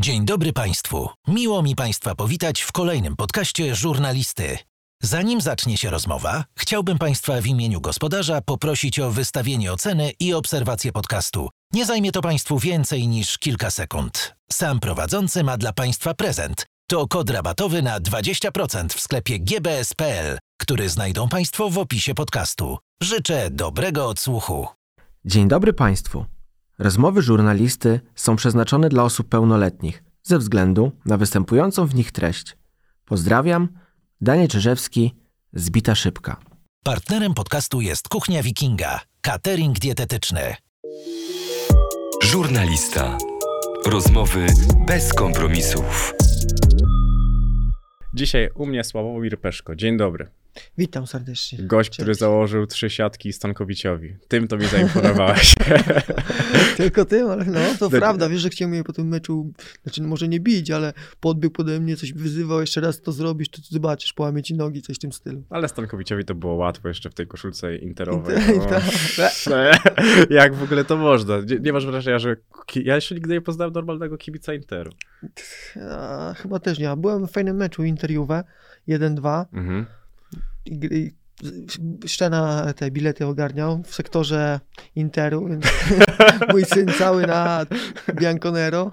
Dzień dobry Państwu. Miło mi Państwa powitać w kolejnym podcaście Żurnalisty. Zanim zacznie się rozmowa, chciałbym Państwa w imieniu gospodarza poprosić o wystawienie oceny i obserwację podcastu. Nie zajmie to Państwu więcej niż kilka sekund. Sam prowadzący ma dla Państwa prezent. To kod rabatowy na 20% w sklepie gbs.pl, który znajdą Państwo w opisie podcastu. Życzę dobrego odsłuchu. Dzień dobry Państwu. Rozmowy żurnalisty są przeznaczone dla osób pełnoletnich ze względu na występującą w nich treść. Pozdrawiam, Daniel Czyżewski, Zbita Szybka. Partnerem podcastu jest Kuchnia Wikinga, catering dietetyczny. Żurnalista. Rozmowy bez kompromisów. Dzisiaj u mnie Sławomir Peszko. Dzień dobry. Witam serdecznie. Gość, który założył trzy siatki Stankowiciowi. Tym to mi zaimponowałeś. Tylko tym, ale no, to Tak. prawda, wiesz, że chciał mnie po tym meczu, znaczy może nie bić, ale podbiegł pode mnie, coś wyzywał, jeszcze raz to zrobisz, to zobaczysz, połamie ci nogi, coś w tym stylu. Ale Stankowiciowi to było łatwo jeszcze w tej koszulce interowej. Inter- No. Jak w ogóle to można? Nie, nie masz wrażenia, że ja jeszcze nigdy nie poznałem normalnego kibica Interu. A, chyba też nie, byłem w fajnym meczu Inter-Juve, 1-2, Mhm. Szczena te bilety ogarniał w sektorze Interu, mój syn cały na Bianconero.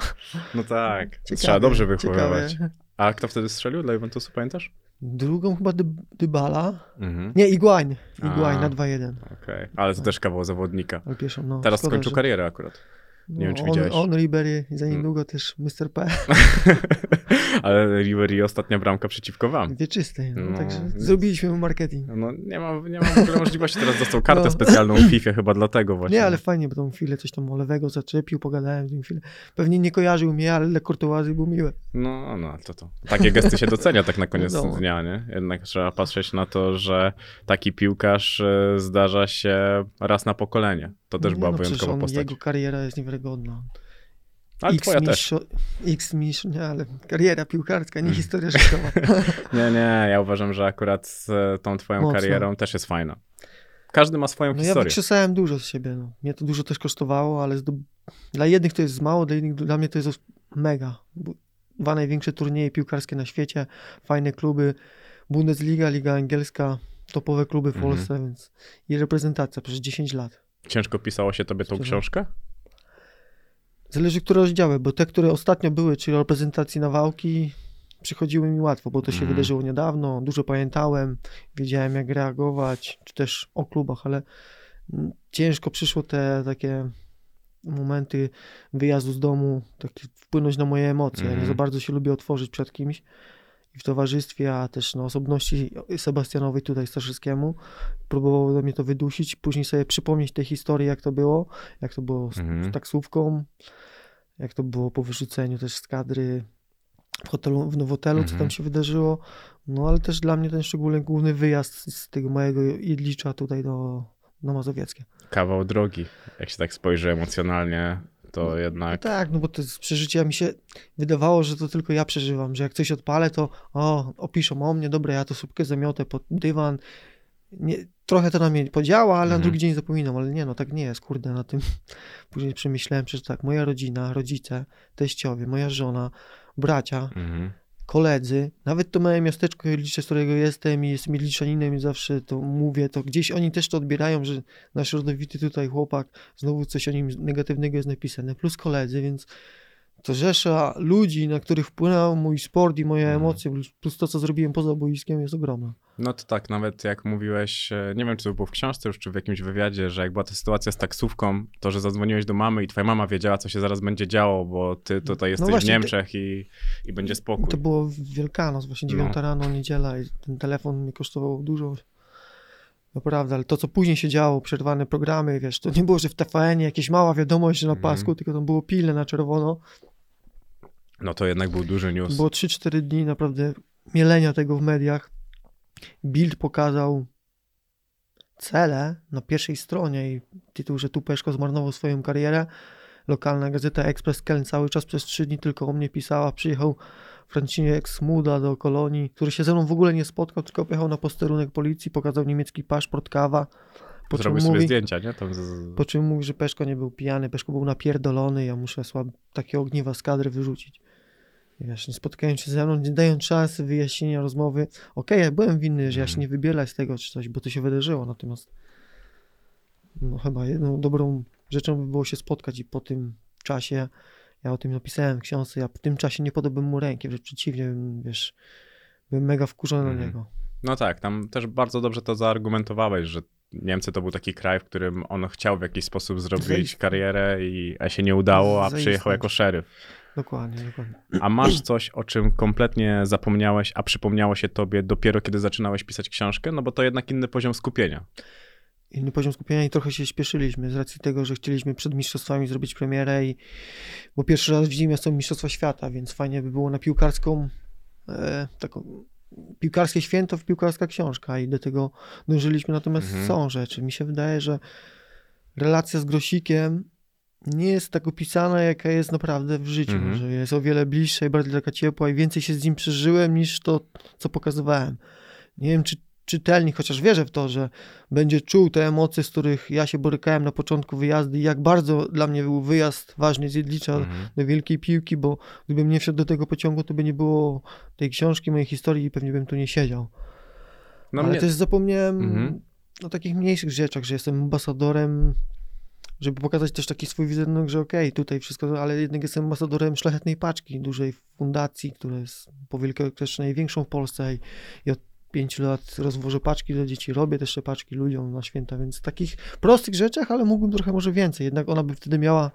No tak. Ciekawie, Trzeba dobrze wychowywać. ciekawie. A kto wtedy strzelił dla Juventusu, pamiętasz? Drugą chyba Dy- Dybala, Mhm. nie, Iguain, Iguain A. na 2-1. Okej. Ale to też kawał zawodnika. Pierwszą, no, Teraz skończył że- karierę akurat. Nie wiem, czy on, widziałeś. On, Ribery i za Mm. niedługo też Mr. P. Ale Ribery ostatnia bramka przeciwko wam. Wieczysty. No, No, także zrobiliśmy mu marketing. No nie ma, nie ma w ogóle możliwości, teraz dostał kartę No. specjalną w FIFA chyba dlatego właśnie. Nie, ale fajnie, bo tą chwilę coś tam o lewego zaczepił, pogadałem z nim chwilę. Pewnie nie kojarzył mnie, ale Le Courtoisy był miły. No, no, to to. Takie gesty się docenia tak na koniec No. dnia, nie? Jednak trzeba patrzeć na to, że taki piłkarz e, zdarza się raz na pokolenie. To też Nie, była no, wyjątkowa postać. Jego kariera jest niewiarygodna. Ale twoja też. mistrz, X mistrz, nie, ale kariera piłkarska, Mm. nie historia życiowa. Nie, nie, ja uważam, że akurat z e, tą twoją Mocno. karierą też jest fajna. Każdy ma swoją No ja historię. wykrzesałem dużo z siebie. No. Mnie to dużo też kosztowało, ale dla jednych to jest mało, dla innych dla mnie to jest mega. Dwa największe turnieje piłkarskie na świecie, fajne kluby, Bundesliga, Liga Angielska, topowe kluby w Mhm. Polsce, więc i reprezentacja przez 10 lat. Ciężko pisało się tobie tą książkę? Zależy, które rozdziały, bo te, które ostatnio były, czyli o reprezentacji na wałki, przychodziły mi łatwo, bo to się Mhm. wydarzyło niedawno, dużo pamiętałem, wiedziałem jak reagować, czy też o klubach, ale mm, ciężko przyszło te takie momenty wyjazdu z domu, takie wpłynąć na moje emocje. Ja nie Mhm. za bardzo się lubię otworzyć przed kimś i w towarzystwie, a też na osobności Sebastianowej tutaj Staszyskiemu. Próbowało do mnie to wydusić, później sobie przypomnieć te historie, jak to było, jak to było z, Mhm. z taksówką, jak to było po wyrzuceniu też z kadry w hotelu, w Nowotelu, co Mhm. tam się wydarzyło. No ale też dla mnie ten szczególny główny wyjazd z tego mojego Jedlicza tutaj do, do Mazowieckie. Kawał drogi. Jak się tak spojrzy emocjonalnie, to No jednak... tak, no bo to z przeżycia mi się wydawało, że to tylko ja przeżywam, że jak coś odpalę, to o, opiszą o mnie, dobra, ja to słupkę zamiotę pod dywan. Nie, trochę to na mnie podziała, ale Mhm. na drugi dzień zapominam, ale nie, no tak nie jest, kurde, na tym później przemyślałem, że tak, moja rodzina, rodzice, teściowie, moja żona, bracia, Mhm. Koledzy, nawet to małe miasteczko Jedlicze, z którego jestem i jestem Jedliczaninem i zawsze to mówię, to gdzieś oni też to odbierają, że nasz rodowity tutaj chłopak, znowu coś o nim negatywnego jest napisane, plus koledzy, więc to rzesza ludzi, na których wpłynął mój sport i moje Mhm. emocje, plus- to, co zrobiłem poza boiskiem jest ogromna. No to tak, nawet jak mówiłeś, e, nie wiem czy to było w książce już, czy w jakimś wywiadzie, że jak była ta sytuacja z taksówką, to że zadzwoniłeś do mamy i twoja mama wiedziała, co się zaraz będzie działo, bo ty tutaj jesteś w No właśnie, Niemczech i, i będzie spokój. To było w Wielkanoc, właśnie No. 9 rano, niedziela i ten telefon mnie kosztował dużo. Naprawdę, ale to, co później się działo, przerwane programy, wiesz, to nie było, że w TVN jakieś mała wiadomość na Mhm. pasku, tylko tam było pilne na czerwono. No to jednak był duży news. Było 3-4 dni naprawdę mielenia tego w mediach. Bild pokazał cele na pierwszej stronie i tytuł, że Tupeszko zmarnował swoją karierę. Lokalna gazeta Express Keln cały czas przez 3 dni tylko o mnie pisała. Przyjechał Franciszek Smuda do kolonii, który się ze mną w ogóle nie spotkał, tylko pojechał na posterunek policji, pokazał niemiecki paszport, kawa. Po Zrobił sobie mówi, zdjęcia, nie? Tam z... po czym mówi, że Peszko nie był pijany, Peszko był napierdolony, ja muszę słab, takie ogniwa z kadry wyrzucić. Wiesz, nie spotkają się ze mną, nie dają szansy wyjaśnienia rozmowy. Okej, ja byłem winny, że ja się Mhm. nie wybielę z tego czy coś, bo to się wydarzyło, natomiast no chyba jedną dobrą rzeczą by było się spotkać i po tym czasie, ja o tym napisałem w książce, ja w tym czasie nie podałbym mu ręki, wręcz przeciwnie, wiesz, byłem mega wkurzony Mhm. na niego. No tak, tam też bardzo dobrze to zaargumentowałeś, że Niemcy to był taki kraj, w którym on chciał w jakiś sposób zrobić karierę i a się nie udało, a przyjechał jako szeryf. Dokładnie, dokładnie. A masz coś, o czym kompletnie zapomniałeś, a przypomniało się tobie dopiero kiedy zaczynałeś pisać książkę? No bo to jednak inny poziom skupienia. inny poziom skupienia i trochę się śpieszyliśmy z racji tego, że chcieliśmy przed mistrzostwami zrobić premierę i bo pierwszy raz w zimie są mistrzostwa świata, więc fajnie by było na piłkarską e, taką piłkarskie święto w piłkarska książka i do tego dążyliśmy, natomiast Mhm. są rzeczy. Mi się wydaje, że relacja z Grosikiem nie jest tak opisana, jaka jest naprawdę w życiu, Mhm. że jest o wiele bliższa i bardziej taka ciepła i więcej się z nim przeżyłem niż to, co pokazywałem. Nie wiem, czy czytelnik, chociaż wierzę w to, że będzie czuł te emocje, z których ja się borykałem na początku wyjazdu i jak bardzo dla mnie był wyjazd ważny z Jedlicza Mhm. do wielkiej piłki, bo gdybym nie wsiadł do tego pociągu, to by nie było tej książki, mojej historii i pewnie bym tu nie siedział. No Ale mnie... też zapomniałem Mhm. o takich mniejszych rzeczach, że jestem ambasadorem, żeby pokazać też taki swój wizerunek, że okej, tutaj wszystko, ale jednak jestem ambasadorem szlachetnej paczki, dużej fundacji, która jest po wielkiej też największą w Polsce i, i od pięciu lat rozwożę paczki dla dzieci, robię też te paczki ludziom na święta, więc takich prostych rzeczach, ale mógłbym trochę może więcej, jednak ona by wtedy miała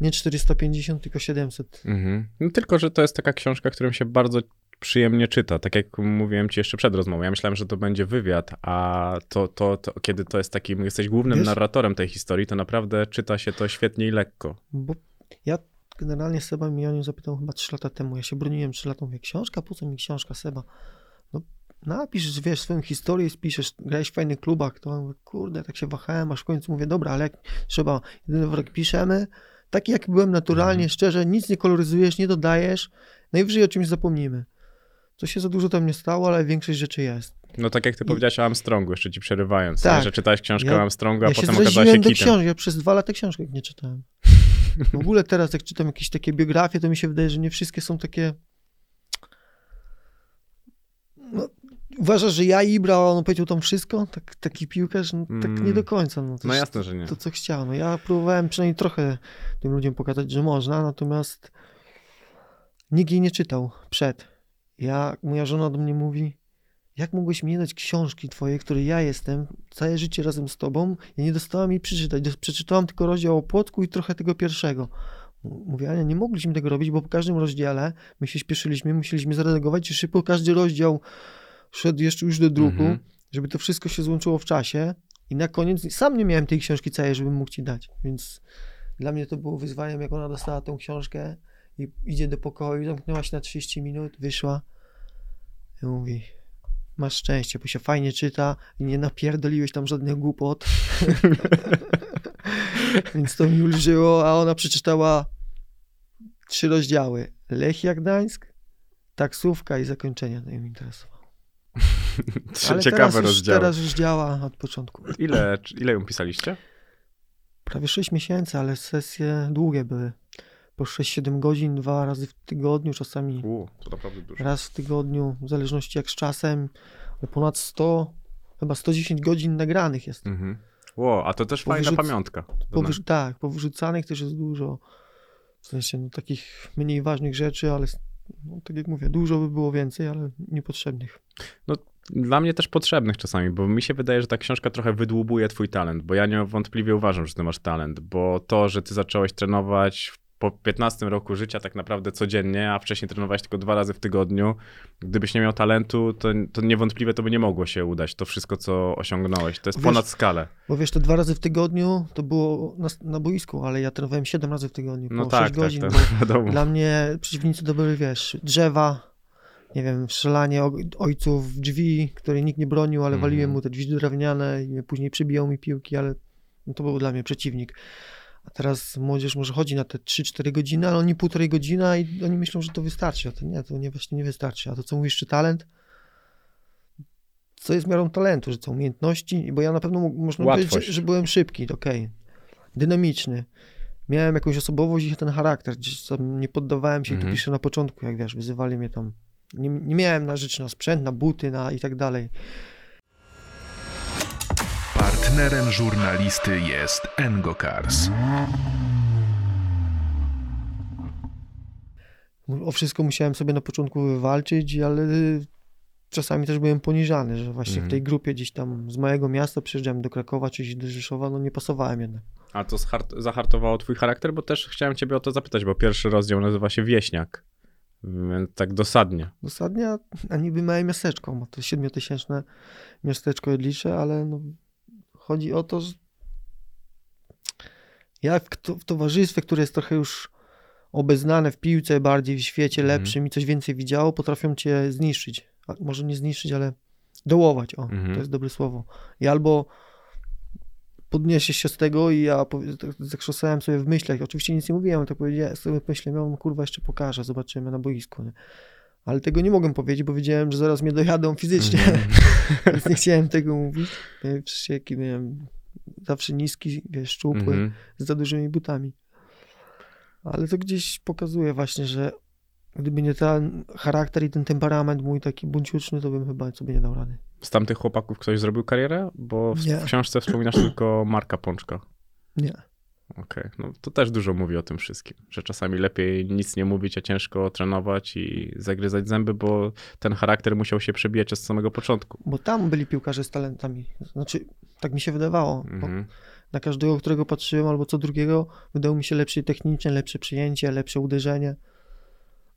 nie 450, tylko 700. Mhm. No tylko, że to jest taka książka, którą się bardzo przyjemnie czyta. Tak jak mówiłem ci jeszcze przed rozmową. Ja myślałem, że to będzie wywiad, a to, to, to kiedy to jest takim, jesteś głównym Wiesz? narratorem tej historii, to naprawdę czyta się to świetnie i lekko. Bo ja generalnie Seba mi o nią zapytał chyba 3 lata temu. Ja się broniłem 3 lata, mówię, książka? Po co mi książka, Seba? No napisz, wiesz, swoją historię, spiszesz, grałeś w fajnych klubach, to mówię, kurde, tak się wahałem, aż w końcu mówię, dobra, ale jak trzeba, jedyny worek piszemy, taki jak byłem naturalnie, szczerze, nic nie koloryzujesz, nie dodajesz, najwyżej o czymś zapomnimy. To się za dużo tam nie stało, ale większość rzeczy jest. No tak jak ty powiedziałeś o Armstrongu, jeszcze ci przerywając, Tak. że czytałeś książkę Ja- o Armstrongu, a ja potem okazała się kitem. książek, ja przez dwa lata książek nie czytałem. W ogóle teraz, jak czytam jakieś takie biografie, to mi się wydaje, że nie wszystkie są takie. No, uważasz, że ja Ibra, on powiedział tam wszystko? Tak, taki piłkarz? No, tak Mm. nie do końca. No, to No jasne, że nie. To, co chciał. No, ja próbowałem przynajmniej trochę tym ludziom pokazać, że można, natomiast nikt jej nie czytał przed. Ja, moja żona do mnie mówi, jak mogłeś mi nie dać książki twojej, której ja jestem, całe życie razem z tobą, ja nie dostałam jej przeczytać. Przeczytałam tylko rozdział o Płocku i trochę tego pierwszego. Mówię, ale nie mogliśmy tego robić, bo po każdym rozdziale my się śpieszyliśmy, musieliśmy zareagować i szybko każdy rozdział szedł jeszcze już do druku, Mhm. żeby to wszystko się złączyło w czasie i na koniec sam nie miałem tej książki całej, żebym mógł ci dać, więc dla mnie to było wyzwaniem, jak ona dostała tą książkę i idzie do pokoju, zamknęła się na 30 minut, wyszła i mówi, masz szczęście, bo się fajnie czyta i nie napierdoliłeś tam żadnych głupot. Więc to mi ulżyło, a ona przeczytała trzy rozdziały. Lechia Gdańsk, taksówka i zakończenie. To ją interesowało. Ale Ciekawe teraz już, rozdziały. teraz już działa od początku. Ile, ile ją pisaliście? Prawie 6 miesięcy, ale sesje długie były. Po 6-7 godzin, dwa razy w tygodniu, czasami U, raz w tygodniu, w zależności jak z czasem. Ponad 100, chyba 110 godzin nagranych jest. Mhm. Ło, a to też fajna Powyrzuc- pamiątka. Powyrz- tak, powyrzucanych też jest dużo. W sensie no, takich mniej ważnych rzeczy, ale no, tak jak mówię, dużo by było więcej, ale niepotrzebnych. Dla mnie też potrzebnych czasami, bo mi się wydaje, że ta książka trochę wydłubuje twój talent, bo ja niewątpliwie uważam, że ty masz talent, bo to, że ty zacząłeś trenować po 15 roku życia tak naprawdę codziennie, a wcześniej trenowałeś tylko dwa razy w tygodniu, gdybyś nie miał talentu, to, to niewątpliwie to by nie mogło się udać, to wszystko, co osiągnąłeś. To jest Wiesz- ponad skalę. Bo wiesz, te dwa razy w tygodniu to było na, na boisku, ale ja trenowałem 7 razy w tygodniu, po No 6 tak, tak, godzin. tak. Dla mnie przeciwnicy to były, wiesz, drzewa, nie wiem, strzelanie ojców w drzwi, które nikt nie bronił, ale Mhm. waliłem mu te drzwi drewniane i później przybijał mi piłki, ale no to był dla mnie przeciwnik. A teraz młodzież może chodzi na te 3-4 godziny, ale oni półtorej godzina i oni myślą, że to wystarczy, a to nie, to nie, właśnie nie wystarczy. A to co mówisz, czy talent? Co jest miarą talentu, że co umiejętności? Bo ja na pewno można Łatwość. powiedzieć, że, że byłem szybki, okej, dynamiczny, miałem jakąś osobowość i ten charakter, gdzieś tam nie poddawałem się, Mhm. tu piszę na początku, jak wiesz, wyzywali mnie tam, nie, nie miałem na rzecz na sprzęt, na buty, na i tak dalej. Partnerem żurnalisty jest Engokars. O wszystko musiałem sobie na początku wywalczyć, ale czasami też byłem poniżany, że właśnie Mhm. w tej grupie gdzieś tam z mojego miasta przyjeżdżałem do Krakowa czy do Rzeszowa, no nie pasowałem jednak. A to zhart- zahartowało twój charakter? Bo też chciałem ciebie o to zapytać, bo pierwszy rozdział nazywa się Wieśniak. Więc tak dosadnie. Dosadnie, a- a niby małe miasteczko, ma to siedmiotysięczne miasteczko Jedlicze, ale no, chodzi o to, że ja w, kto- w towarzystwie, które jest trochę już obeznane w piłce, bardziej w świecie Mhm. lepszym i coś więcej widziało, potrafią cię zniszczyć. A może nie zniszczyć, ale dołować, o, Mhm. to jest dobre słowo. I albo podniesiesz się z tego i ja tak zakrzosałem sobie w myślach, oczywiście nic nie mówiłem, ale tak powiedziałem sobie w myślach, miałem, kurwa, jeszcze pokażę, zobaczymy na boisku, nie? Ale tego nie mogłem powiedzieć, bo wiedziałem, że zaraz mnie dojadą fizycznie, Mhm. więc nie chciałem tego mówić. Przecież jaki miałem zawsze niski, wiesz, szczupły, Mhm. z za dużymi butami. Ale to gdzieś pokazuje właśnie, że gdyby nie ten charakter i ten temperament mój taki bunciuczny, to bym chyba sobie nie dał rady. Z tamtych chłopaków ktoś zrobił karierę? Bo w, w książce wspominasz tylko Marka Pączka. Nie. Okej, no to też dużo mówi o tym wszystkim, że czasami lepiej nic nie mówić, a ciężko trenować i zagryzać zęby, bo ten charakter musiał się przebijać od samego początku. Bo tam byli piłkarze z talentami. Znaczy, tak mi się wydawało. Bo Mhm. na każdego, którego patrzyłem, albo co drugiego, wydało mi się lepsze technicznie, lepsze przyjęcie, lepsze uderzenie.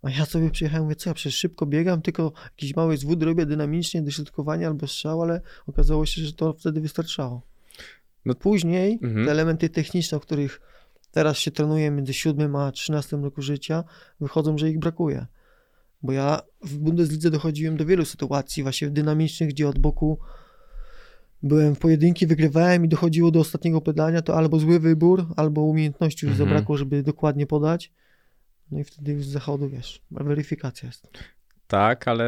A ja sobie przyjechałem, mówię, co ja przecież szybko biegam, tylko jakiś mały zwód robię dynamicznie, dośrodkowanie albo strzał, ale okazało się, że to wtedy wystarczało. No- Później Mhm. te elementy techniczne, o których teraz się trenuje między 7 a 13 roku życia, wychodzą, że ich brakuje. Bo ja w Bundeslidze dochodziłem do wielu sytuacji właśnie dynamicznych, gdzie od boku byłem w pojedynki, wygrywałem i dochodziło do ostatniego podania, to albo zły wybór, albo umiejętności już Mhm. zabrakło, żeby dokładnie podać. No i wtedy już z zachodu, wiesz, weryfikacja jest. Tak, ale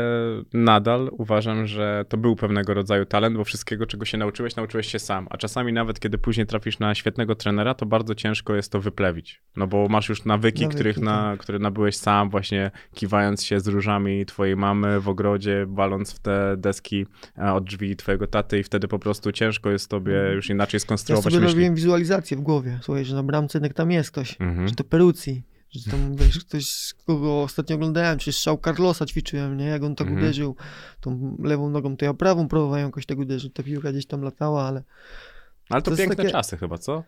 nadal uważam, że to był pewnego rodzaju talent, bo wszystkiego, czego się nauczyłeś, nauczyłeś się sam. A czasami nawet, kiedy później trafisz na świetnego trenera, to bardzo ciężko jest to wyplewić. No bo masz już nawyki, Nawyki, których na, które nabyłeś sam, właśnie kiwając się z różami twojej mamy w ogrodzie, waląc w te deski e, od drzwi twojego taty i wtedy po prostu ciężko jest tobie już inaczej Ja skonstruować sobie myśli. robiłem wizualizację w głowie, słuchaj, że na bramce jednak tam jest ktoś, Mhm. że to Perucji, że tam wiesz, ktoś, kogo ostatnio oglądałem, czy strzał Carlosa ćwiczyłem, nie, jak on tak Mhm. uderzył tą lewą nogą, to ja prawą próbowałem jakoś tak uderzyć, ta piłka gdzieś tam latała, ale Ale to, to piękne takie- czasy chyba, co?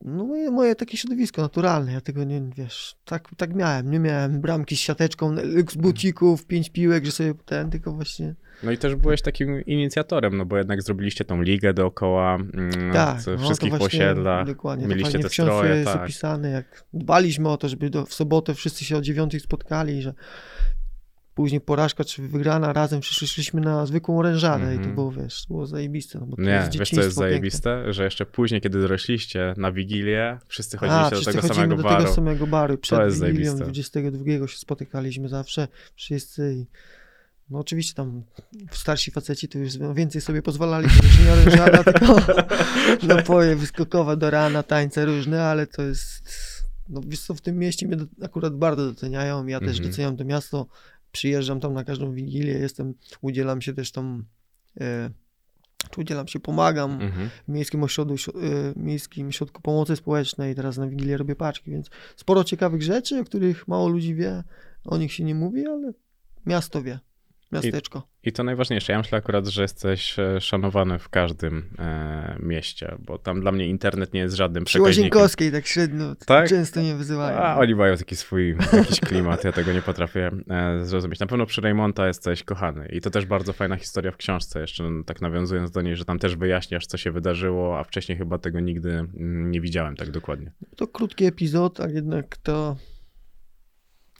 No moje, moje takie środowisko naturalne, ja tego nie, wiesz, tak, tak miałem, nie miałem bramki z siateczką, z bucików, pięć piłek, że sobie ten, tylko właśnie, No i też byłeś takim inicjatorem, no bo jednak zrobiliście tą ligę dookoła mm, tak, no, wszystkich posiedlach. dokładnie, mieliście te stroje, jest tak. opisane, jak dbaliśmy o to, żeby do, w sobotę wszyscy się o dziewiątej spotkali, że później porażka czy wygrana, razem wszyscy szliśmy na zwykłą orężadę i to Mhm. było, wiesz, to było zajebiste, no bo to Nie, jest wiesz co jest dzieciństwo piękne. zajebiste? Że jeszcze później, kiedy dorośliście na Wigilię, wszyscy chodziliście A, do wszyscy tego samego do baru. tego samego baru. Przed jest Wigilią zajebiste. 22 się spotykaliśmy zawsze wszyscy i no oczywiście tam starsi faceci to już więcej sobie pozwalali, to już nie orężada, tylko napoje wyskokowe do rana, tańce różne, ale to jest, no wiesz co, w tym mieście mnie do, akurat bardzo doceniają, ja też Mhm. doceniam to miasto, przyjeżdżam tam na każdą Wigilię, jestem, udzielam się też tam, e, czy udzielam się, pomagam, Mhm. w Miejskim Ośrodku, y, Miejskim Ośrodku Pomocy Społecznej, teraz na Wigilię robię paczki, więc sporo ciekawych rzeczy, o których mało ludzi wie, o nich się nie mówi, ale miasto wie, miasteczko. I to najważniejsze. Ja myślę akurat, że jesteś e, szanowany w każdym e, mieście, bo tam dla mnie internet nie jest żadnym Przy przekaźnikiem. Łazienkowskiej tak średnio, Tak? często nie wyzywają. A oni mają taki swój jakiś klimat, ja tego nie potrafię e, zrozumieć. Na pewno przy Raymonta jesteś kochany i to też bardzo fajna historia w książce, jeszcze tak nawiązując do niej, że tam też wyjaśniasz, co się wydarzyło, a wcześniej chyba tego nigdy mm, nie widziałem tak dokładnie. To krótki epizod, a jednak to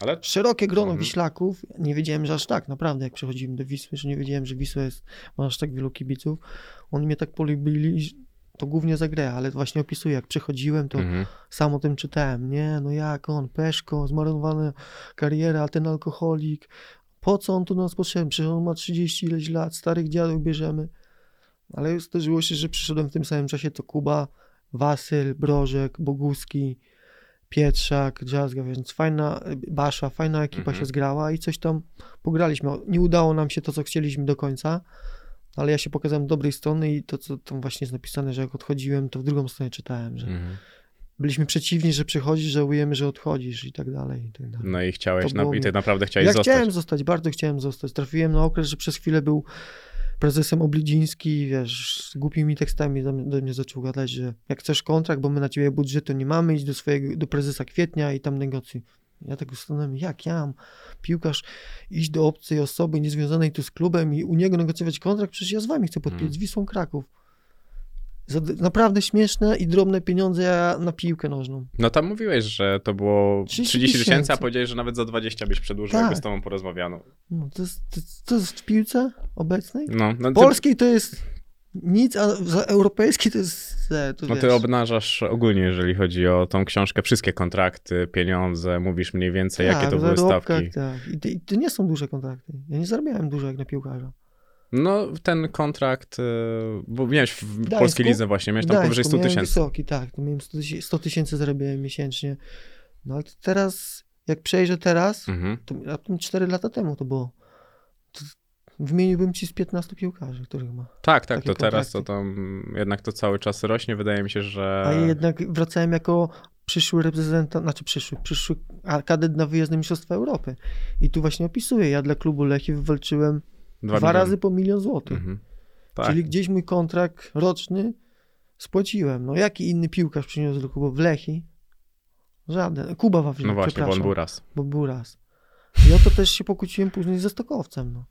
Ale szerokie grono Mhm. Wiślaków, nie wiedziałem, że aż tak, naprawdę, jak przechodziłem do Wisły, że nie wiedziałem, że Wisła jest, ma aż tak wielu kibiców. Oni mnie tak polubili, to głównie za grę, ale właśnie opisuję, jak przechodziłem, to mhm. sam o tym czytałem. Nie, no jak on, Peszko, zmarnowana kariera, ten alkoholik. Po co on tu nas potrzebny? Przecież on ma 30 ileś lat, starych dziadów bierzemy. Ale zdarzyło się, że przyszedłem w tym samym czasie, to Kuba, Wasyl, Brożek, Boguski, Pietrzak, Drzazga, więc fajna, Basza, fajna ekipa Mhm. się zgrała i coś tam pograliśmy. Nie udało nam się to, co chcieliśmy do końca, ale ja się pokazałem dobrej strony i to, co tam właśnie jest napisane, że jak odchodziłem, to w drugą stronę czytałem, że Mhm. byliśmy przeciwni, że przychodzisz, żałujemy, że odchodzisz i tak dalej, i tak dalej. No i chciałeś, na, było i ty naprawdę chciałeś Ja zostać. chciałem zostać, bardzo chciałem zostać. Trafiłem na okres, że przez chwilę był prezesem Oblidziński, wiesz, z głupimi tekstami do, mnie- do mnie zaczął gadać, że jak chcesz kontrakt, bo my na ciebie budżetu nie mamy, idź do swojego, do prezesa Kwietnia i tam negocjuj. Ja tak ustanąłem, jak ja mam, piłkarz, iść do obcej osoby niezwiązanej tu z klubem i u niego negocjować kontrakt, przecież ja z wami chcę podpisać, Mhm. z Wisłą Kraków. Za naprawdę śmieszne i drobne pieniądze na piłkę nożną. No tam mówiłeś, że to było 30 30 tysięcy, a powiedziałeś, że nawet za 20 byś przedłużył, Tak. jakby z tobą porozmawiano. No, to, jest, to, to jest w piłce obecnej? No, no ty, Polskiej to jest nic, a za europejskiej to jest. To no wiesz. ty obnażasz ogólnie, jeżeli chodzi o tą książkę, wszystkie kontrakty, pieniądze, mówisz mniej więcej, jakie to Tak, były stawki. Tak. I, I to nie są duże kontrakty. Ja nie zarabiałem dużo jak na piłkarza. No ten kontrakt, y, bo miałeś w Gdańsku? polskiej lidze właśnie, miałeś tam Gdańsku powyżej 100 miałem tysięcy. wysoki, tak. Miałem 100 tysięcy- 100 tysięcy zarabiałem miesięcznie. No ale teraz, jak przejrzę teraz, Mhm. to a to 4 lata temu to było. To wymieniłbym ci z 15 piłkarzy, których ma. Tak, tak, to teraz to kontrakty. tam jednak to cały czas rośnie. Wydaje mi się, że. A jednak wracałem jako przyszły reprezentant, znaczy przyszły, przyszły kadet na wyjazd na Mistrzostwa Europy. I tu właśnie opisuję, ja dla klubu Lechii wywalczyłem dwa, miliony. razy po milion złotych. Mhm. Tak. Czyli gdzieś mój kontrakt roczny spłaciłem. No jaki inny piłkarz przyniósł do klubu w Lechii? Żaden. Kuba Wawrzyniak, No właśnie, bo on był raz. bo był raz. I o to też się pokłóciłem później ze Stokowcem, no.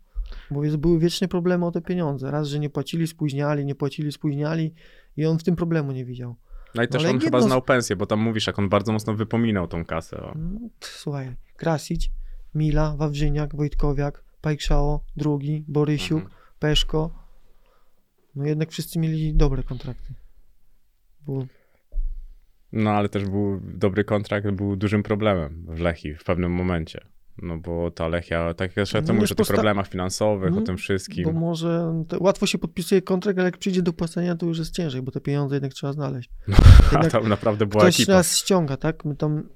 Bo jest, były wieczne problemy o te pieniądze. Raz, że nie płacili, spóźniali, nie płacili, spóźniali i on w tym problemu nie widział. No i też ale on chyba jedno znał pensję, bo tam mówisz, jak on bardzo mocno wypominał tą kasę. No, słuchaj, Krasić, Mila, Wawrzyniak, Wojtkowiak, Pajkszao, drugi, Borysiuk, Mhm. Peszko. No jednak wszyscy mieli dobre kontrakty. Bo No ale też był dobry kontrakt, był dużym problemem w Lechii w pewnym momencie. No bo ta Lechia, tak jak No no, mówisz o tych problemach finansowych, o Mhm, tym wszystkim. Bo może łatwo się podpisuje kontrakt, ale jak przyjdzie do płacenia, to już jest ciężej, bo te pieniądze jednak trzeba znaleźć. A jednak tam naprawdę była Ktoś ekipa. nas ściąga, tak? My tam.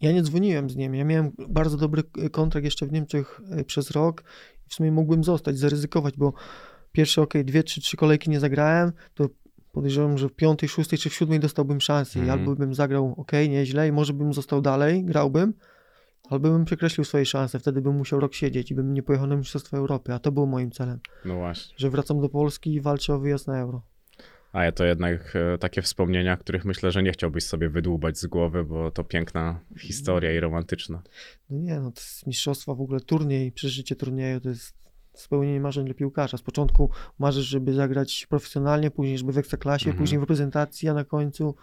Ja nie dzwoniłem z nim. Ja miałem bardzo dobry e, kontrakt jeszcze w Niemczech e, przez rok i w sumie mógłbym zostać, zaryzykować, bo pierwsze, okej, dwie, trzy, trzy kolejki nie zagrałem, to podejrzewam, że w piątej, szóstej czy w siódmej dostałbym szansę i Mhm. albo bym zagrał okej, nieźle i może bym został dalej, grałbym, albo bym przekreślił swoje szanse, wtedy bym musiał rok siedzieć i bym nie pojechał na Mistrzostwa Europy, a to było moim celem, No właśnie. że wracam do Polski i walczę o wyjazd na Euro. A ja to jednak e, takie wspomnienia, których myślę, że nie chciałbyś sobie wydłubać z głowy, bo to piękna historia i romantyczna. No nie, no to jest mistrzostwa w ogóle, turniej, przeżycie turnieju to jest spełnienie marzeń dla piłkarza. Z początku marzysz, żeby zagrać profesjonalnie, później żeby w ekstraklasie, Mhm. później w reprezentacji, a na końcu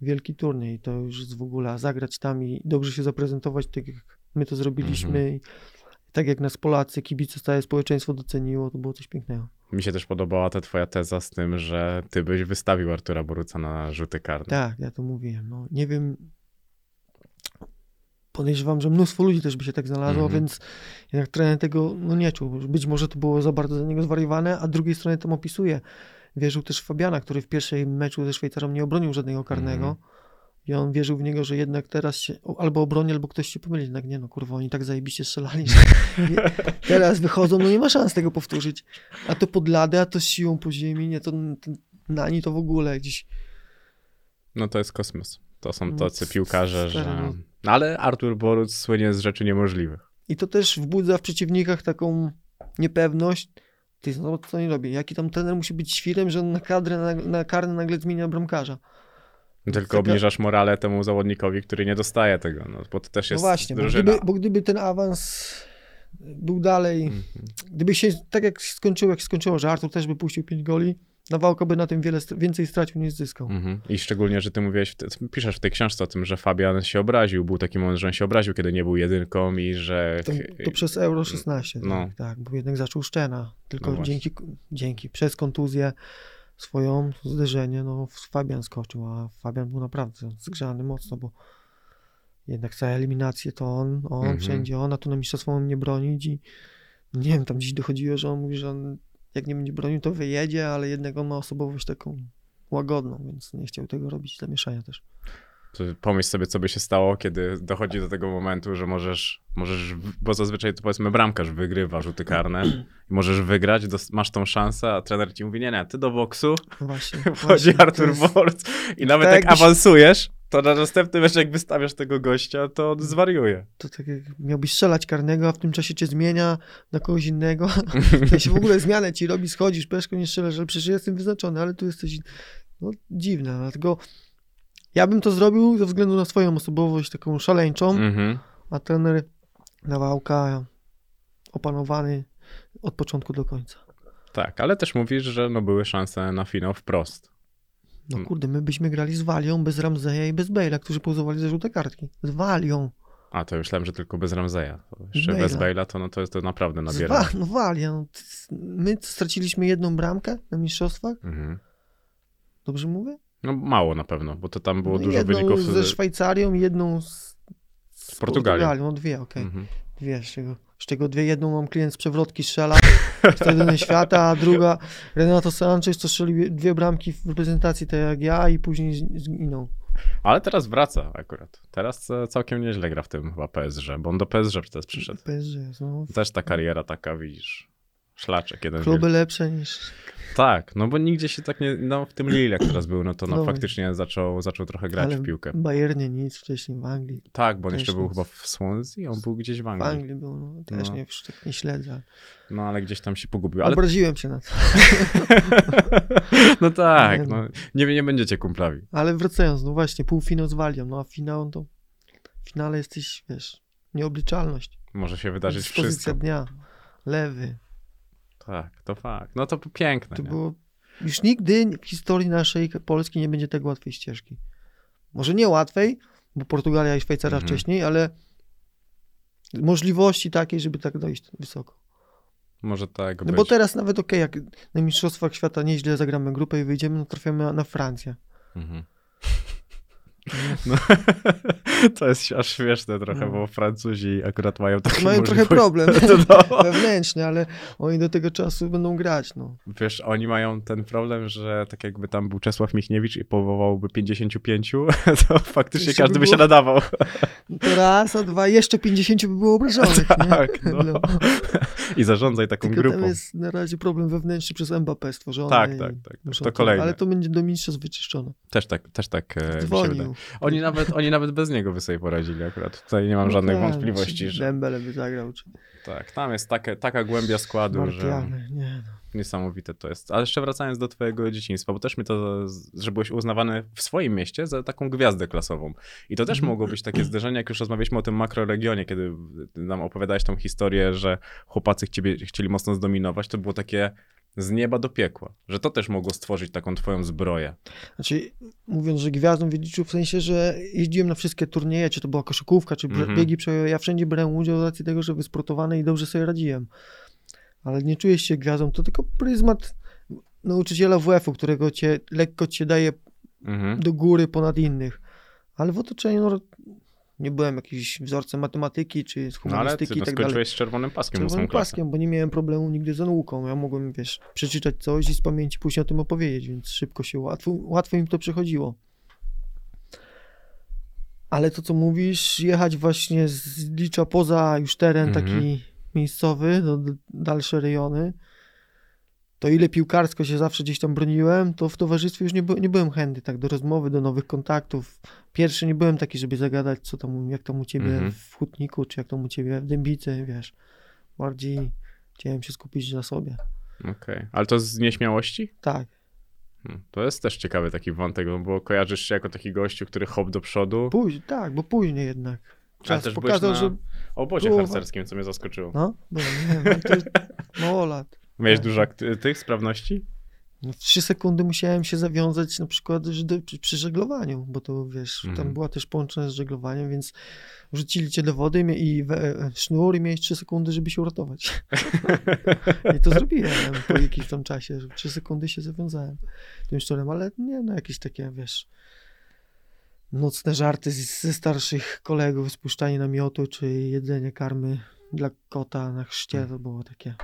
wielki turniej. To już jest w ogóle zagrać tam i dobrze się zaprezentować, tak jak my to zrobiliśmy. Mhm. Tak jak nas Polacy, kibice, całe społeczeństwo doceniło, to było coś pięknego. Mi się też podobała ta twoja teza z tym, że ty byś wystawił Artura Boruca na rzuty karne. Tak, ja to mówiłem. No, nie wiem. Podejrzewam, że mnóstwo ludzi też by się tak znalazło, Mhm. więc jednak trener tego no, nie czuł. Być może to było za bardzo za niego zwariowane, a z drugiej strony tam opisuje. Wierzył też w Fabiana, który w pierwszej meczu ze Szwajcarą nie obronił żadnego karnego. Mhm. I on wierzył w niego, że jednak teraz się albo obroni, albo ktoś się pomyli. Jednak nie, no kurwa, oni tak zajebiście strzelali, że nie, teraz wychodzą, no nie ma szans tego powtórzyć. A to pod ladę, a to siłą po ziemi, nie, to, to nani to w ogóle gdzieś No to jest kosmos. To są No, tacy piłkarze, że... no. No, ale Artur Boruc słynie z rzeczy niemożliwych. I to też wzbudza w przeciwnikach taką niepewność. Ty, no co nie robi? Jaki tam trener musi być świrem, że on na kadrę, na, na karny nagle zmienia bramkarza. Tylko obniżasz morale temu zawodnikowi, który nie dostaje tego, no, bo to też No jest właśnie, bo gdyby, bo gdyby ten awans był dalej, Mhm. gdyby się tak jak skończyło, jak się skończyło, że Artur też by puścił 5 goli, Nawałka by na tym wiele, więcej stracił niż zyskał. Mhm. I szczególnie, że ty mówiłeś, piszesz w tej książce o tym, że Fabian się obraził. Był taki moment, że on się obraził, kiedy nie był jedynką i że... To, to przez Euro 16, No. tak, tak, bo jednak zaczął Szczena. Tylko No dzięki, dzięki, przez kontuzję swoją, zderzenie, no Fabian skoczył, a Fabian był naprawdę zgrzany mocno, bo jednak całe eliminacje to on, on, Mhm. wszędzie on, a tu na mistrzostwo on nie bronić i nie wiem, tam dziś dochodziło, że on mówi, że on jak nie będzie bronił, to wyjedzie, ale jednak on ma osobowość taką łagodną, więc nie chciał tego robić, zamieszania też. Pomyśl sobie, co by się stało, kiedy dochodzi do tego momentu, że możesz, możesz bo zazwyczaj to powiedzmy bramkarz wygrywa rzuty karne i możesz wygrać, masz tą szansę, a trener ci mówi, nie, nie, ty do boksu, Właśnie. wchodzi właśnie, Artur jest- Wort i nawet tak jak awansujesz, to na następny mecz jak wystawiasz tego gościa, to on zwariuje. To tak jak miałbyś strzelać karnego, a w tym czasie cię zmienia na kogoś innego. To się w ogóle zmianę ci robi, schodzisz, peszką nie strzelasz, ale przecież jestem wyznaczony, ale tu jesteś no, dziwne. Dlatego ja bym to zrobił ze względu na swoją osobowość taką szaleńczą, Mhm. a trener Nawałka opanowany od początku do końca. Tak, ale też mówisz, że no były szanse na finał wprost. No kurde, my byśmy grali z Walią, bez Ramzeja i bez Bale'a, którzy pozowali za żółte kartki. Z Walią. A, to myślałem, że tylko bez Ramzeja. Jeszcze Bale'a. bez Bale'a to, no, to jest to naprawdę nabiera. Wa- no Walia. No, my straciliśmy jedną bramkę na mistrzostwach. Mhm. Dobrze mówię? No mało na pewno, bo to tam było No, dużo jedną wyników. ze Szwajcarią, jedną z, z Portugalią. No dwie, okej. Mhm. Dwie, z czego, z czego dwie. Jedną mam klient z przewrotki strzela, stadiony świata, a druga Renato Sanchez, to strzelił dwie bramki w reprezentacji, tak jak ja i później z- zginął. Ale teraz wraca akurat. Teraz e, całkiem nieźle gra w tym chyba PSG, bo on do PSG teraz przyszedł. PSG, no. Też ta kariera taka, widzisz, szlaczek jeden Kluby wielki. lepsze niż... Tak, no bo nigdzie się tak nie, no w tym Lille jak teraz był, no to no, No. faktycznie zaczął, zaczął trochę grać ale w piłkę. w Bayernie nic, wcześniej w Anglii. Tak, bo on jeszcze był nic. chyba w Swansea, on był gdzieś w W Anglii. Anglii był, no. Też No. nie, tak nie śledzę. No ale gdzieś tam się pogubił. Ale Obraziłem się na to. no tak, Nie no, no. nie, nie będziecie kumplami. Ale wracając, no właśnie, półfinał z Walią, no a finał to... W finale jesteś, wiesz, nieobliczalność. Może się wydarzyć Dyspozycja wszystko. dnia. Lewy. Tak, to fakt. No to piękne. To było... Już nigdy w historii naszej Polski nie będzie tak łatwej ścieżki. Może nie łatwej, bo Portugalia i Szwajcaria Mhm. wcześniej, ale możliwości takiej, żeby tak dojść wysoko. Może tak No być. bo teraz nawet okej, jak na Mistrzostwach Świata nieźle zagramy grupę i wyjdziemy, no trafiamy na, na Francję. Mhm. No, to jest aż śmieszne trochę, No. bo Francuzi akurat mają takie Mają trochę problem No. wewnętrzny, ale oni do tego czasu będą grać, no. Wiesz, oni mają ten problem, że tak jakby tam był Czesław Michniewicz i powołałby 55, to faktycznie Jeszcze każdy by by się było- nadawał. To raz, a dwa, jeszcze 50 by było obrażonych? Tak, no. I zarządzaj taką Tylko grupą. tam jest na razie problem wewnętrzny przez Mbappé stworzony. Tak, tak, tak. muszą To. Ale to będzie do mistrzostw wyczyszczone. Też tak, też tak e, mi się wydaje. Oni nawet, oni nawet bez niego by sobie poradzili akurat. Tutaj nie mam No żadnych tak, wątpliwości, że Dembele by zagrał, czy tak, tam jest takie, taka głębia składu, że Martial, nie no. niesamowite to jest. Ale jeszcze wracając do twojego dzieciństwa, bo też mi to, że byłeś uznawany w swoim mieście za taką gwiazdę klasową. I to też Mhm. mogło być takie zderzenie, jak już rozmawialiśmy o tym makroregionie, kiedy nam opowiadałeś tą historię, że chłopacy ciebie chcieli mocno zdominować, to było takie z nieba do piekła, że to też mogło stworzyć taką twoją zbroję. Znaczy, mówiąc, że gwiazdą wiedziczył w sensie, że jeździłem na wszystkie turnieje, czy to była koszykówka, czy Mhm. biegi przełajowe. Ja wszędzie brałem udział z racji tego, że wysportowany i dobrze sobie radziłem. Ale nie czujesz się gwiazdą, to tylko pryzmat nauczyciela WF-u, którego cię, lekko cię daje Mhm. do góry ponad innych. Ale w otoczeniu no, nie byłem jakimś wzorcem matematyki czy z No ale humanistyki ty i tak dalej. z czerwonym paskiem Czerwonym paskiem, bo nie miałem problemu nigdy z nauką. Ja mogłem, wiesz, przeczytać coś i z pamięci później o tym opowiedzieć, więc szybko się, łatwo, łatwo im to przechodziło. Ale to, co mówisz, jechać właśnie z Licza poza już teren Mhm. taki miejscowy, do do dalsze rejony, to ile piłkarsko się zawsze gdzieś tam broniłem, to w towarzystwie już nie, by, nie byłem chętny tak do rozmowy, do nowych kontaktów. Pierwszy nie byłem taki, żeby zagadać, co tam, jak tam u ciebie Mhm. w Hutniku, czy jak tam u ciebie w Dębicy, wiesz. Bardziej chciałem się skupić na sobie. Okej, ale to z nieśmiałości? Tak. Hmm, To jest też ciekawy taki wątek, no bo kojarzysz się jako taki gościu, który hop do przodu. Później, tak, bo później jednak. Czas też pokazał, na że... obozie było- harcerskim, co mnie zaskoczyło. No, bo nie wiem, to jest mało lat. Miałeś dużo tych sprawności? No, w trzy sekundy musiałem się zawiązać na przykład do, przy, żeglowaniu, bo to wiesz, Mhm. tam była też połączone z żeglowaniem, więc wrzucili cię do wody i we, sznur i miałeś trzy sekundy, żeby się uratować. I to zrobiłem po jakimś tam czasie, że w trzy sekundy się zawiązałem tym szczurem, ale nie, no jakieś takie, wiesz, nocne żarty z, ze starszych kolegów, spuszczanie namiotu, czy jedzenie karmy dla kota na chrzcie, to było takie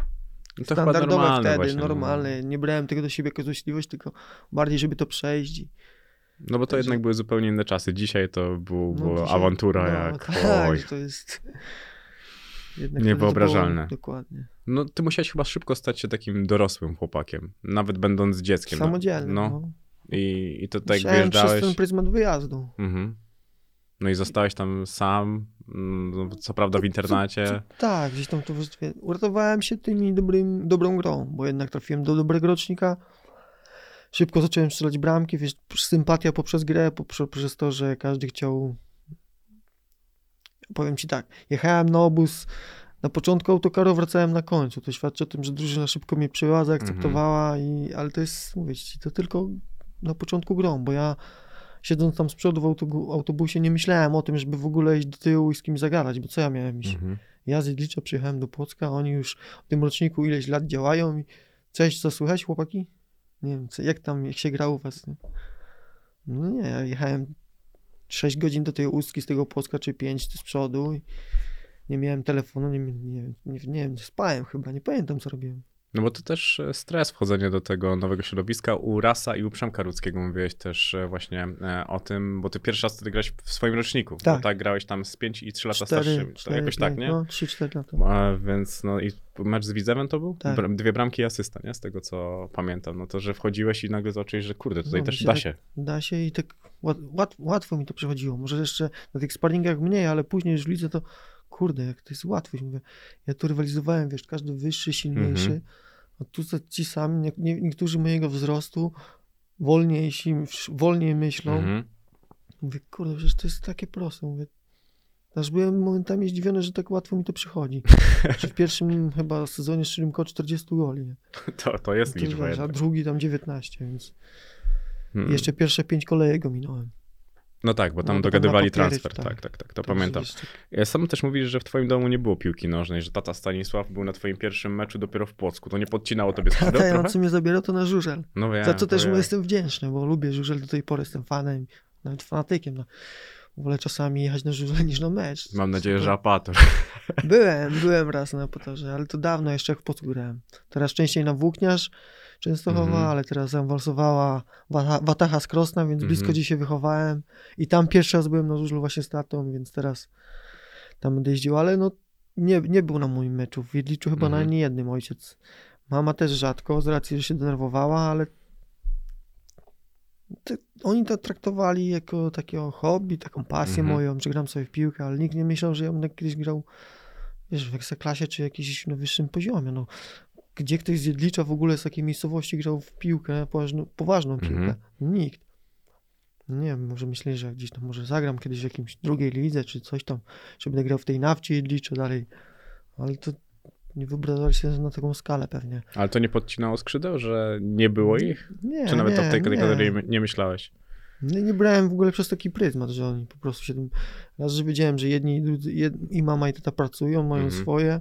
to chyba standardowe normalne wtedy, właśnie, no. normalne. Nie brałem tego do siebie jako złośliwość, tylko bardziej, żeby to przejść. No bo to Także- jednak były zupełnie inne czasy. Dzisiaj to był, No, była awantura no, jak tak, oj. to jest jednak Niewyobrażalne. było- Dokładnie. No ty musiałeś chyba szybko stać się takim dorosłym chłopakiem, nawet będąc dzieckiem. no. Samodzielny. No. No. I, i to tak Musiałem przez wjeżdżałeś. ten pryzmat wyjazdu. Mhm. No i zostałeś tam sam, co prawda w internacie. Tak, gdzieś tam to. Uratowałem się tymi dobrym, dobrą grą, bo jednak trafiłem do dobrego rocznika. Szybko zacząłem strzelać bramki, wiesz, sympatia poprzez grę, poprzez, poprzez to, że każdy chciał... Powiem ci tak, jechałem na obóz na początku autokaru, wracałem na końcu. To świadczy o tym, że drużyna szybko mnie przyjęła, zaakceptowała, i, ale to jest, mówię ci, to tylko na początku grą, bo ja siedząc tam z przodu w autobu- autobusie nie myślałem o tym, żeby w ogóle iść do tyłu i z kimś zagadać, bo co ja miałem iść? Mhm. Ja z Jedlicza przyjechałem do Płocka, oni już w tym roczniku ileś lat działają i cześć, co słychać chłopaki? Nie wiem, co, jak tam, jak się gra u was? nie? No nie, ja jechałem 6 godzin do tej ustki z tego Płocka, czy 5 z przodu i nie miałem telefonu, nie, nie, nie, nie, nie wiem, spałem chyba, nie pamiętam co robiłem. No bo to też e, stres wchodzenie do tego nowego środowiska. U Rasa i u Przemka Rudzkiego mówiłeś też e, właśnie e, o tym, bo ty pierwszy raz wtedy grałeś w swoim roczniku. Bo Tak. tak grałeś tam z 5 i 3 lata cztery, Jakoś tak, nie? No, 3-4 lata. A, więc no i mecz z Widzewem to był? Tak. Dwie bramki i asysta, nie? Z tego co pamiętam. No to, że wchodziłeś i nagle zobaczyłeś, że kurde, tutaj No, też myślę, da że- się. Da się i tak łat, łat, łatwo mi to przychodziło. Może jeszcze na tych sparingach mniej, ale później już w lidze to kurde, jak to jest łatwość. Mówię, ja tu rywalizowałem, wiesz, każdy wyższy, silniejszy, Mhm. a tu ci sami, nie, nie, niektórzy mojego wzrostu, wolniejsi, wolniej myślą. Mhm. Mówię, kurde, przecież to jest takie proste. Mówię, aż byłem momentami zdziwiony, że tak łatwo mi to przychodzi. W pierwszym chyba sezonie strzeliłem około 40 goli. nie? To, to jest To liczba wiesz, a drugi tam 19, więc Mm. jeszcze pierwsze pięć kolejek ominąłem. No tak, bo tam No, dogadywali papiery, transfer. tak. Tak, tak, tak, to Także pamiętam. Ja Sam też mówisz, że w twoim domu nie było piłki nożnej, że tata Stanisław był na twoim pierwszym meczu dopiero w Płocku. To nie podcinało tobie skrzydeł Tata, on co mnie zabierał, to na żużel. No wiem, Za co też to mu jestem wdzięczny, bo lubię żużel do tej pory, jestem fanem, nawet fanatykiem. No. Wolę czasami jechać na żużel niż na mecz. Mam nadzieję, że To- apator. Byłem, byłem raz na potorze, ale to dawno jeszcze jak w Płocku grałem. Teraz częściej na Włókniarz Częstochowa, Mhm. ale teraz zaawansowała Wata- Wataha z Krosna, więc blisko Mhm. gdzie się wychowałem. I tam pierwszy raz byłem na żużlu właśnie z tatą, więc teraz tam będę jeździł, ale no nie, nie był na moim meczu. W Jedliczu chyba na Mhm. ani jednym ojciec. Mama też rzadko, z racji, że się denerwowała, ale te, oni to traktowali jako takiego hobby, taką pasję Mhm. moją, że gram sobie w piłkę, ale nikt nie myślał, że ja będę kiedyś grał wiesz, w ekstraklasie czy jakimś na wyższym poziomie. No, gdzie ktoś z Jedlicza w ogóle z takiej miejscowości grał w piłkę, poważną, poważną piłkę? Mhm. Nikt. Nie wiem, może myśleli, że gdzieś tam może zagram kiedyś w jakimś drugiej lidze, czy coś tam, że będę grał w tej nawcie Jedliczu dalej. Ale to nie wyobrażali się na taką skalę pewnie. Ale to nie podcinało skrzydeł, że nie było ich? Nie, Czy nawet nie, to w tej kategorii nie. nie myślałeś? Nie, nie brałem w ogóle przez taki pryzmat, że oni po prostu się tym... Raz, że wiedziałem, że jedni i drudzy, jed, i mama i tata pracują, mają Mhm. swoje.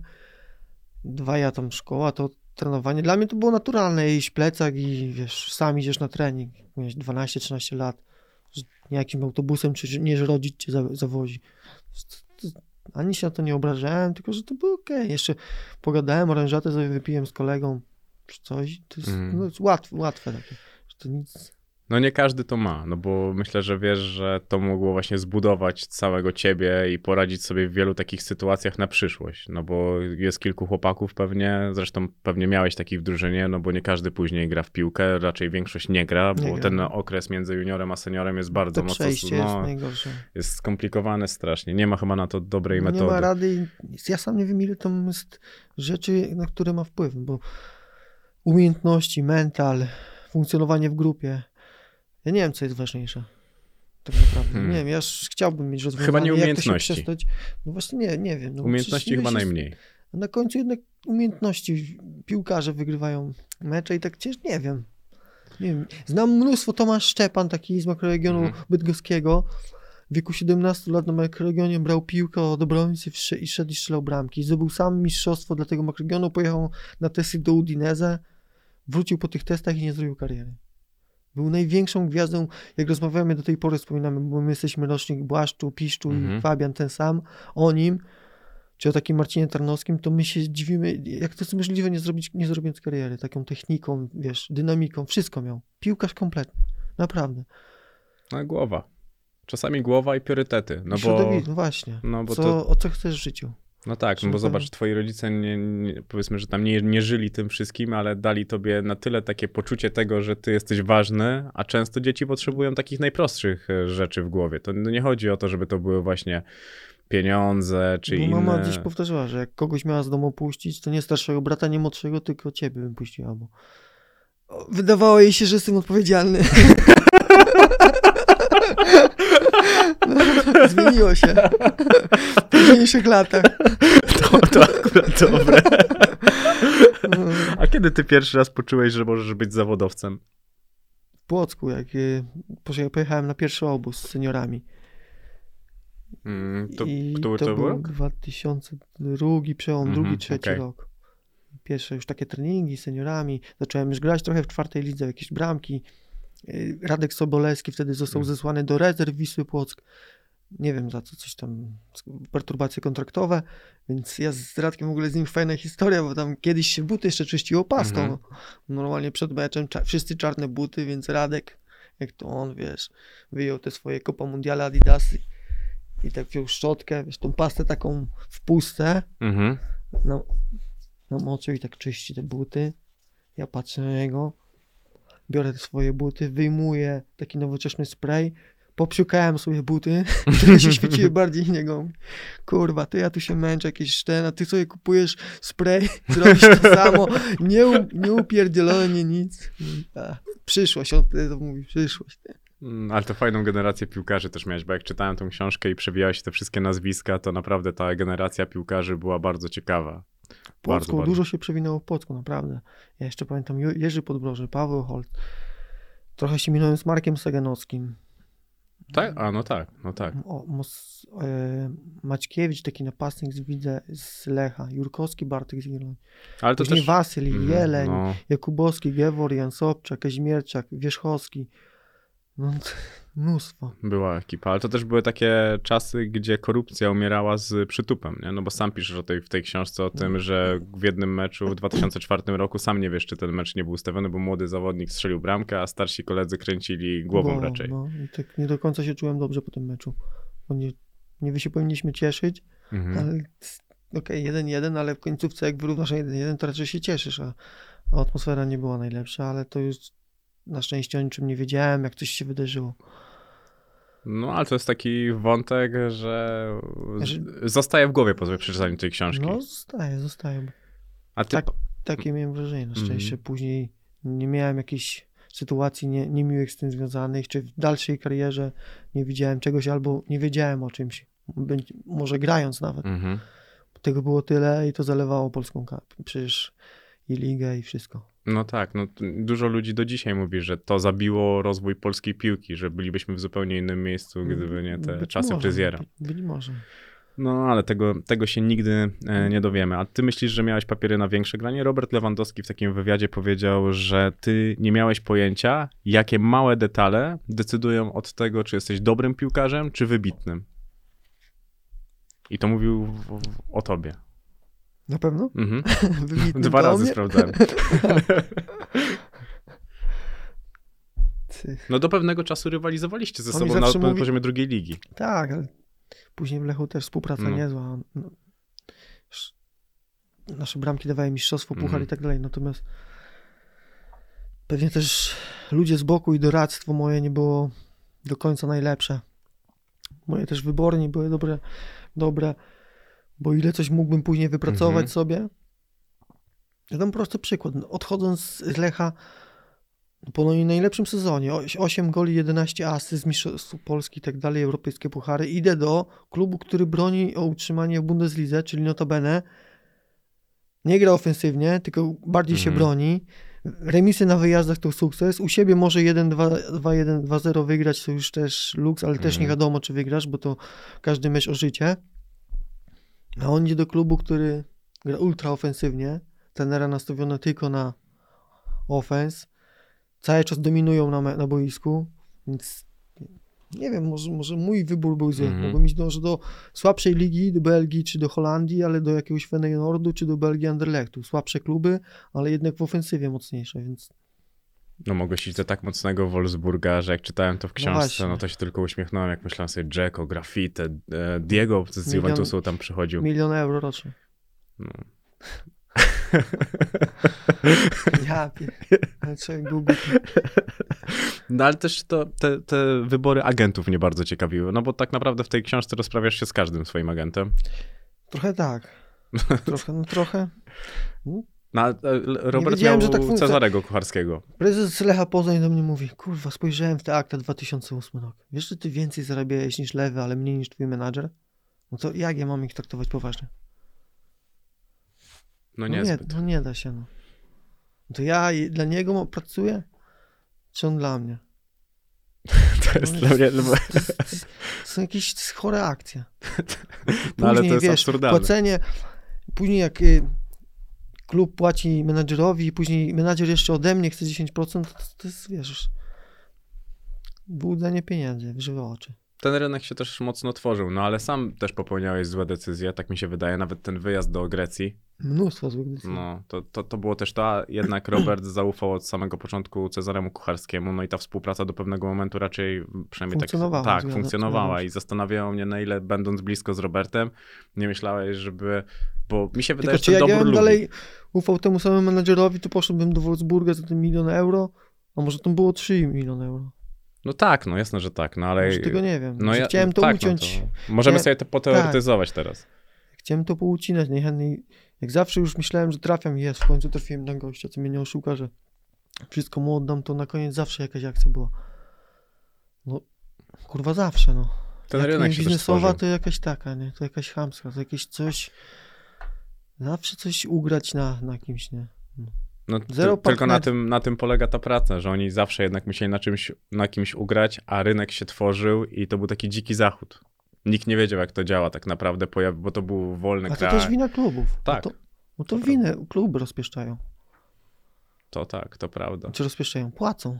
Dwa ja tam szkoła, to trenowanie. Dla mnie to było naturalne, iść plecak i wiesz, sam idziesz na trening. Miałeś 12-13 lat. Jakimś autobusem, czy nie, że rodzic cię za, zawozi. To- to- Ani się na to nie obrażałem, tylko że to było okej. Jeszcze pogadałem, orężatę sobie wypiłem z kolegą, czy coś. To jest, Mhm. no, jest łatwe, łatwe takie. Że to nic... No nie każdy to ma, no bo myślę, że wiesz, że to mogło właśnie zbudować całego ciebie i poradzić sobie w wielu takich sytuacjach na przyszłość, no bo jest kilku chłopaków pewnie, zresztą pewnie miałeś takich w drużynie, no bo nie każdy później gra w piłkę, raczej większość nie gra, bo Nie gra. ten okres między juniorem a seniorem jest bardzo To mocno, przejście jest no, najgorsze. jest skomplikowane strasznie, nie ma chyba na to dobrej No metody. Nie ma rady. Ja sam nie wiem, ile tam jest rzeczy, na które ma wpływ, bo umiejętności, mental, funkcjonowanie w grupie. Ja nie wiem, co jest ważniejsze. Tak naprawdę. Hmm. Nie wiem, ja już chciałbym mieć rozwiązanie, Chyba nie umiejętności. przestać. No właśnie nie, nie wiem. No, Umiejętności chyba jest- najmniej. a Na końcu jednak umiejętności. Piłkarze wygrywają mecze i tak przecież nie wiem. Nie wiem. Znam mnóstwo. Tomasz Szczepan, taki z makroregionu Mhm. bydgoskiego. W wieku 17 lat na makroregionie brał piłkę od obrońcy i szedł i strzelał bramki. Zdobył sam mistrzostwo dla tego makroregionu. Pojechał na testy do Udinese. Wrócił po tych testach i nie zrobił kariery. Był największą gwiazdą, jak rozmawiamy do tej pory, wspominamy, bo my jesteśmy rocznik Błaszczu, Piszczu Mhm. i Fabian ten sam, o nim. czy o takim Marcinie Tarnowskim, to my się dziwimy, jak to jest możliwe nie zrobić, nie zrobiąc kariery, taką techniką, wiesz, dynamiką, wszystko miał. Piłkarz kompletny, naprawdę. No głowa. Czasami głowa i priorytety. No bo, Środowisko, no właśnie. no bo co, to, O co chcesz w życiu? No tak, no bo zobacz, twoi rodzice nie, nie, powiedzmy, że tam nie, nie żyli tym wszystkim, ale dali tobie na tyle takie poczucie tego, że ty jesteś ważny, a często dzieci potrzebują takich najprostszych e, rzeczy w głowie. To nie chodzi o to, żeby to były właśnie pieniądze czy Bo inne. mama gdzieś powtarzała, że jak kogoś miała z domu puścić, to nie starszego brata, nie młodszego, tylko ciebie bym puściła, bo wydawało jej się, że jestem odpowiedzialny. Zmieniło się w późniejszych latach. To, to akurat dobre. A kiedy ty pierwszy raz poczułeś, że możesz być zawodowcem? W Płocku, jak y, poje- pojechałem na pierwszy obóz z seniorami. Mm, to, I który to, to był rok? 2002, przełom, Mhm, drugi, trzeci okej. rok. Pierwsze już takie treningi z seniorami. Zacząłem już grać trochę w czwartej lidze, jakieś bramki. Y, Radek Sobolewski wtedy został Mhm. zesłany do rezerw Wisły Płock. Nie wiem za co, coś tam, perturbacje kontraktowe, więc ja z Radkiem w ogóle z nim fajna historia, bo tam kiedyś się buty jeszcze czyściło pastą. Mhm. Normalnie przed meczem cza- wszyscy czarne buty, więc Radek, jak to on, wiesz, wyjął te swoje Copa Mundiale Adidasy i tak wziął szczotkę, wiesz, tą pastę taką w pustę, Mhm. no, namoczył i tak czyści te buty. Ja patrzę na niego, biorę swoje buty, wyjmuję taki nowoczesny spray, popsiukałem sobie buty, które się świeciły bardziej niego. Kurwa, ty ja tu się męczę, jakieś ten, a ty sobie kupujesz spray, zrobisz to samo, nie, u, nie upierdzielone, nie nic. A, przyszłość, on wtedy to mówi, przyszłość. Ale to fajną generację piłkarzy też miałeś, bo jak czytałem tą książkę i przewijały się te wszystkie nazwiska, to naprawdę ta generacja piłkarzy była bardzo ciekawa. Płocku, bardzo. dużo się przewinęło w Płocku, naprawdę. Ja jeszcze pamiętam Jerzy Podbroży, Paweł Holt. Trochę się minąłem z Markiem Saganowskim. Tak? A, no tak, no tak. O, Mos, e, Maćkiewicz, taki napastnik z Widze, z Lecha. Jurkowski, Bartek z Irlandii. Ale to Później też... Wasyl, Mhm, Jeleń, No, Jakubowski, Gewor, Jan Sobczak, Kazimierczak, Wierzchowski. No, mnóstwo. była ekipa, ale to też były takie czasy, gdzie korupcja umierała z przytupem, nie? No bo sam piszesz o tej, w tej książce o tym, że w jednym meczu w 2004 roku sam nie wiesz, czy ten mecz nie był ustawiony, bo młody zawodnik strzelił bramkę, a starsi koledzy kręcili głową raczej. No, i tak nie do końca się czułem dobrze po tym meczu. Bo nie, nie wy się powinniśmy cieszyć, Mhm. ale okej, 1-1, ale w końcówce jak wyrównasz na 1-1, to raczej się cieszysz, a, a atmosfera nie była najlepsza, ale to już na szczęście o niczym nie wiedziałem, jak coś się wydarzyło. No, ale to jest taki wątek, że Że- zostaje w głowie po przeczytaniu tej książki. No, zostaje, zostaje. A ty... tak. Takie miałem wrażenie. Na szczęście Mhm. później nie miałem jakichś sytuacji nie, niemiłych z tym związanych, czy w dalszej karierze nie widziałem czegoś albo nie wiedziałem o czymś. Być- Może grając nawet. Mhm. Tego było tyle i to zalewało polską ka- przecież i ligę i wszystko. No tak, no, dużo ludzi do dzisiaj mówi, że to zabiło rozwój polskiej piłki, że bylibyśmy w zupełnie innym miejscu, gdyby nie te Być czasy może, fryzjera. Być, być może. No, ale tego, tego się nigdy e, nie dowiemy. A ty myślisz, że miałeś papiery na większe granie? Robert Lewandowski w takim wywiadzie powiedział, że ty nie miałeś pojęcia, jakie małe detale decydują od tego, czy jesteś dobrym piłkarzem, czy wybitnym. I to mówił o tobie. Na pewno? Mhm. Dwa razy mnie? sprawdzałem. No do pewnego czasu rywalizowaliście ze On sobą na, mówi- poziomie drugiej ligi. Tak, ale później w Lechu też współpraca No. niezła. No. Sz- Nasze bramki dawały mistrzostwo, puchar Mhm. i tak dalej, natomiast pewnie też ludzie z boku i doradztwo moje nie było do końca najlepsze. Moje też wybory nie były dobre, dobre bo ile coś mógłbym później wypracować Mhm. sobie. Ja dam prosty przykład. Odchodząc z Lecha po no najlepszym sezonie, oś- 8 goli, 11 asyst, mistrzostw Polski i tak dalej, europejskie puchary, idę do klubu, który broni o utrzymanie w Bundeslidze, czyli notabene nie gra ofensywnie, tylko bardziej się Mhm. broni. Remisy na wyjazdach to sukces. U siebie może 1-2, 2-1, 2-0 wygrać, to już też luks, ale też nie Mhm. wiadomo, czy wygrasz, bo to każdy mecz o życie. A on idzie do klubu, który gra ultra ofensywnie, trenera nastawione tylko na ofens, cały czas dominują na, na boisku, więc Nie wiem, może, może mój wybór był zły. Mhm. Mogłem iść do słabszej ligi, do Belgii czy do Holandii, ale do jakiegoś Feyenoordu czy do Belgii Anderlechtu. Słabsze kluby, ale jednak w ofensywie mocniejsze, więc No mogłeś iść do tak mocnego Wolfsburga, że jak czytałem to w książce, właśnie. no, to się tylko uśmiechnąłem, jak myślałem sobie Dzeko, Grafite, e, Diego z Milion- Juventusu tam przychodził. milion euro rocznie. No. Ja był głupi. No ale też to, te, te wybory agentów mnie bardzo ciekawiły, no bo tak naprawdę w tej książce rozprawiasz się z każdym swoim agentem. Trochę tak. Trochę, no trochę. No, ale, e, Robert wiedziałem, miał że tak Cezarego Kucharskiego. Prezes Lecha Poznań do mnie mówi, kurwa, spojrzałem w te akta 2008 rok. Wiesz, że ty więcej zarabiałeś niż lewy, ale mniej niż twój menadżer? No to jak ja mam ich traktować poważnie? No No nie, no nie da się, no. No To ja dla niego pracuję? Czy on dla mnie? To jest No dla mnie... to Są jakieś chore akcje. No ale to Później, jest wiesz, absurdalne. Płacenie, później jak y, klub płaci menadżerowi i później menadżer jeszcze ode mnie chce 10%, to, to jest, wiesz, wyłudzenie pieniędzy w żywe oczy. Ten rynek się też mocno tworzył, no ale sam też popełniałeś złe decyzje, tak mi się wydaje, nawet ten wyjazd do Grecji, Mnóstwo złych decyzji. no to, to, to było też to, a jednak Robert zaufał od samego początku Cezaremu Kucharskiemu, no i ta współpraca do pewnego momentu raczej, przynajmniej Funkcjonowała, tak, tak funkcjonowała i zastanawiało mnie, na ile będąc blisko z Robertem, nie myślałeś, żeby, bo mi się wydaje, Tylko że ten ja dobór dalej ufał temu samemu menadżerowi, to poszedłbym do Wolfsburga za ten milion euro, a może to było 3 miliony euro. No tak, no jasne, że tak, no ale... Może tego nie wiem. No ja, chciałem to tak, uciąć. No to możemy Nie, sobie to poteoretyzować teraz. Chciałem to poucinać najchętniej. Jak zawsze już myślałem, że trafiam i jest. W końcu trafiłem na gościa, co mnie nie oszuka, że wszystko mu oddam, to na koniec zawsze jakaś akcja była. No, kurwa zawsze, no. Ten Jak rynek się biznesowa, to jakaś taka, nie? To jakaś chamska, to jakieś coś... Zawsze coś ugrać na, na kimś, nie? No, ty, Zero tylko na tym, na tym polega ta praca, że oni zawsze jednak musieli na czymś, na kimś ugrać, a rynek się tworzył i to był taki dziki zachód. Nikt nie wiedział, jak to działa tak naprawdę, bo to był wolny A to kraj. też wina klubów. Tak. No to, no to winę kluby rozpieszczają. To tak, to prawda. Czy rozpieszczają? Płacą.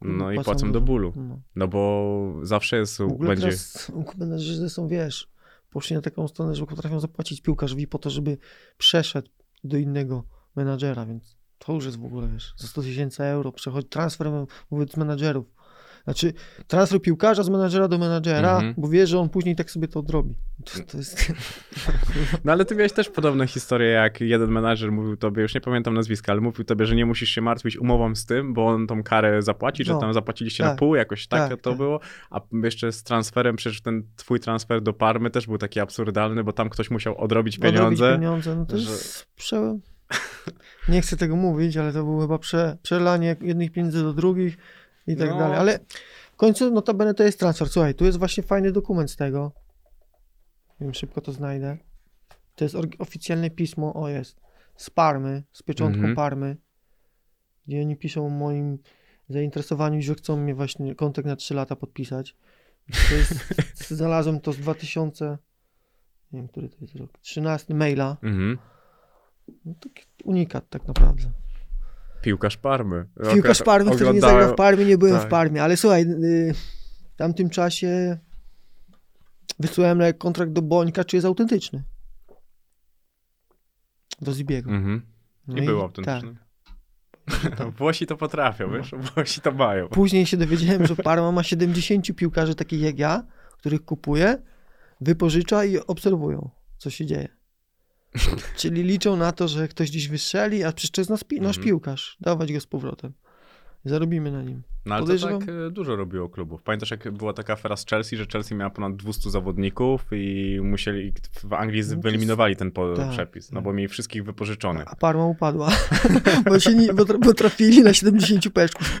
No i Płacą płacą do dużo. bólu. No. No bo zawsze jest, W ogóle będzie... teraz menedżerzy są, wiesz, poszli na taką stronę, że potrafią zapłacić piłkarzowi po to, żeby przeszedł do innego menadżera, więc to już jest w ogóle, wiesz, za 100 tysięcy euro przechodzi transfer, z menadżerów. Znaczy, transfer piłkarza z menadżera do menadżera, Mhm. bo wie, że on później tak sobie to odrobi. To, to jest... No ale ty miałeś też podobną historię, jak jeden menadżer mówił tobie, już nie pamiętam nazwiska, ale mówił tobie, że nie musisz się martwić umową z tym, bo on tą karę zapłaci, że No, tam zapłaciliście na tak, pół, jakoś tak, tak, to tak. było. A jeszcze z transferem, przecież ten twój transfer do Parmy też był taki absurdalny, bo tam ktoś musiał odrobić Odrobić pieniądze. pieniądze, no to że- jest prze... Nie chcę tego mówić, ale to było chyba prze... przelanie jednych pieniędzy do drugich i tak No. dalej. Ale w końcu notabene to jest transfer. Słuchaj, tu jest właśnie fajny dokument z tego. Nie wiem, szybko to znajdę. To jest oficjalne pismo, o jest, z Parmy, z pieczątką Mhm. Parmy, gdzie oni piszą o moim zainteresowaniu, że chcą mnie właśnie kontrakt na 3 lata podpisać. To jest, znalazłem to z 2000, nie wiem, który to jest rok, 13 maila. Mhm. No, unikat tak naprawdę. Piłkarz Parmy. Piłkarz Parmy, który nie zagrał w Parmie, nie byłem tak. w Parmie, ale słuchaj, y, w tamtym czasie wysłałem kontrakt do Bońka, czy jest autentyczny. Do Zibiego. Mhm. No Nie i tak. autentyczny. Włosi to potrafią, wiesz? Włosi to mają. Później się dowiedziałem, że Parma ma 70 piłkarzy takich jak ja, których kupuje, wypożycza i obserwują, co się dzieje. Czyli liczą na to, że ktoś gdzieś wystrzeli, a przecież to jest nasz, pi- nasz Mhm. piłkarz. Dawać go z powrotem. Zarobimy na nim. No ale to Podejrzewam- tak e, dużo robiło klubów. Pamiętasz, jak była taka afera z Chelsea, że Chelsea miała ponad 200 zawodników i musieli, w Anglii No to wyeliminowali ten po, tak, przepis, no tak. bo mieli wszystkich wypożyczonych. A Parma upadła, bo, się nie, bo, tra- bo trafili na 70 peszków.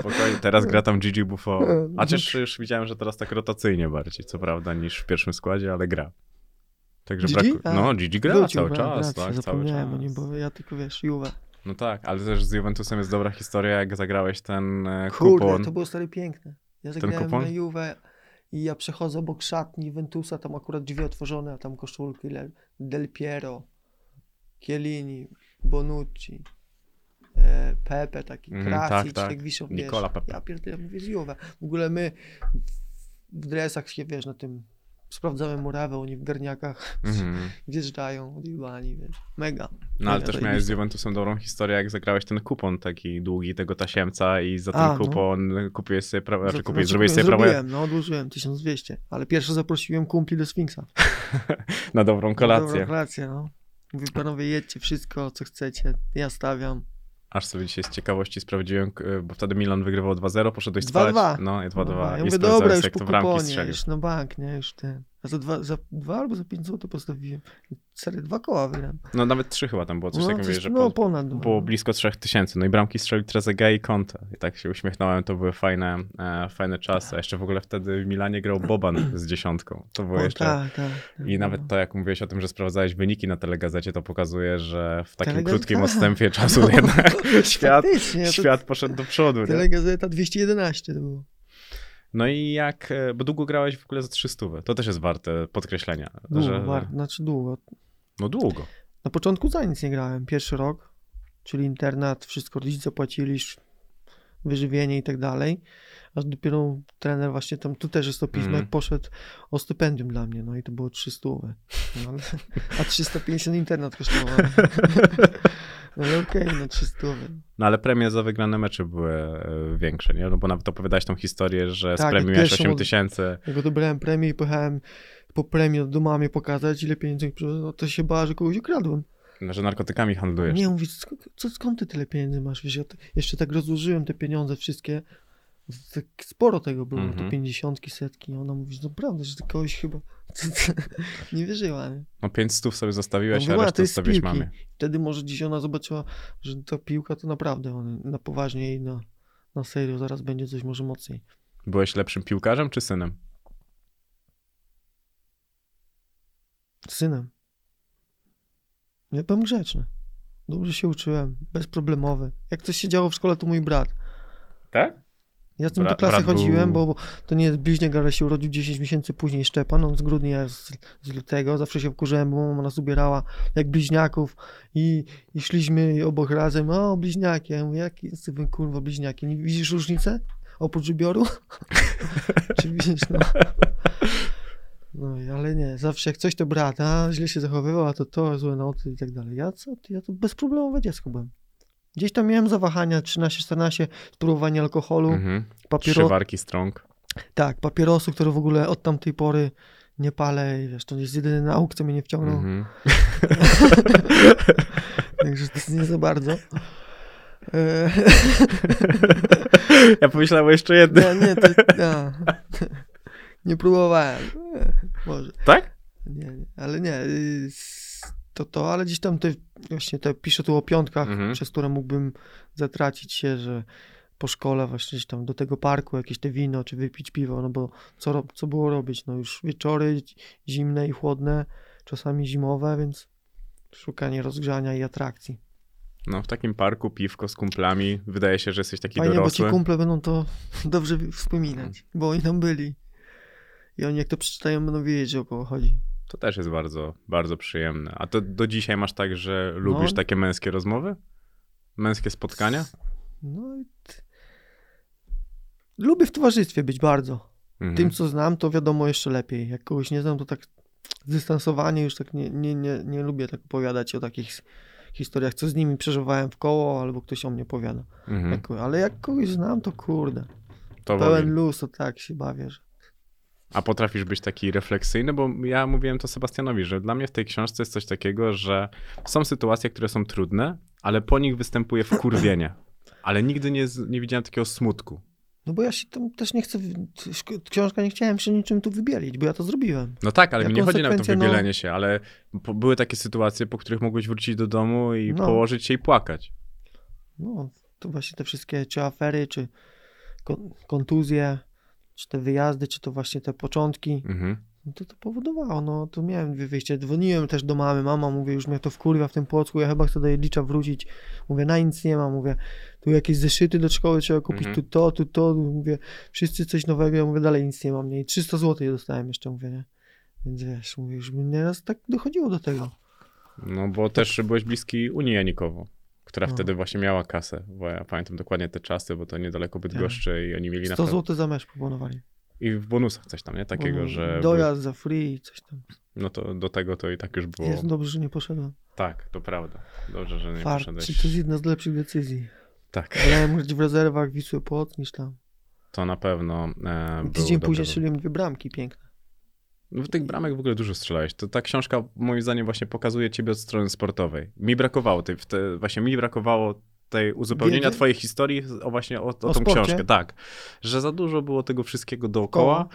Spokojnie, teraz gra tam Gigi Buffon. E, A też już widziałem, że teraz tak rotacyjnie bardziej, co prawda, niż w pierwszym składzie, ale gra. Także Gigi? braku... A, No, Gigi gra Wrócił, cały czas, racja, tak, cały o czas. nim, bo ja tylko wiesz, Juve. No tak, ale też z Juventusem jest dobra historia, jak zagrałeś ten e, Kurde, kupon. to było stary piękne. Ja zagrałem kupon? na Juve i ja przechodzę obok szatni Juventusa, tam akurat drzwi otworzone, a tam koszulki Del Piero, Chiellini, Bonucci, e, Pepe, taki Mhm, Krasic, tak, tak, tak. tak wiszą, Nikola wiesz, Pepe. ja pierdolę, mówię zjuwa. W ogóle my w dresach się, wiesz, na tym sprawdzamy murawę, oni w garniakach Mhm. wjeżdżają, odjebani, wiesz, mega. No ale mega też miałeś z. Juventusem dobrą historię, jak zagrałeś ten kupon taki długi tego tasiemca i za ten A, no. kupon kupiłeś sobie prawo, znaczy kupiłeś, znaczy, zrobiłeś sobie prawo Zrobiłem, no odłożyłem 1200, ale pierwszy zaprosiłem kumpli do Sfinksa. na dobrą kolację. Dobrą kolację, no. Mówię, panowie, jedźcie wszystko, co chcecie, ja stawiam. Aż sobie dzisiaj z ciekawości sprawdziłem, k- bo wtedy Milan wygrywał 2-0, poszedłeś 2-2. spać. No, i 2-2. Ja I mówię, dobra, już jak po to w ramki kuponie, już na bank, nie, już ten. A za dwa, za dwa albo za pięć zł postawiłem. Serio, dwa koła wygram. No nawet trzy chyba tam było, coś No, takiego, coś- że no po, ponad. było blisko 3000. No i bramki strzelił Trezeguet i Conte. I tak się uśmiechnąłem, to były fajne, e, fajne czasy. A jeszcze w ogóle wtedy w Milanie grał Boban z dziesiątką. To było O, jeszcze... tak, tak, tak, I no. nawet to, jak mówiłeś o tym, że sprawdzałeś wyniki na telegazecie, to pokazuje, że w takim krótkim odstępie czasu jednak świat, to świat poszedł do przodu. Nie? Telegazeta 211 to było. No i jak, e, bo długo grałeś w ogóle za 300. To też jest warte podkreślenia. Długo, że, bar- znaczy długo. No długo. Na początku za nic nie grałem. Pierwszy rok, czyli internat, wszystko rodzice płacili, wyżywienie i tak dalej. Aż dopiero trener właśnie tam, tu też jest to pismo, Mhm. jak poszedł o stypendium dla mnie, no i to było 300. No, ale, a 350 internat kosztował. No okej, no 300. No ale premie za wygrane mecze były e, większe, nie? No bo nawet opowiadałeś tą historię, że z Tak, premii jak miałeś pierwszą 8 od- tysięcy. Jak odebrałem premię i pojechałem po premię do mamy pokazać, ile pieniędzy no to się bała, że kogoś ukradłem. No, że narkotykami handlujesz. Nie, mówi, skąd, co, skąd ty tyle pieniędzy masz? Wiesz, ja jeszcze tak rozłożyłem te pieniądze wszystkie. Sporo tego było, Mhm. to pięćdziesiątki, setki. Ona mówi, że naprawdę, że kogoś chyba nie wierzyła. Nie? No 5 stów sobie zostawiłeś, No a resztę zostawiłeś mamie. Wtedy może dziś ona zobaczyła, że ta piłka to naprawdę on, na poważnie i na, na serio zaraz będzie coś może mocniej. Byłeś lepszym piłkarzem czy synem? Synem. Ja byłem grzeczny. Dobrze się uczyłem, bezproblemowy. Jak coś się działo w szkole, to mój brat. Tak? Ja z tym Bra- do klasy chodziłem, bo, bo to nie jest bliźniak, ale się urodził 10 miesięcy później Szczepan, on z grudnia, z, z lutego. Zawsze się wkurzyłem, bo mama nas ubierała jak bliźniaków i, i szliśmy obok razem, o bliźniaki. Ja mówię, jaki jest wy kurwa bliźniaki? Nie widzisz różnicę? Oprócz ubioru? Czy widzisz, no. No, i- ale nie, zawsze jak coś to brat, a źle się zachowywał, a to to, złe noty i tak dalej. Ja co, ja to bezproblemowe dziecko byłem. Gdzieś tam miałem zawahania 13-14, spróbowanie alkoholu, Mhm. papiero... Trzy warki strong. Tak, papierosu, które w ogóle od tamtej pory nie palę i wiesz, to jest jedyny nauk, co mnie nie wciągnął, Mhm. także to jest nie za bardzo. Ja pomyślałem jeszcze jednym. nie, nie, to, a, nie próbowałem. Może. Tak? Nie, nie, ale nie. y, To to, ale gdzieś tam te, właśnie te, piszę tu o piątkach, Mhm. przez które mógłbym zatracić się, że po szkole właśnie gdzieś tam do tego parku jakieś te wino, czy wypić piwo, no bo co, co było robić? No już wieczory zimne i chłodne, czasami zimowe, więc szukanie rozgrzania i atrakcji. No w takim parku, piwko z kumplami. Wydaje się, że jesteś taki Fajnie, bo dorosły. ci kumple będą to dobrze wspominać, bo oni tam byli. I oni jak to przeczytają, będą wiedzieć, o kogo chodzi. To też jest bardzo, bardzo przyjemne. A to do dzisiaj masz tak, że lubisz No. takie męskie rozmowy? Męskie spotkania? No i. Lubię w towarzystwie być bardzo. Mhm. Tym, co znam, to wiadomo jeszcze lepiej. Jak kogoś nie znam, to tak zdystansowanie już tak nie, nie, nie, nie lubię tak opowiadać o takich historiach, co z nimi przeżywałem w koło, albo ktoś o mnie opowiada. Mhm. Ale jak kogoś znam, to kurde. To Pełen luz, to tak się bawię. Że... A potrafisz być taki refleksyjny? Bo ja mówiłem to Sebastianowi, że dla mnie w tej książce jest coś takiego, że są sytuacje, które są trudne, ale po nich występuje wkurwienie. Ale nigdy nie, nie widziałem takiego smutku. No bo ja się tam też nie chcę, książka nie chciałem się niczym tu wybielić, bo ja to zrobiłem. No tak, ale Ja mi nie chodzi nawet o konsekwencje, no- wybielenie się, ale po, były takie sytuacje, po których mogłeś wrócić do domu i No. położyć się i płakać. No, to właśnie te wszystkie, czy afery, czy kon- kontuzje, czy te wyjazdy, czy to właśnie te początki, Mhm. no to to powodowało, no to miałem dwie wyjście. Dzwoniłem też do mamy, mama mówię, już mnie to wkurwia w tym Płocku, ja chyba chcę do Jedlicza wrócić. Mówię, na nic nie ma, mówię, tu jakieś zeszyty do szkoły trzeba kupić, Mhm. tu to, tu to, mówię, wszyscy coś nowego, ja mówię, dalej nic nie mam, nie, i 300 zł je dostałem jeszcze, mówię, nie. Więc wiesz, mówię, już mi nieraz tak dochodziło do tego. No bo też byłeś bliski Unii Janikowo, która No. wtedy właśnie miała kasę, bo ja pamiętam dokładnie te czasy, bo to niedaleko Bydgoszczy i oni mieli 100 naprawdę... zł za mecz proponowali. I w bonusach coś tam, nie? Takiego, Bo że... Dojazd za free, coś tam. No to do tego to i tak już było... Jest dobrze, że nie poszedłem. Tak, to prawda. Dobrze, że nie Fart, poszedłeś. czy to jest jedna z lepszych decyzji. Tak, Wolałem grać w rezerwach Wisły Płock niż tam. to na pewno e, Tydzień później strzeliłem dwie bramki piękne. No, tych bramek w ogóle dużo strzelałeś. To ta książka moim zdaniem właśnie pokazuje ciebie od strony sportowej. Mi brakowało tej, te, właśnie mi brakowało tej uzupełnienia Wiedzy? twojej historii o właśnie o, o, O tą sporcie? książkę. Tak, że za dużo było tego wszystkiego dookoła.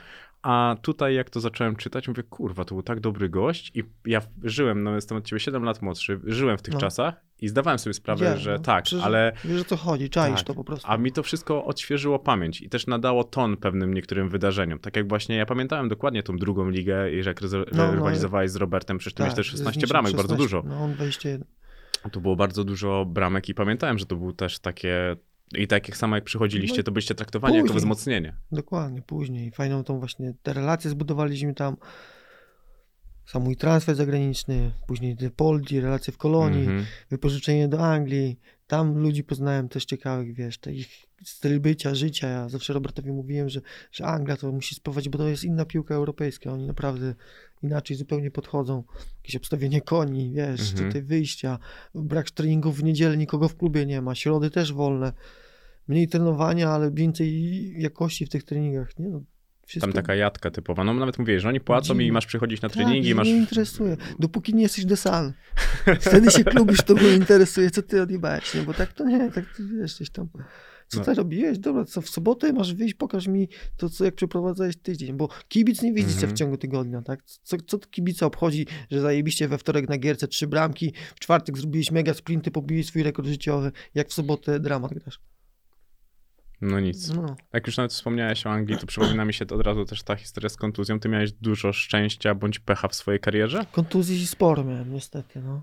A tutaj jak to zacząłem czytać, mówię, kurwa, to był tak dobry gość i ja żyłem, no jestem od ciebie 7 lat młodszy, żyłem w tych No. czasach i zdawałem sobie sprawę, Widziałem, że no. tak, Przecież ale Wiesz o co chodzi, czaisz Tak. to po prostu. a mi to wszystko odświeżyło pamięć i też nadało ton pewnym niektórym wydarzeniom. Tak jak właśnie ja pamiętałem dokładnie tą drugą ligę i że jak No, no, rywalizowałeś z Robertem, przecież ty miałeś też z 16 niczym bramek, bardzo 16. dużo. No on 21. Tu było bardzo dużo bramek i pamiętałem, że to było też takie i tak jak samo jak przychodziliście, No, to byliście traktowani jako później. wzmocnienie. Dokładnie, później. Fajną tą właśnie, te relacje zbudowaliśmy tam. Sam mój transfer zagraniczny, później te Poldi, relacje w Kolonii, Mhm. wypożyczenie do Anglii. Tam ludzi poznałem też ciekawych, wiesz, ich styl bycia, życia. Ja zawsze Robertowi mówiłem, że, że Anglia to musi spróbować, bo to jest inna piłka europejska. Oni naprawdę inaczej zupełnie podchodzą. Jakieś obstawienie koni, wiesz, Mhm. tutaj wyjścia, brak treningów w niedzielę, nikogo w klubie nie ma, środy też wolne. Mniej trenowania, ale więcej jakości w tych treningach, nie? No, wszystko Tam taka jadka typowa. No nawet mówię, że oni płacą i Dziwne. masz przychodzić na tak, treningi, mnie masz... nie interesuje. Dopóki nie jesteś The Sun. Wtedy się klub już tobą interesuje, co ty odjebałeś, nie? Bo tak to nie, tak ty wiesz, coś tam... Co No. ty robiłeś? Dobra, co w sobotę masz wyjść, pokaż mi to, co jak przeprowadzałeś tydzień, bo kibic nie widzi cię Mhm. w ciągu tygodnia, tak? Co, co to kibica obchodzi, że zajebiście we wtorek na gierce trzy bramki, w czwartek zrobiłeś mega sprinty, pobiłeś swój rekord życiowy, jak w sobotę dramat grasz. No nic. No. Jak już nawet wspomniałeś o Anglii, to przypomina mi się to od razu też ta historia z kontuzją. Ty miałeś dużo szczęścia bądź pecha w swojej karierze? Kontuzji sporo miałem, niestety, no.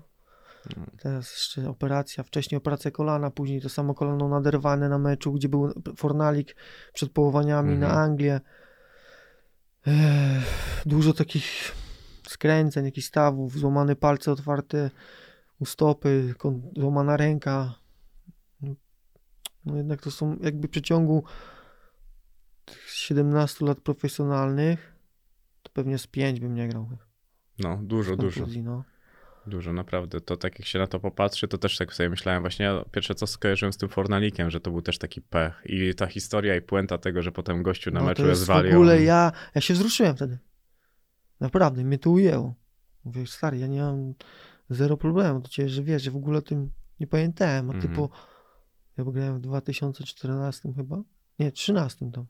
No. Teraz jeszcze operacja, wcześniej operacja kolana, później to samo kolano naderwane na meczu, gdzie był fornalik przed połowaniami Mhm. na Anglię. Ech, dużo takich skręceń, jakichś stawów, złamane palce otwarte u stopy, złamana ręka. No jednak to są jakby w przeciągu tych 17 lat profesjonalnych, to pewnie z 5 bym nie grał. No, dużo, dużo. No. Dużo, naprawdę. To tak jak się na to popatrzy, to też tak sobie myślałem. Właśnie ja pierwsze co skojarzyłem z tym Fornalikiem, że to był też taki pech. I ta historia i puenta tego, że potem gościu na no, meczu to jest zwalił. w ogóle ja, ja się wzruszyłem wtedy. Naprawdę, mnie to ujęło. Mówię, stary, ja nie mam zero problemu do ciebie, że wiesz, że w ogóle o tym nie pamiętałem, a ty Mhm. po, ja grałem w 2014 chyba, nie, 13 tam,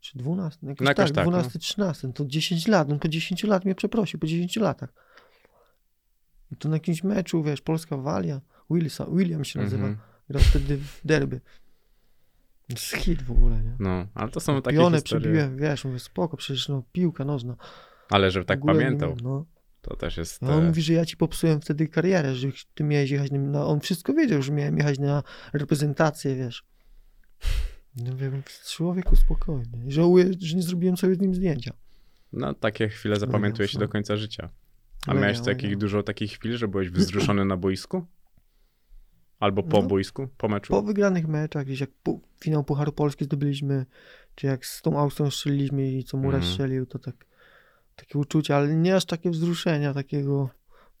czy 12, jakoś, No jakoś tak, tak, no. 12, 13, to 10 lat, on po 10 lat mnie przeprosił, po 10 latach. I to na jakimś meczu, wiesz, Polska Walia, Wilsa, William się nazywa, Mhm. grał wtedy w derby. Jest hit w ogóle, nie? No, ale to są takie Pionę historie. przebiłem, wiesz, mówię, spoko, przecież no, piłka nożna. Ale że tak nie pamiętał, miałem, No. To też jest... A on e, mówi, że ja ci popsułem wtedy karierę, że ty miałeś jechać na, na... On wszystko wiedział, że miałem jechać na reprezentację, wiesz. No wiem, człowieku spokojnie. Żałuję, że nie zrobiłem sobie z nim zdjęcia. No, takie chwile zapamiętuje się no. do końca życia. A Mega, miałeś takich dużo takich chwil, że byłeś wzruszony na boisku? Albo po No. boisku, po meczu? Po wygranych meczach, gdzieś jak pu- finał Pucharu Polski zdobyliśmy, czy jak z tą Austrią strzeliliśmy i co Mura Mhm. strzelił, to tak, takie uczucie, ale nie aż takie wzruszenia, takiego,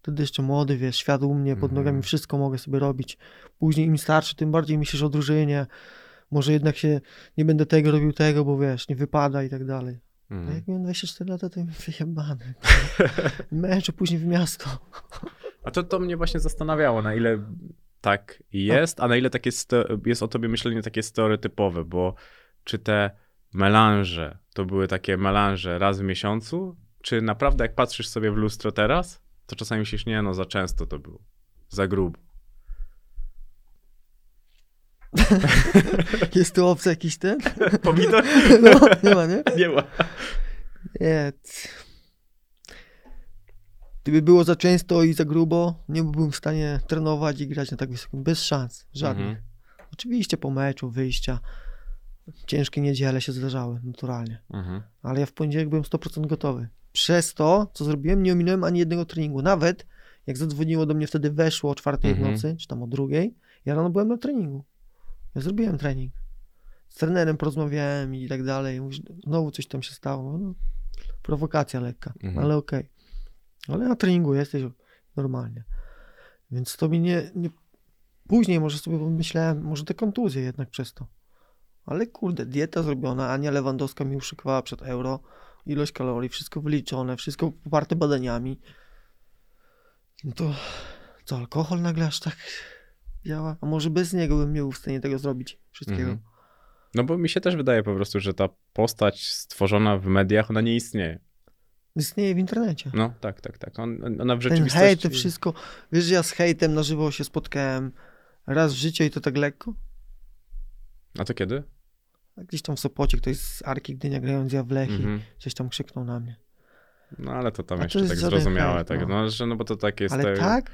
wtedy jeszcze młody, wiesz, świat u mnie, pod Mhm. nogami wszystko mogę sobie robić. Później im starszy, tym bardziej myślisz o drużynie, może jednak się, nie będę tego robił tego, bo wiesz, nie wypada i tak dalej. A Mhm. jak miałem 24 lata, to wyjebany. Mecz, a później w miasto. A to, to mnie właśnie zastanawiało, na ile tak jest, a na ile takie sto- jest o tobie myślenie takie stereotypowe, bo czy te melanże to były takie melanże raz w miesiącu, czy naprawdę jak patrzysz sobie w lustro teraz, to czasami myślisz, nie no, za często to było, za grubo. Jest tu obcy jakiś ten? Pomidor? No, nie ma, nie? Nie ma. Nie. Gdyby było za często i za grubo, nie byłbym w stanie trenować i grać na tak wysokim. Bez szans. Żadnych. Mhm. Oczywiście po meczu, wyjścia. Ciężkie niedziele się zdarzały, naturalnie. Mhm. Ale ja w poniedziałek byłem 100% gotowy. Przez to, co zrobiłem, nie ominąłem ani jednego treningu. Nawet Jak zadzwoniło do mnie wtedy weszło o czwartej w Mhm. nocy, czy tam o drugiej, ja rano byłem na treningu. Ja zrobiłem trening. Z trenerem porozmawiałem i tak dalej. Mówi, że znowu coś tam się stało. No, prowokacja lekka, Mhm. ale okej. Ale na treningu jesteś normalnie. Więc to mi nie, nie... Później może sobie pomyślałem, może te kontuzje jednak przez to. Ale kurde, dieta zrobiona, Ania Lewandowska mi uszykowała przed euro, ilość kalorii, wszystko wyliczone, wszystko poparte badaniami. No to co, alkohol nagle aż tak działa? A może bez niego bym nie był w stanie tego zrobić, wszystkiego. Mhm. No bo mi się też wydaje po prostu, że ta postać stworzona w mediach, ona nie istnieje. Istnieje w internecie. No, tak, tak, tak. On, ona w Ten rzeczywistości... hejt, to wszystko. Wiesz, że ja z hejtem na żywo się spotkałem raz w życiu i to tak lekko? A to kiedy? Gdzieś tam w Sopocie ktoś z Arki Gdynia grając ja w Lech i Mhm. coś tam krzyknął na mnie. No ale to tam A to jeszcze jest tak zrozumiałe, tak, no. no. że no bo to tak jest... Ale tak- tak?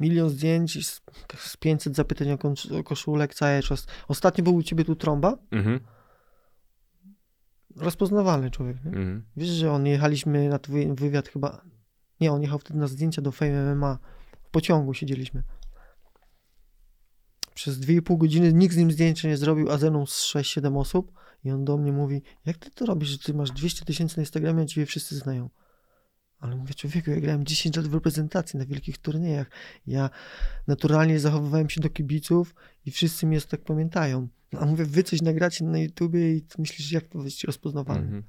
Milion zdjęć, z, z 500 zapytań o, o koszulek cały czas. Ostatnio był u ciebie tu trąba? Mhm, Rozpoznawalny człowiek, nie? mhm. Wiesz, że on jechaliśmy na twój wywiad chyba... Nie, on jechał wtedy na zdjęcia do Fame MMA. W pociągu siedzieliśmy. Przez 2,5 godziny nikt z nim zdjęcia nie zrobił, a ze mną z 6-7 osób. I on do mnie mówi, jak ty to robisz, że ty masz 200 tysięcy na Instagramie, a ciebie wszyscy znają. Ale mówię, człowieku, ja grałem 10 lat w reprezentacji na wielkich turniejach. Ja naturalnie zachowywałem się do kibiców i wszyscy mnie tak pamiętają. A mówię, wy coś nagracie na YouTubie i myślisz, jak to być rozpoznawalne. Mhm.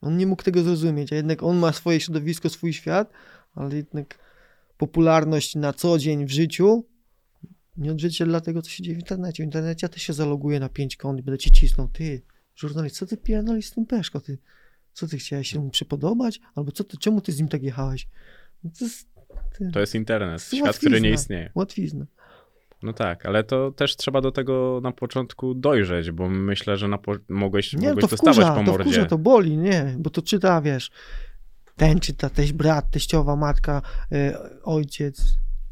On nie mógł tego zrozumieć, a jednak on ma swoje środowisko, swój świat, ale jednak popularność na co dzień w życiu nie odzwierciedla tego, co się dzieje w internecie. W internecie ja też się zaloguję na pięć kont i będę ci cisnął. Ty, żurnalist, co ty pierdolisz z tym peszko, ty? Co ty chciałeś się mu przypodobać? Albo co ty, czemu ty z nim tak jechałeś? No to jest ty, To jest internet, To świat, który nie istnieje. łatwizna. No tak, ale to też trzeba do tego na początku dojrzeć, bo myślę, że na po... mogłeś, Nie, mogłeś to dostawać wkurza, po to mordzie. wkurza, to boli, nie, bo to czyta, wiesz, ten czyta, teś brat, teściowa, matka, y, ojciec,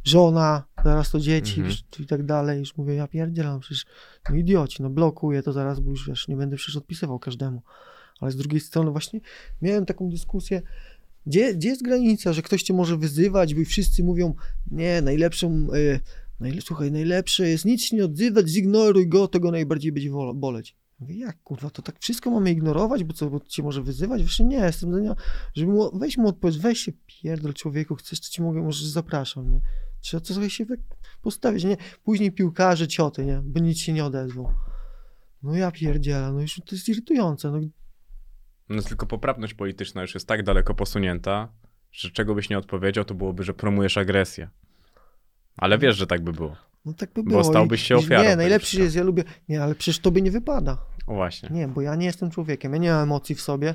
żona, zaraz to dzieci Mhm. i tak dalej, już mówię, ja pierdzielam, przecież, no idioci, no blokuję to zaraz, bo już, wiesz, nie będę przecież odpisywał każdemu, ale z drugiej strony właśnie miałem taką dyskusję, gdzie, gdzie jest granica, że ktoś cię może wyzywać, bo i wszyscy mówią, nie, najlepszą, y, najle, słuchaj, najlepsze jest nic nie odzywać, zignoruj go, to go najbardziej będzie boleć. Mówię, jak kurwa, to tak wszystko mamy ignorować, bo co, bo cię może wyzywać? Właśnie nie, jestem zdania, żeby mu, weź mu odpowiedź, weź się pierdol człowieku, chcesz, to ci mogę, może zapraszam, nie? Trzeba to trochę się tak postawić, nie? Później piłkarze, cioty, nie? Bo nic się nie odezwą. No ja pierdzielę, no już to jest irytujące, no No tylko poprawność polityczna już jest tak daleko posunięta, że czego byś nie odpowiedział, to byłoby, że promujesz agresję. Ale wiesz, że tak by było. No tak by Bo było. stałbyś I- się ofiarą Nie, najlepszy jest, ja lubię, nie, ale przecież tobie nie wypada. O właśnie. Nie, bo ja nie jestem człowiekiem, ja nie mam emocji w sobie.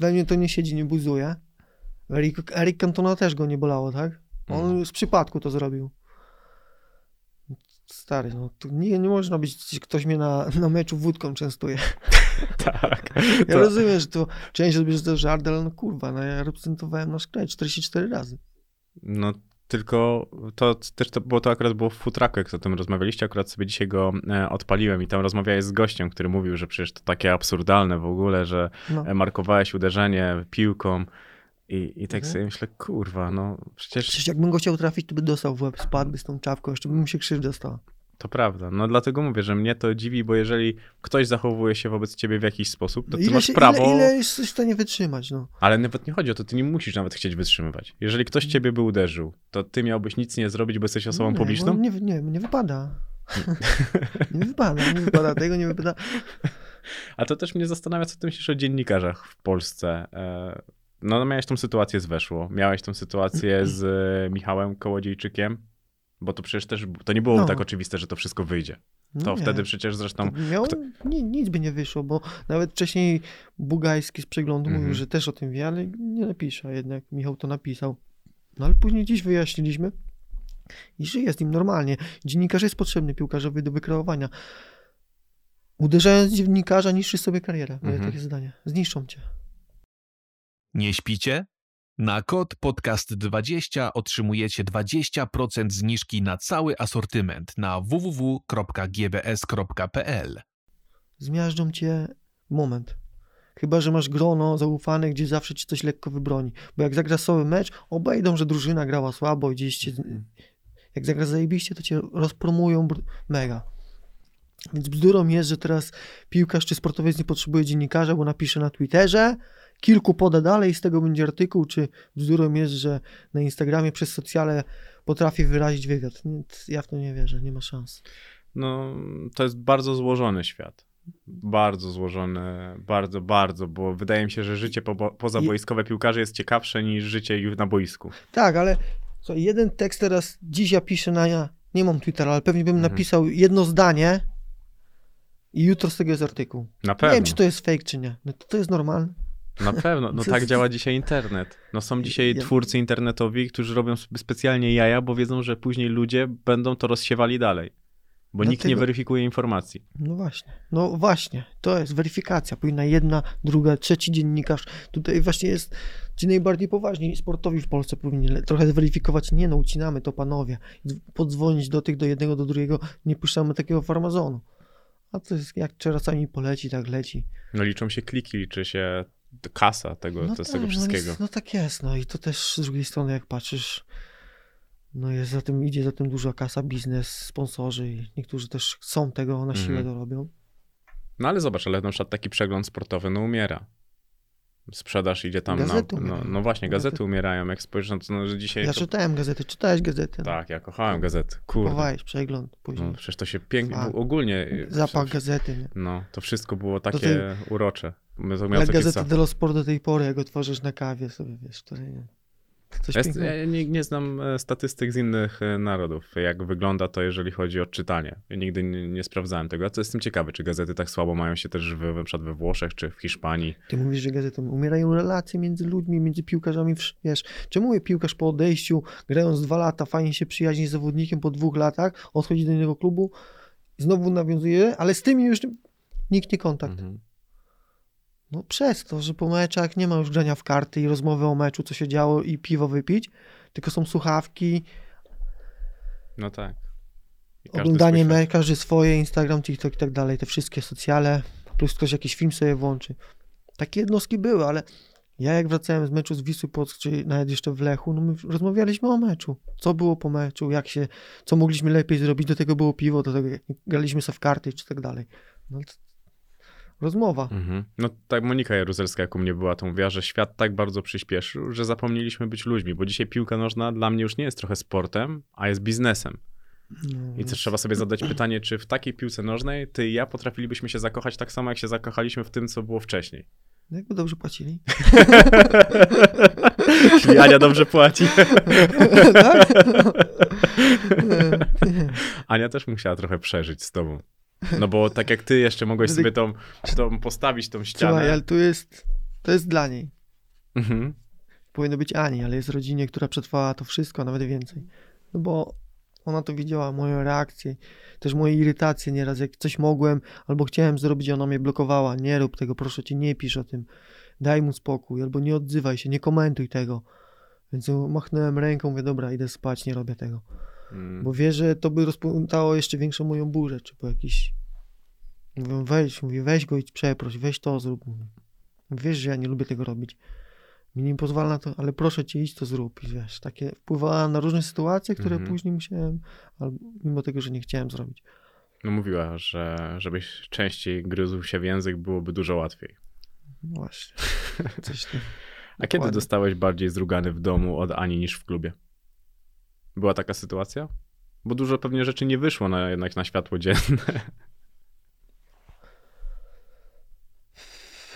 We mnie to nie siedzi, nie buzuje. Eric Cantona też go nie bolało, tak? On Mhm. z przypadku to zrobił. Stary, no to nie, nie można być, ktoś mnie na, na meczu wódką częstuje. Tak. Ja To- rozumiem, że to część odbierze to żart, ale no kurwa, no ja reprezentowałem nasz kraj 44 razy. No tylko to też to, bo to akurat było w futraku, jak o tym rozmawialiście, akurat sobie dzisiaj go e, odpaliłem i tam rozmawiałeś z gościem, który mówił, że przecież to takie absurdalne w ogóle, że No. e, markowałeś uderzenie piłką i, i tak Mhm. sobie myślę, kurwa, no przecież Przecież jakbym go chciał trafić, to by dostał w łeb, spadłby z tą czapką, jeszcze by mu się krzywda stała. to prawda. No dlatego mówię, że mnie to dziwi, bo jeżeli ktoś zachowuje się wobec ciebie w jakiś sposób, to ty ile, masz się, prawo, ile, ile jesteś w stanie wytrzymać, no. ale nawet nie chodzi o to, ty nie musisz nawet chcieć wytrzymywać. Jeżeli ktoś ciebie by uderzył, to ty miałbyś nic nie zrobić, bo jesteś osobą nie, publiczną? Nie, nie, nie wypada. nie wypada, nie wypada tego, nie wypada. A to też mnie zastanawia, co ty myślisz o dziennikarzach w Polsce. E, No, miałeś tą sytuację z Weszło, miałeś tą sytuację z e, Michałem Kołodziejczykiem, bo to przecież też, to nie było No. tak oczywiste, że to wszystko wyjdzie. No To nie. wtedy przecież zresztą, miał, kto- ni, nic by nie wyszło, bo nawet wcześniej Bugajski z przeglądu Mhm. mówił, że też o tym wie, ale nie napisze, a jednak Michał to napisał. No ale później dziś wyjaśniliśmy i żyje z nim normalnie. Dziennikarz jest potrzebny piłkarzowi do wykreowania. Uderzając dziennikarza, niszczysz sobie karierę. Moje Mhm. takie zdanie. Zniszczą cię. Nie śpicie? Na kod podcast20 otrzymujecie 20% zniżki na cały asortyment na www.gbs.pl. Zmiażdżą cię moment. Chyba, że masz grono zaufane, gdzie zawsze ci coś lekko wybroni. Bo jak zagra słaby mecz, obejdą, że drużyna grała słabo, gdzieś cię... Jak zagra zajebiście, to cię rozpromują mega. Więc bzdurą jest, że teraz piłkarz czy sportowiec nie potrzebuje dziennikarza, bo napisze na Twitterze, kilku poda dalej z tego będzie artykuł, czy bzdurą jest, że na Instagramie przez socjale potrafi wyrazić wywiad. Nie, ja w to nie wierzę, nie ma szans. No, to jest bardzo złożony świat. Bardzo złożony, bardzo, bardzo, bo wydaje mi się, że życie po, pozawojskowe piłkarzy jest ciekawsze niż życie już na boisku. Tak, ale co, jeden tekst teraz, dziś ja piszę na, ja nie mam Twittera, ale pewnie bym Mhm. napisał jedno zdanie i jutro z tego jest artykuł. Na Nie pewno. wiem, czy to jest fake, czy nie. No to, to jest normalne. Na pewno, no tak działa dzisiaj internet. No są dzisiaj twórcy internetowi, którzy robią specjalnie jaja, bo wiedzą, że później ludzie będą to rozsiewali dalej. Bo nikt nie Dlatego- weryfikuje informacji. No właśnie, no właśnie, to jest weryfikacja. Powinna jedna, druga, trzeci dziennikarz. Tutaj właśnie jest ci najbardziej poważni sportowi w Polsce powinni trochę zweryfikować. Nie no, ucinamy to panowie. Podzwonić do tych, do jednego, do drugiego. Nie puszczamy takiego farmazonu. A to jest jak czasami poleci, tak leci. No liczą się kliki, liczy się kasa tego, No to, tak, tego no, wszystkiego. jest- no tak jest, no i to też z drugiej strony, jak patrzysz, no jest za tym, idzie za tym duża kasa, biznes, sponsorzy i niektórzy też chcą tego, na siłę Mhm. to robią. No ale zobacz, ale na przykład taki przegląd sportowy no umiera. Sprzedaż idzie tam Gazety na... No, no właśnie, gazety Gazety. umierają. Jak spojrzysz na to, no, że dzisiaj... Ja to... czytałem gazety, czytałeś gazety? no. Tak, ja kochałem gazety. Kurde. Kupowałeś przegląd później. No, przecież to się pięknie... Ogólnie... Zapach gazety, nie? No, to wszystko było takie tej- urocze. Ale gazety dello Sport do tej pory, jak otworzysz na kawie sobie, wiesz, to nie. Coś Ja, pięknego. ja nie, nie znam e, statystyk z innych e, narodów, jak wygląda to, jeżeli chodzi o czytanie. Ja nigdy nie, nie sprawdzałem tego, a co jestem ciekawy, czy gazety tak słabo mają się też w, na przykład we Włoszech, czy w Hiszpanii. Ty mówisz, że gazety umierają relacje między ludźmi, między piłkarzami, wiesz, czemu mówię, piłkarz po odejściu, grając dwa lata, fajnie się przyjaźni z zawodnikiem, po dwóch latach odchodzi do innego klubu, znowu nawiązuje, ale z tymi już nikt nie kontakt. Mhm. No przez to, że po meczach nie ma już grania w karty i rozmowy o meczu, co się działo i piwo wypić, tylko są słuchawki, No tak. Oglądanie meczu, każdy swoje, Instagram, TikTok i tak dalej, te wszystkie socjale, plus ktoś jakiś film sobie włączy. Takie jednostki były, ale ja jak wracałem z meczu z Wisły Płock, czy nawet jeszcze w Lechu, no my rozmawialiśmy o meczu. Co było po meczu, jak się, co mogliśmy lepiej zrobić, do tego było piwo, do tego graliśmy sobie w karty, czy tak dalej. No, rozmowa. Mhm. No tak Monika Jaruzelska, jak u mnie była, to mówiła, że świat tak bardzo przyspieszył, że zapomnieliśmy być ludźmi, bo dzisiaj piłka nożna dla mnie już nie jest trochę sportem, a jest biznesem. No, I też trzeba sobie zadać pytanie, czy w takiej piłce nożnej ty i ja potrafilibyśmy się zakochać tak samo, jak się zakochaliśmy w tym, co było wcześniej. no Jakby dobrze płacili. Czyli Ania dobrze płaci. tak? Nie. Ania też musiała trochę przeżyć z tobą. No bo tak jak ty jeszcze mogłeś sobie tą, tą postawić tą ścianę. Słuchaj, ale tu jest, to jest dla niej. Mhm. Powinno być Ani, ale jest rodzinie, która przetrwała to wszystko, a nawet więcej. No bo ona to widziała, moją reakcję, też moje irytacje nieraz, jak coś mogłem albo chciałem zrobić, ona mnie blokowała. Nie rób tego, proszę cię, nie pisz o tym. Daj mu spokój, albo nie odzywaj się, nie komentuj tego. Więc machnąłem ręką, mówię, dobra, idę spać, nie robię tego. Mm. Bo wie, że to by rozpętało jeszcze większą moją burzę, czy po jakiś... Mówią, weź, mówi, weź go i przeproś, weź to zrób. Wiesz, że ja nie lubię tego robić. Mi nie pozwala na to, ale proszę cię, idź to zrób. I wiesz, takie wpływała na różne sytuacje, które Mhm. później musiałem, albo mimo tego, że nie chciałem zrobić. No mówiła, że żebyś częściej gryzł się w język, byłoby dużo łatwiej. Właśnie. Coś tam. A kiedy dostałeś bardziej zrugany w domu od Ani niż w klubie? Była taka sytuacja? Bo dużo pewnie rzeczy nie wyszło na, jednak na światło dzienne.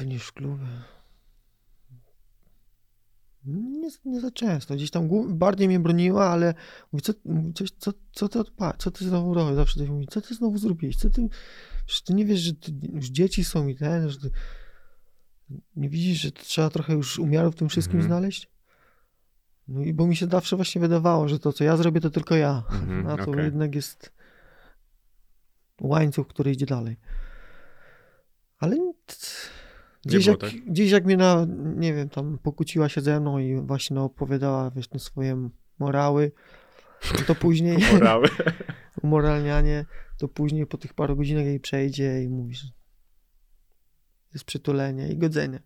Niż w klubie. Nie, nie za często. Gdzieś tam bardziej mnie broniła, ale mówi, co, coś, co, co, ty odpa- co ty znowu robisz? Zawsze ktoś mówi, co ty znowu zrobiłeś? Co ty, że ty nie wiesz, że ty, już dzieci są i ten, że ty, nie widzisz, że trzeba trochę już umiaru w tym wszystkim Mhm. znaleźć? No i bo mi się zawsze właśnie wydawało, że to, co ja zrobię, to tylko ja. Mhm, A to okej. jednak jest łańcuch, który idzie dalej. Ale gdzieś, jak, tak? gdzieś jak mnie na, nie wiem, tam pokłóciła się ze mną i właśnie opowiadała, wiesz, no, swoje morały, no to później, Morały. umoralnianie, to później po tych paru godzinach jej przejdzie i mówi, że jest przytulenie i godzenie.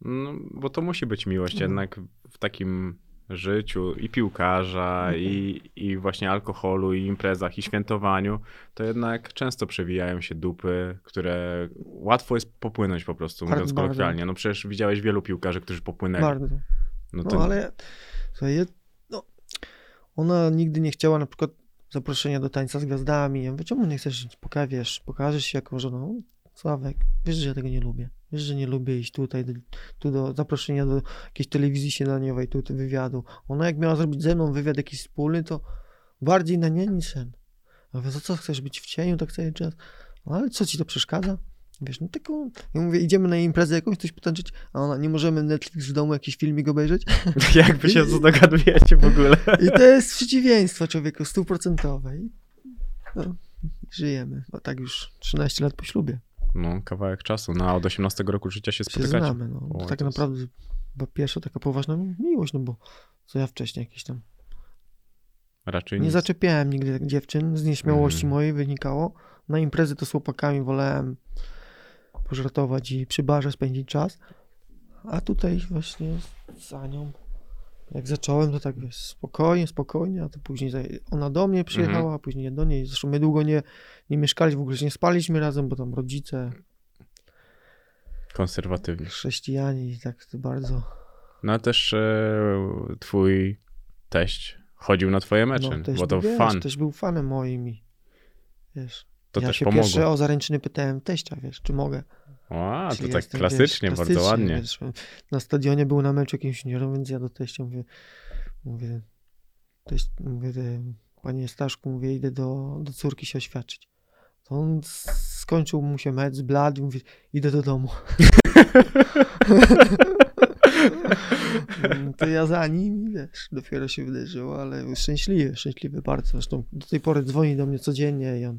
No, bo to musi być miłość No. jednak w takim życiu i piłkarza, Mhm. i, i właśnie alkoholu, i imprezach, i świętowaniu, to jednak często przewijają się dupy, które łatwo jest popłynąć po prostu, Bardzo, mówiąc kolokwialnie. No przecież widziałeś wielu piłkarzy, którzy popłynęli. Bardzo. No No to ale słuchaj, no, ona nigdy nie chciała na przykład zaproszenia do tańca z gwiazdami. Ja mówię, czemu nie chcesz, poka- wiesz, pokażesz się jako żoną? Sławek, wiesz, że ja tego nie lubię. Wiesz, że nie lubię iść tutaj, tu do zaproszenia do jakiejś telewizji śniadaniowej, tu do wywiadu. Ona jak miała zrobić ze mną wywiad jakiś wspólny, to bardziej na nie niż sen. A mówię, za co chcesz być w cieniu tak cały czas? No, ale co ci to przeszkadza? Wiesz, no taką, ja mówię, idziemy na imprezę jakąś, coś potańczyć, a ona, nie możemy Netflix w domu jakiś filmik obejrzeć? jakby się dogadujecie w ogóle. I to jest przeciwieństwo człowieku, stuprocentowe. No, żyjemy. No tak już 13 lat po ślubie. No, kawałek czasu. No, a od 18 roku życia się Się spotykacie. znamy. No. O, To tak naprawdę była pierwsza taka poważna miłość, no bo co ja wcześniej jakieś tam. Raczej Nie nic. zaczepiałem nigdy tak dziewczyn, z nieśmiałości Mhm. mojej wynikało. Na imprezy to z chłopakami wolałem pożartować i przy barze spędzić czas. A tutaj właśnie z Anią, jak zacząłem, to tak wiesz, spokojnie, spokojnie, a to później ona do mnie przyjechała, Mhm. a później ja do niej. Zresztą my długo nie, nie mieszkaliśmy, w ogóle nie spaliśmy razem, bo tam rodzice, Konserwatywnie. chrześcijanie i tak to bardzo... No, a też e, twój teść chodził na twoje mecze, No, bo to wiesz, fan. też był fanem moim i wiesz, To ja też się pomogło. pierwsze o zaręczyny pytałem teścia, wiesz, czy mogę. A, to tak jestem, klasycznie, wiesz, bardzo klasycznie, ładnie. Wiesz, na stadionie był na meczu jakimś juniorem, więc ja do teścia mówię, mówię, teść, mówię panie Staszku, mówię, idę do, do córki się oświadczyć. To on skończył mu się mecz, zbladł, mówi, idę do domu. to ja za nim, wiesz, dopiero się wydarzyło, ale szczęśliwy, szczęśliwy bardzo. Zresztą do tej pory dzwoni do mnie codziennie i on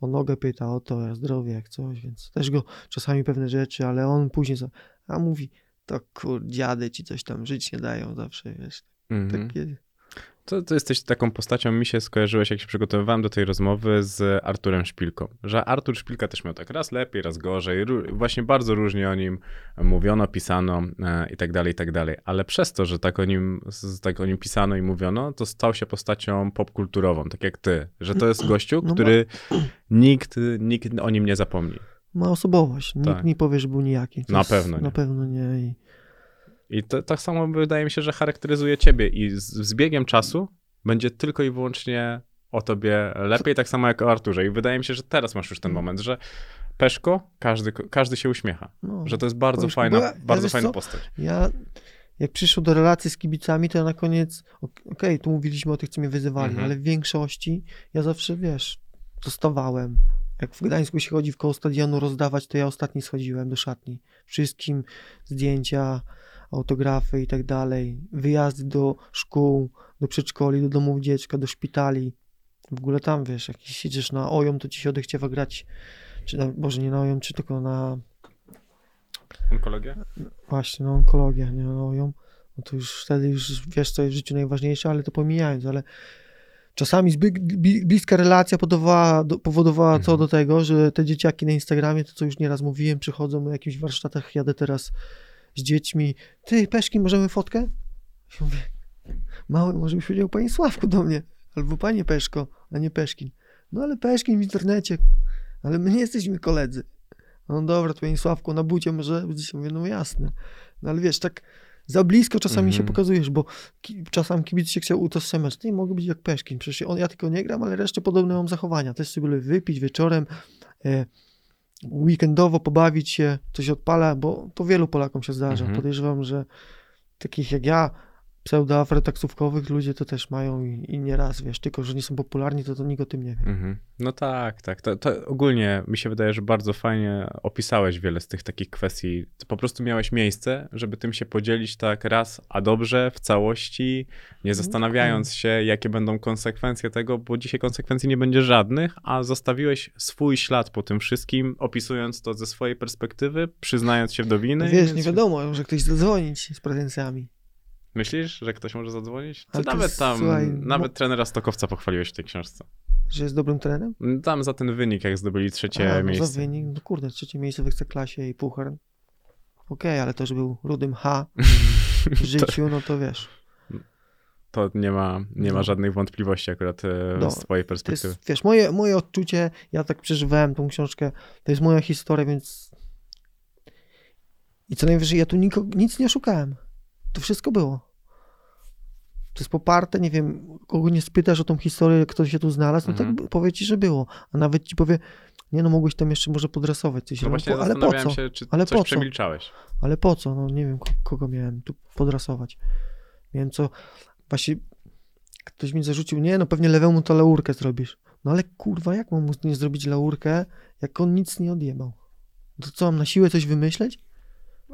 o nogę pyta, o to, o zdrowie, jak coś, więc też go czasami pewne rzeczy, ale on później, za, a mówi, to kur, dziady ci coś tam żyć nie dają zawsze, wiesz, Mhm. takie, To, to jesteś taką postacią, mi się skojarzyłeś, jak się przygotowywałem do tej rozmowy z Arturem Szpilką. Że Artur Szpilka też miał tak raz lepiej, raz gorzej. Właśnie bardzo różnie o nim mówiono, pisano e, i tak dalej, i tak dalej. Ale przez to, że tak o, nim, z- tak o nim pisano i mówiono, to stał się postacią popkulturową, tak jak ty. Że to jest gościu, No który nikt, nikt o nim nie zapomni. ma osobowość, nikt Tak. nie powie, że był nijaki. To Na jest- pewno nie. Na pewno nie i I to tak samo wydaje mi się, że charakteryzuje ciebie i z, z biegiem czasu będzie tylko i wyłącznie o tobie lepiej, tak samo jak o Arturze. I wydaje mi się, że teraz masz już ten moment, że Peszko, każdy, każdy się uśmiecha. no. Że to jest bardzo Peszko, fajna, bo ja- ja bardzo wiesz fajna co? postać. Ja, jak przyszło do relacji z kibicami, to ja na koniec, ok- okej, tu mówiliśmy o tych, co mnie wyzywali, Mhm. ale w większości ja zawsze, wiesz, dostawałem. Jak w Gdańsku się chodzi w koło stadionu rozdawać, to ja ostatni schodziłem do szatni. Wszystkim zdjęcia, autografy i tak dalej. Wyjazdy do szkół, do przedszkoli, do domów dziecka, do szpitali. W ogóle tam, wiesz, jak siedzisz na ojom, to ci się odechciewa grać, czy na, może nie na ojom, czy tylko na, Onkologia? Właśnie, no onkologia, nie no, ją, no to już wtedy już wiesz, co jest w życiu najważniejsze, ale to pomijając, ale czasami zbyt bli- bliska relacja powodowała, do, powodowała co Mhm. do tego, że te dzieciaki na Instagramie, to co już nieraz mówiłem, przychodzą na jakichś warsztatach, jadę teraz z dziećmi, ty, Peszki, możemy fotkę? Ja mówię, mały, może byś powiedział panie Sławku do mnie, albo panie Peszko, a nie Peszkin. No ale Peszkin w internecie, ale my nie jesteśmy koledzy. No dobra, to panie Sławku, na bucie może być. Mówię, no jasne. No ale wiesz, tak za blisko czasami się Mhm. pokazujesz, bo ki- czasami kibic się chciał utożsamiać. Ty mogę być jak Peszkin, przecież on, ja tylko nie gram, ale resztę podobne mam zachowania. Też sobie lubię wypić wieczorem, e, weekendowo pobawić się, coś odpala, bo to wielu Polakom się zdarza. Mhm. Podejrzewam, że takich jak ja, pseudoafer taksówkowych ludzie to też mają i, i nieraz, wiesz, tylko, że nie są popularni, to, to nikt o tym nie wie. Mhm. No tak, tak. To, to ogólnie mi się wydaje, że bardzo fajnie opisałeś wiele z tych takich kwestii. Po prostu miałeś miejsce, żeby tym się podzielić tak raz, a dobrze, w całości, nie zastanawiając się, jakie będą konsekwencje tego, bo dzisiaj konsekwencji nie będzie żadnych, a zostawiłeś swój ślad po tym wszystkim, opisując to ze swojej perspektywy, przyznając się do winy. Wiesz, nie wiadomo, może ktoś zadzwonić z pretensjami. Myślisz, że ktoś może zadzwonić? Ty nawet jest, tam, słuchaj, nawet mo- trenera Stokowca pochwaliłeś w tej książce. Że jest dobrym trenerem? Tam za ten wynik, jak zdobyli trzecie A, no miejsce. Za wynik, no kurde, trzecie miejsce w Ekstraklasie i puchar. Okej, ale to, że był rudym H w życiu, no to wiesz. To nie ma, nie ma No. żadnych wątpliwości akurat e, No, z twojej perspektywy. jest, wiesz, moje, moje odczucie, ja tak przeżywałem tą książkę, to jest moja historia, więc i co najwyżej, ja tu niko, nic nie oszukałem. To wszystko było. To jest poparte, nie wiem, kogo nie spytasz o tą historię, kto się tu znalazł, no Mhm. tak powie ci, że było. A nawet ci powie, nie no, mogłeś tam jeszcze może podrasować coś. No ale właśnie po, ale po co? się, czy Ale coś po co? przemilczałeś. Ale po co? No nie wiem, ko- kogo miałem tu podrasować. Miałem co, właśnie ktoś mi zarzucił, nie no pewnie lewemu to laurkę zrobisz. No ale kurwa, jak mam mu nie zrobić laurkę, jak on nic nie odjebał? To co, mam na siłę coś wymyśleć?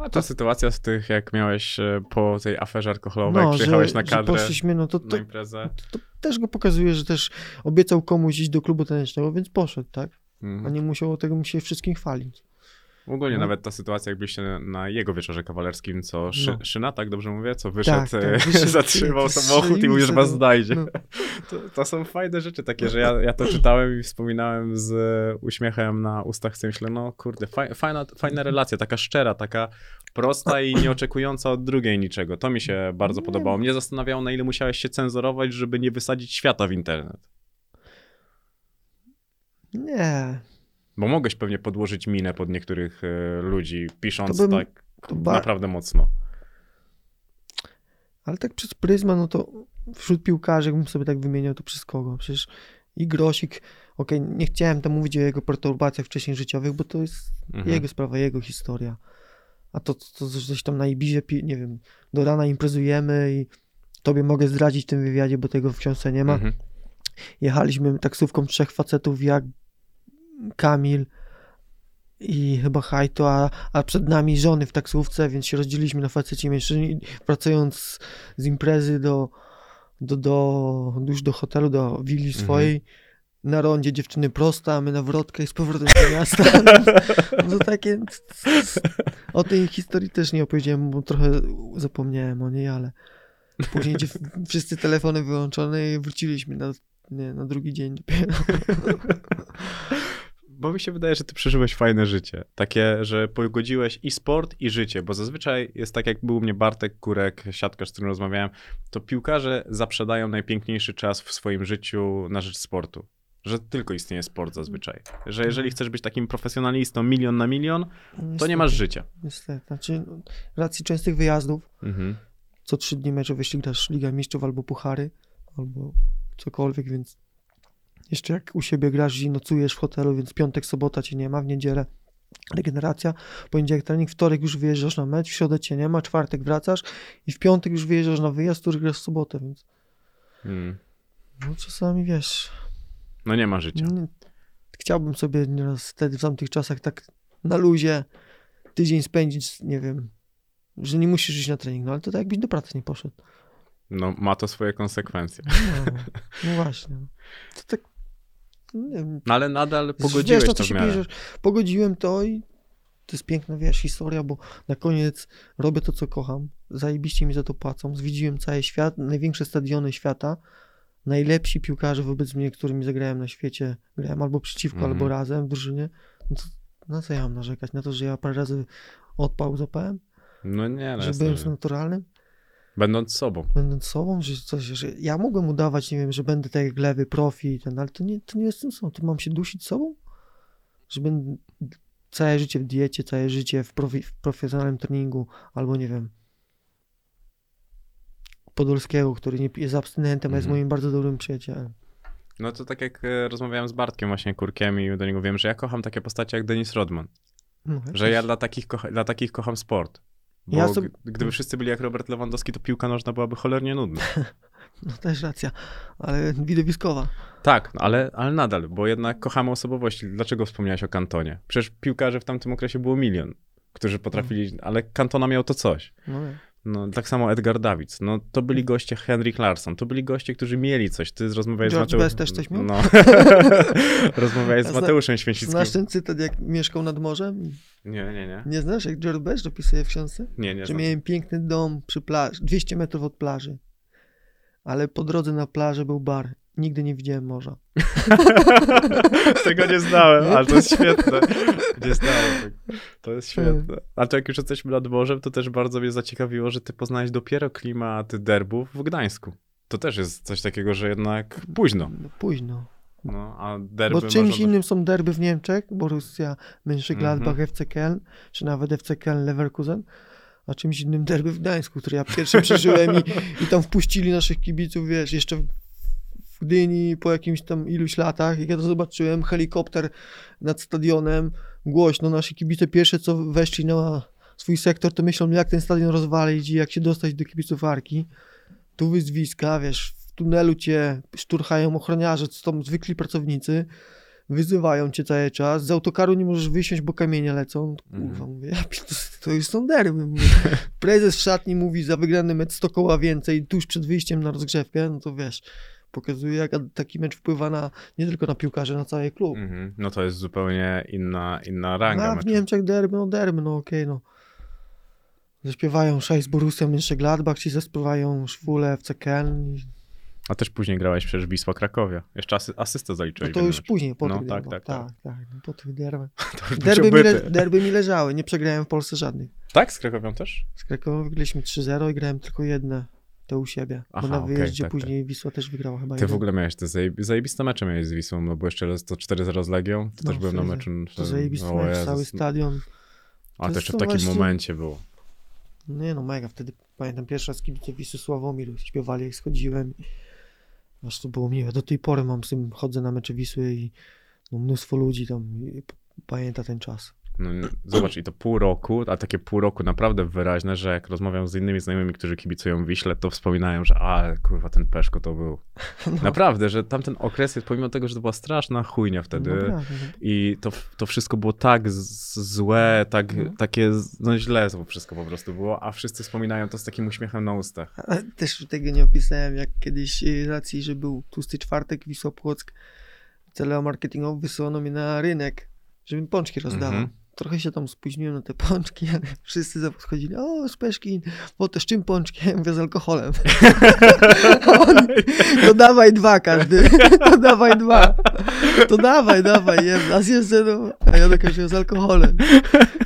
A ta sytuacja z tych, jak miałeś e, po tej aferze alkoholowej, jak przyjechałeś na No, że kadrę, poszliśmy, no to, na to, imprezę. to też go pokazuje, że też obiecał komuś iść do klubu tanecznego, więc poszedł, tak? A Mhm. nie musiał tego mu się wszystkim chwalić. Ogólnie No. nawet ta sytuacja, jak byliście na, jego wieczorze kawalerskim, co szy, No. Szyna, tak dobrze mówię, co wyszedł, Tak, tak, e, wyszedł, zatrzymał i samochód i strzelił mówi, że was no. znajdzie. No. To, to są fajne rzeczy takie, że ja, ja to czytałem i wspominałem z e, uśmiechem na ustach, sobie myślę, no kurde, faj, fajna, fajna relacja, taka szczera, taka prosta i nieoczekująca od drugiej niczego. To mi się bardzo podobało. Mnie zastanawiało, na ile musiałeś się cenzurować, żeby nie wysadzić świata w internet. Nie, Bo mogłeś pewnie podłożyć minę pod niektórych e, ludzi, pisząc To bym- tak to naprawdę mocno. Ale tak przez pryzma, no to wśród piłkarzy, jakbym sobie tak wymieniał, to przez kogo? Przecież i Grosik, okej, nie chciałem tam mówić o jego perturbacjach wcześniej życiowych, bo to jest Mhm. jego sprawa, jego historia. A to, to że coś tam na Ibizie, nie wiem, do rana imprezujemy i tobie mogę zdradzić w tym wywiadzie, bo tego w książce nie ma. Mhm. Jechaliśmy taksówką trzech facetów jak Kamil i chyba Hajto, a, a przed nami żony w taksówce, więc się rozdzieliliśmy na faceci i mężczyźni. Wracając z, z imprezy do, do, do, już do hotelu, do willi swojej, na rondzie dziewczyny prosta, a my na wrotkę i z powrotem do miasta. no takie... O tej historii też nie opowiedziałem, bo trochę zapomniałem o niej, ale później wszyscy telefony wyłączone i wróciliśmy na, nie, na drugi dzień dopiero. Bo mi się wydaje, że ty przeżyłeś fajne życie. Takie, że pogodziłeś i sport, i życie. Bo zazwyczaj jest tak, jak był u mnie Bartek Kurek, siatkarz, z którym rozmawiałem, to piłkarze zaprzedają najpiękniejszy czas w swoim życiu na rzecz sportu. Że tylko istnieje sport zazwyczaj. Że jeżeli chcesz być takim profesjonalistą milion na milion, to nie masz życia. Niestety. Znaczy, no, racji częstych wyjazdów, Mhm. co trzy dni meczowe, jeśli grasz Liga Mistrzów albo Puchary, albo cokolwiek, więc jeszcze jak u siebie grasz i nocujesz w hotelu, więc piątek, sobota cię nie ma, w niedzielę regeneracja, poniedziałek trening, wtorek już wyjeżdżasz na mecz, w środę cię nie ma, czwartek wracasz i w piątek już wyjeżdżasz na wyjazd, który grasz w sobotę, więc Mm. no czasami wiesz, No nie ma życia. nie, chciałbym sobie nieraz wtedy w tamtych czasach tak na luzie tydzień spędzić, nie wiem, że nie musisz iść na trening, no ale to tak jakbyś do pracy nie poszedł. No ma to swoje konsekwencje. No, no właśnie. To tak, nie wiem, No ale nadal wiesz, pogodziłeś no to się bierzesz. Pogodziłem to i to jest piękna, wiesz, historia, bo na koniec robię to, co kocham, zajebiście mi za to płacą, zwiedziłem cały świat, największe stadiony świata, najlepsi piłkarze wobec mnie, którymi zagrałem na świecie, grałem albo przeciwko, Mhm. albo razem w drużynie, no to na co ja mam narzekać? Na to, że ja parę razy odpał zapałem? No nie, no że byłem naturalnym? Będąc sobą. będąc sobą, że coś, że ja mogłem udawać, nie wiem, że będę tak jak lewy profi, i ten, ale to nie, to nie jestem sobą, to mam się dusić sobą? Że będę całe życie w diecie, całe życie w, profi, w profesjonalnym treningu, albo nie wiem, Podolskiego, który nie jest abstynentem, a jest Mhm. moim bardzo dobrym przyjacielem. No to tak jak e, rozmawiałem z Bartkiem właśnie Kurkiem i do niego wiem, że ja kocham takie postacie jak Denis Rodman. No, Że ja dla takich, dla takich kocham sport. Bo Ja sobie- gdyby wszyscy byli jak Robert Lewandowski, to piłka nożna byłaby cholernie nudna. No też racja, ale widowiskowa. tak, no ale, ale nadal, bo jednak kochamy osobowości. Dlaczego wspomniałeś o Kantonie? Przecież piłkarzy w tamtym okresie było milion, którzy potrafili, ale Kantona miał to coś. No, nie. No, tak samo Edgar Davids. No, to byli goście Henrik Larsson. To byli goście, którzy mieli coś. Ty rozmawiałeś George z Mateuszem. Też coś miał? No. rozmawiałeś z Mateuszem Święcickim. Znasz ten cytat, jak mieszkał nad morzem? Nie, nie, nie. Nie znasz, jak George Best opisuje w książce? Nie, nie. że znam. miałem piękny dom przy plaży, 200 metrów od plaży. Ale po drodze na plażę był bar. Nigdy nie widziałem morza. Tego nie znałem, ale to jest świetne. Nie znałem. To jest świetne. A to jak już jesteśmy nad morzem, to też bardzo mnie zaciekawiło, że ty poznałeś dopiero klimat derbów w Gdańsku. To też jest coś takiego, że jednak późno. No, późno. No, a derby Bo czymś innym są derby w Niemczech, Borussia Mönchengladbach, Mhm. FC Köln, czy nawet FC Köln Leverkusen, a czymś innym derby w Gdańsku, który ja pierwszy przeżyłem i, i tam wpuścili naszych kibiców, wiesz, jeszcze w, Gdyni po jakimś tam iluś latach, jak ja to zobaczyłem, helikopter nad stadionem, głośno, nasi kibice pierwsze co weszli na swój sektor, to myślą jak ten stadion rozwalić i jak się dostać do kibiców Arki. Tu wyzwiska, wiesz, w tunelu cię szturchają ochroniarze, co tam zwykli pracownicy, wyzywają cię cały czas, z autokaru nie możesz wysiąść, bo kamienie lecą. Kurwa, Mhm. mówię, ja, to, to już są derby. Mówię. Prezes w szatni mówi, za wygrany mecz 100 koła więcej tuż przed wyjściem na rozgrzewkę, no to wiesz, pokazuje jak taki mecz wpływa na, nie tylko na piłkarzy, na cały klub. Mhm. No to jest zupełnie inna, inna ranga. A w. Niemczech derby, no derby, no okej, no. Zaśpiewają Szajs Borussia Mönchengladbach, ci zaśpiewają Szwule Köln. i- A też później grałeś przecież Wisła Krakowie. Jeszcze asy, asystę No zaliczyłeś. w to już meczu. później, po No, tak, derbach. tak, tak, tak, no, po tych Derby był mi, le, derby mi leżały, nie przegrałem w Polsce żadnych. Tak? Z Krakowią też? Z Krakowem wygraliśmy 3-0 i grałem tylko jedne, to u siebie. Aha, bo na wyjeździe tak, później Wisła też wygrała chyba Ty w jeden. ogóle miałeś te zajeb- zajebiste mecze miałeś z Wisłą, no bo jeszcze to 4-0 z Legią, to No, też byłem na 4-0. meczu. To zajebisty o mecz, cały stadion. A to to jeszcze w takim właśnie- momencie było. Nie no, mega. Wtedy pamiętam pierwszy raz kibice Wisły Sławomir śpiewali jak schodziłem. Aż to było miłe. Do tej pory mam z tym, chodzę na mecze Wisły i no, mnóstwo ludzi tam pamięta ten czas. No, zobacz, i to pół roku, a takie pół roku naprawdę wyraźne, że jak rozmawiam z innymi znajomymi, którzy kibicują Wiśle, to wspominają, że a, kurwa, ten Peszko to był. No. Naprawdę, że tamten okres, jest, pomimo tego, że to była straszna chujnia wtedy, no. i to, to wszystko było tak złe, tak, No. takie, no źle to wszystko po prostu było, a wszyscy wspominają to z takim uśmiechem na ustach. Ale też tego nie opisałem, jak kiedyś y, racji, że był tłusty czwartek, Wisła Płock, celeo marketingowo wysłano mnie na rynek, żebym pączki rozdawał. Mhm. Trochę się tam spóźniłem na te pączki, ale wszyscy podchodzili, o, Szpeszkin, bo to z czym pączki? Ja mówię, z alkoholem. A oni, to dawaj dwa każdy, to dawaj dwa. To dawaj, dawaj, jem, raz jeszcze, no. A ja tak z alkoholem.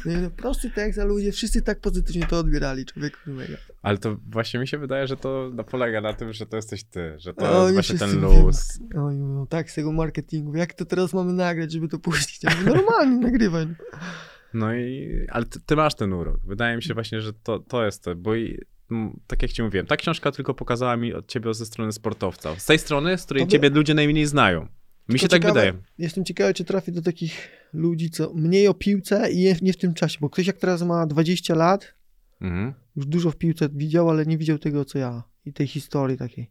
No, prosty tekst, a ludzie wszyscy tak pozytywnie to odbierali, człowieku mega. Ale to właśnie mi się wydaje, że to no, polega na tym, że to jesteś ty, że to A jest właśnie ten luz. Oni mówią, tak, z tego marketingu, jak to teraz mamy nagrać, żeby to puścić? Ja mówię, normalnie nagrywaj. No i, ale ty, ty masz ten urok. Wydaje mi się właśnie, że to, to jest to, bo i, m, tak jak ci mówiłem, ta książka tylko pokazała mi od ciebie ze strony sportowca. Z tej strony, z której by- ciebie ludzie najmniej znają. Mi się tak ciekawe- wydaje. Jestem ciekawy, czy trafię do takich ludzi, co mniej o piłce i nie w tym czasie, bo ktoś jak teraz ma 20 lat, Mhm. już dużo w piłce widział, ale nie widział tego, co ja i tej historii takiej.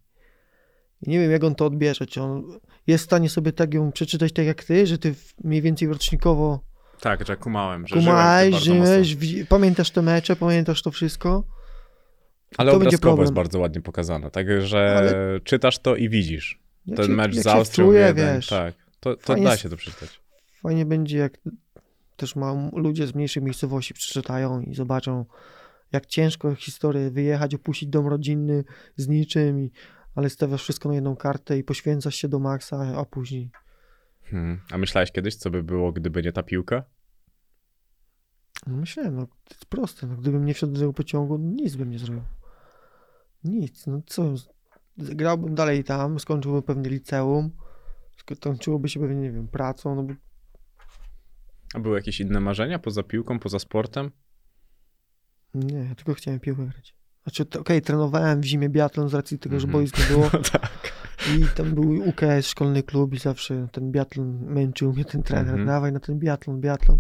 I nie wiem, jak on to odbierze, czy on jest w stanie sobie tak ją przeczytać tak jak ty, że ty mniej więcej rocznikowo Tak, że kumałem, że kumałeś, żyłeś, pamiętasz te mecze, pamiętasz to wszystko. Ale to obrazkowo jest bardzo ładnie pokazane, także Ale- czytasz to i widzisz. Jak Ten się- mecz jak z Austrią wczuje, jeden, wiesz. tak. To, to da się to przeczytać. Fajnie będzie, jak też mam, ludzie z mniejszych miejscowości przeczytają i zobaczą, jak ciężko historię wyjechać, opuścić dom rodzinny z niczym, i, ale stawiasz wszystko na jedną kartę i poświęcasz się do maksa, a później. Hmm. A myślałeś kiedyś, co by było, gdyby nie ta piłka? No myślałem, no to jest proste, no, gdybym nie wsiadł do tego pociągu, no, nic bym nie zrobił. Nic, no co, grałbym dalej tam, skończyłbym pewnie liceum, skończyłoby się pewnie, nie wiem, pracą, no bo A były jakieś inne marzenia poza piłką, poza sportem? Nie, ja tylko chciałem piłkę grać. Znaczy, to- okej, trenowałem w zimie biatlon z racji tego, że Mhm. boisk nie było No tak. i tam był UKS, szkolny klub i zawsze ten biatlon męczył mnie ten trener. Mhm. Dawaj na ten biatlon, biatlon.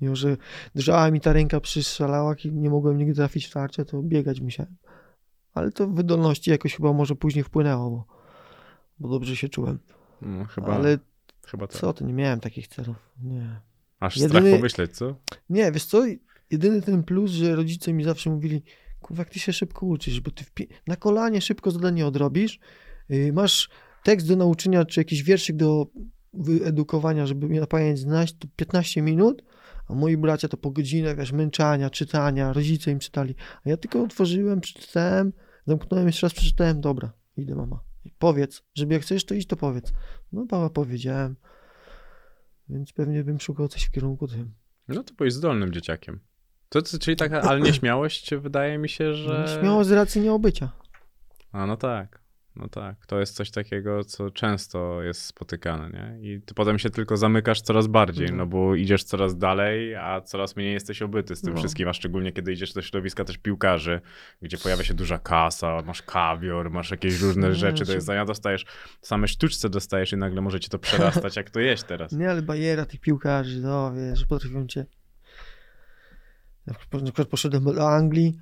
Mimo, że drżała mi ta ręka przy strzelałach i nie mogłem nigdy trafić w tarczę, to biegać musiałem. Ale to w wydolności jakoś chyba może później wpłynęło, bo, bo dobrze się czułem. No, chyba, Ale chyba tak. co, to nie miałem takich celów. Nie. Aż Jedyny- strach pomyśleć, co? Nie, wiesz co, jedyny ten plus, że rodzice mi zawsze mówili, kurwa, jak ty się szybko uczysz, bo ty na kolanie szybko zadanie odrobisz, yy, masz tekst do nauczenia, czy jakiś wierszyk do wyedukowania, żeby na pamięć znać, to 15 minut, a moi bracia to po godzinę, wiesz, męczania, czytania, rodzice im czytali, a ja tylko otworzyłem, przeczytałem, zamknąłem, jeszcze raz przeczytałem, dobra, idę mama. Powiedz, żeby jak chcesz, to idź, to powiedz. No baba powiedziałem, więc pewnie bym szukał coś w kierunku tym. No to byłeś zdolnym dzieciakiem. To, to, czyli taka, ale nieśmiałość wydaje mi się, że... Śmiało z racji nieobycia. A no tak. No tak, to jest coś takiego, co często jest spotykane, nie? I ty potem się tylko zamykasz coraz bardziej, No. no bo idziesz coraz dalej, a coraz mniej jesteś obyty z tym No. wszystkim, a szczególnie kiedy idziesz do środowiska też piłkarzy, gdzie pojawia się duża kasa, masz kawior, masz jakieś różne Nie, rzeczy do czy- jedzenia, dostajesz, same sztuczce dostajesz i nagle może ci to przerastać, jak to jeść teraz. Nie, ale bajera tych piłkarzy, no wiesz, potrafią cię. Na przykład- poszedłem do Anglii,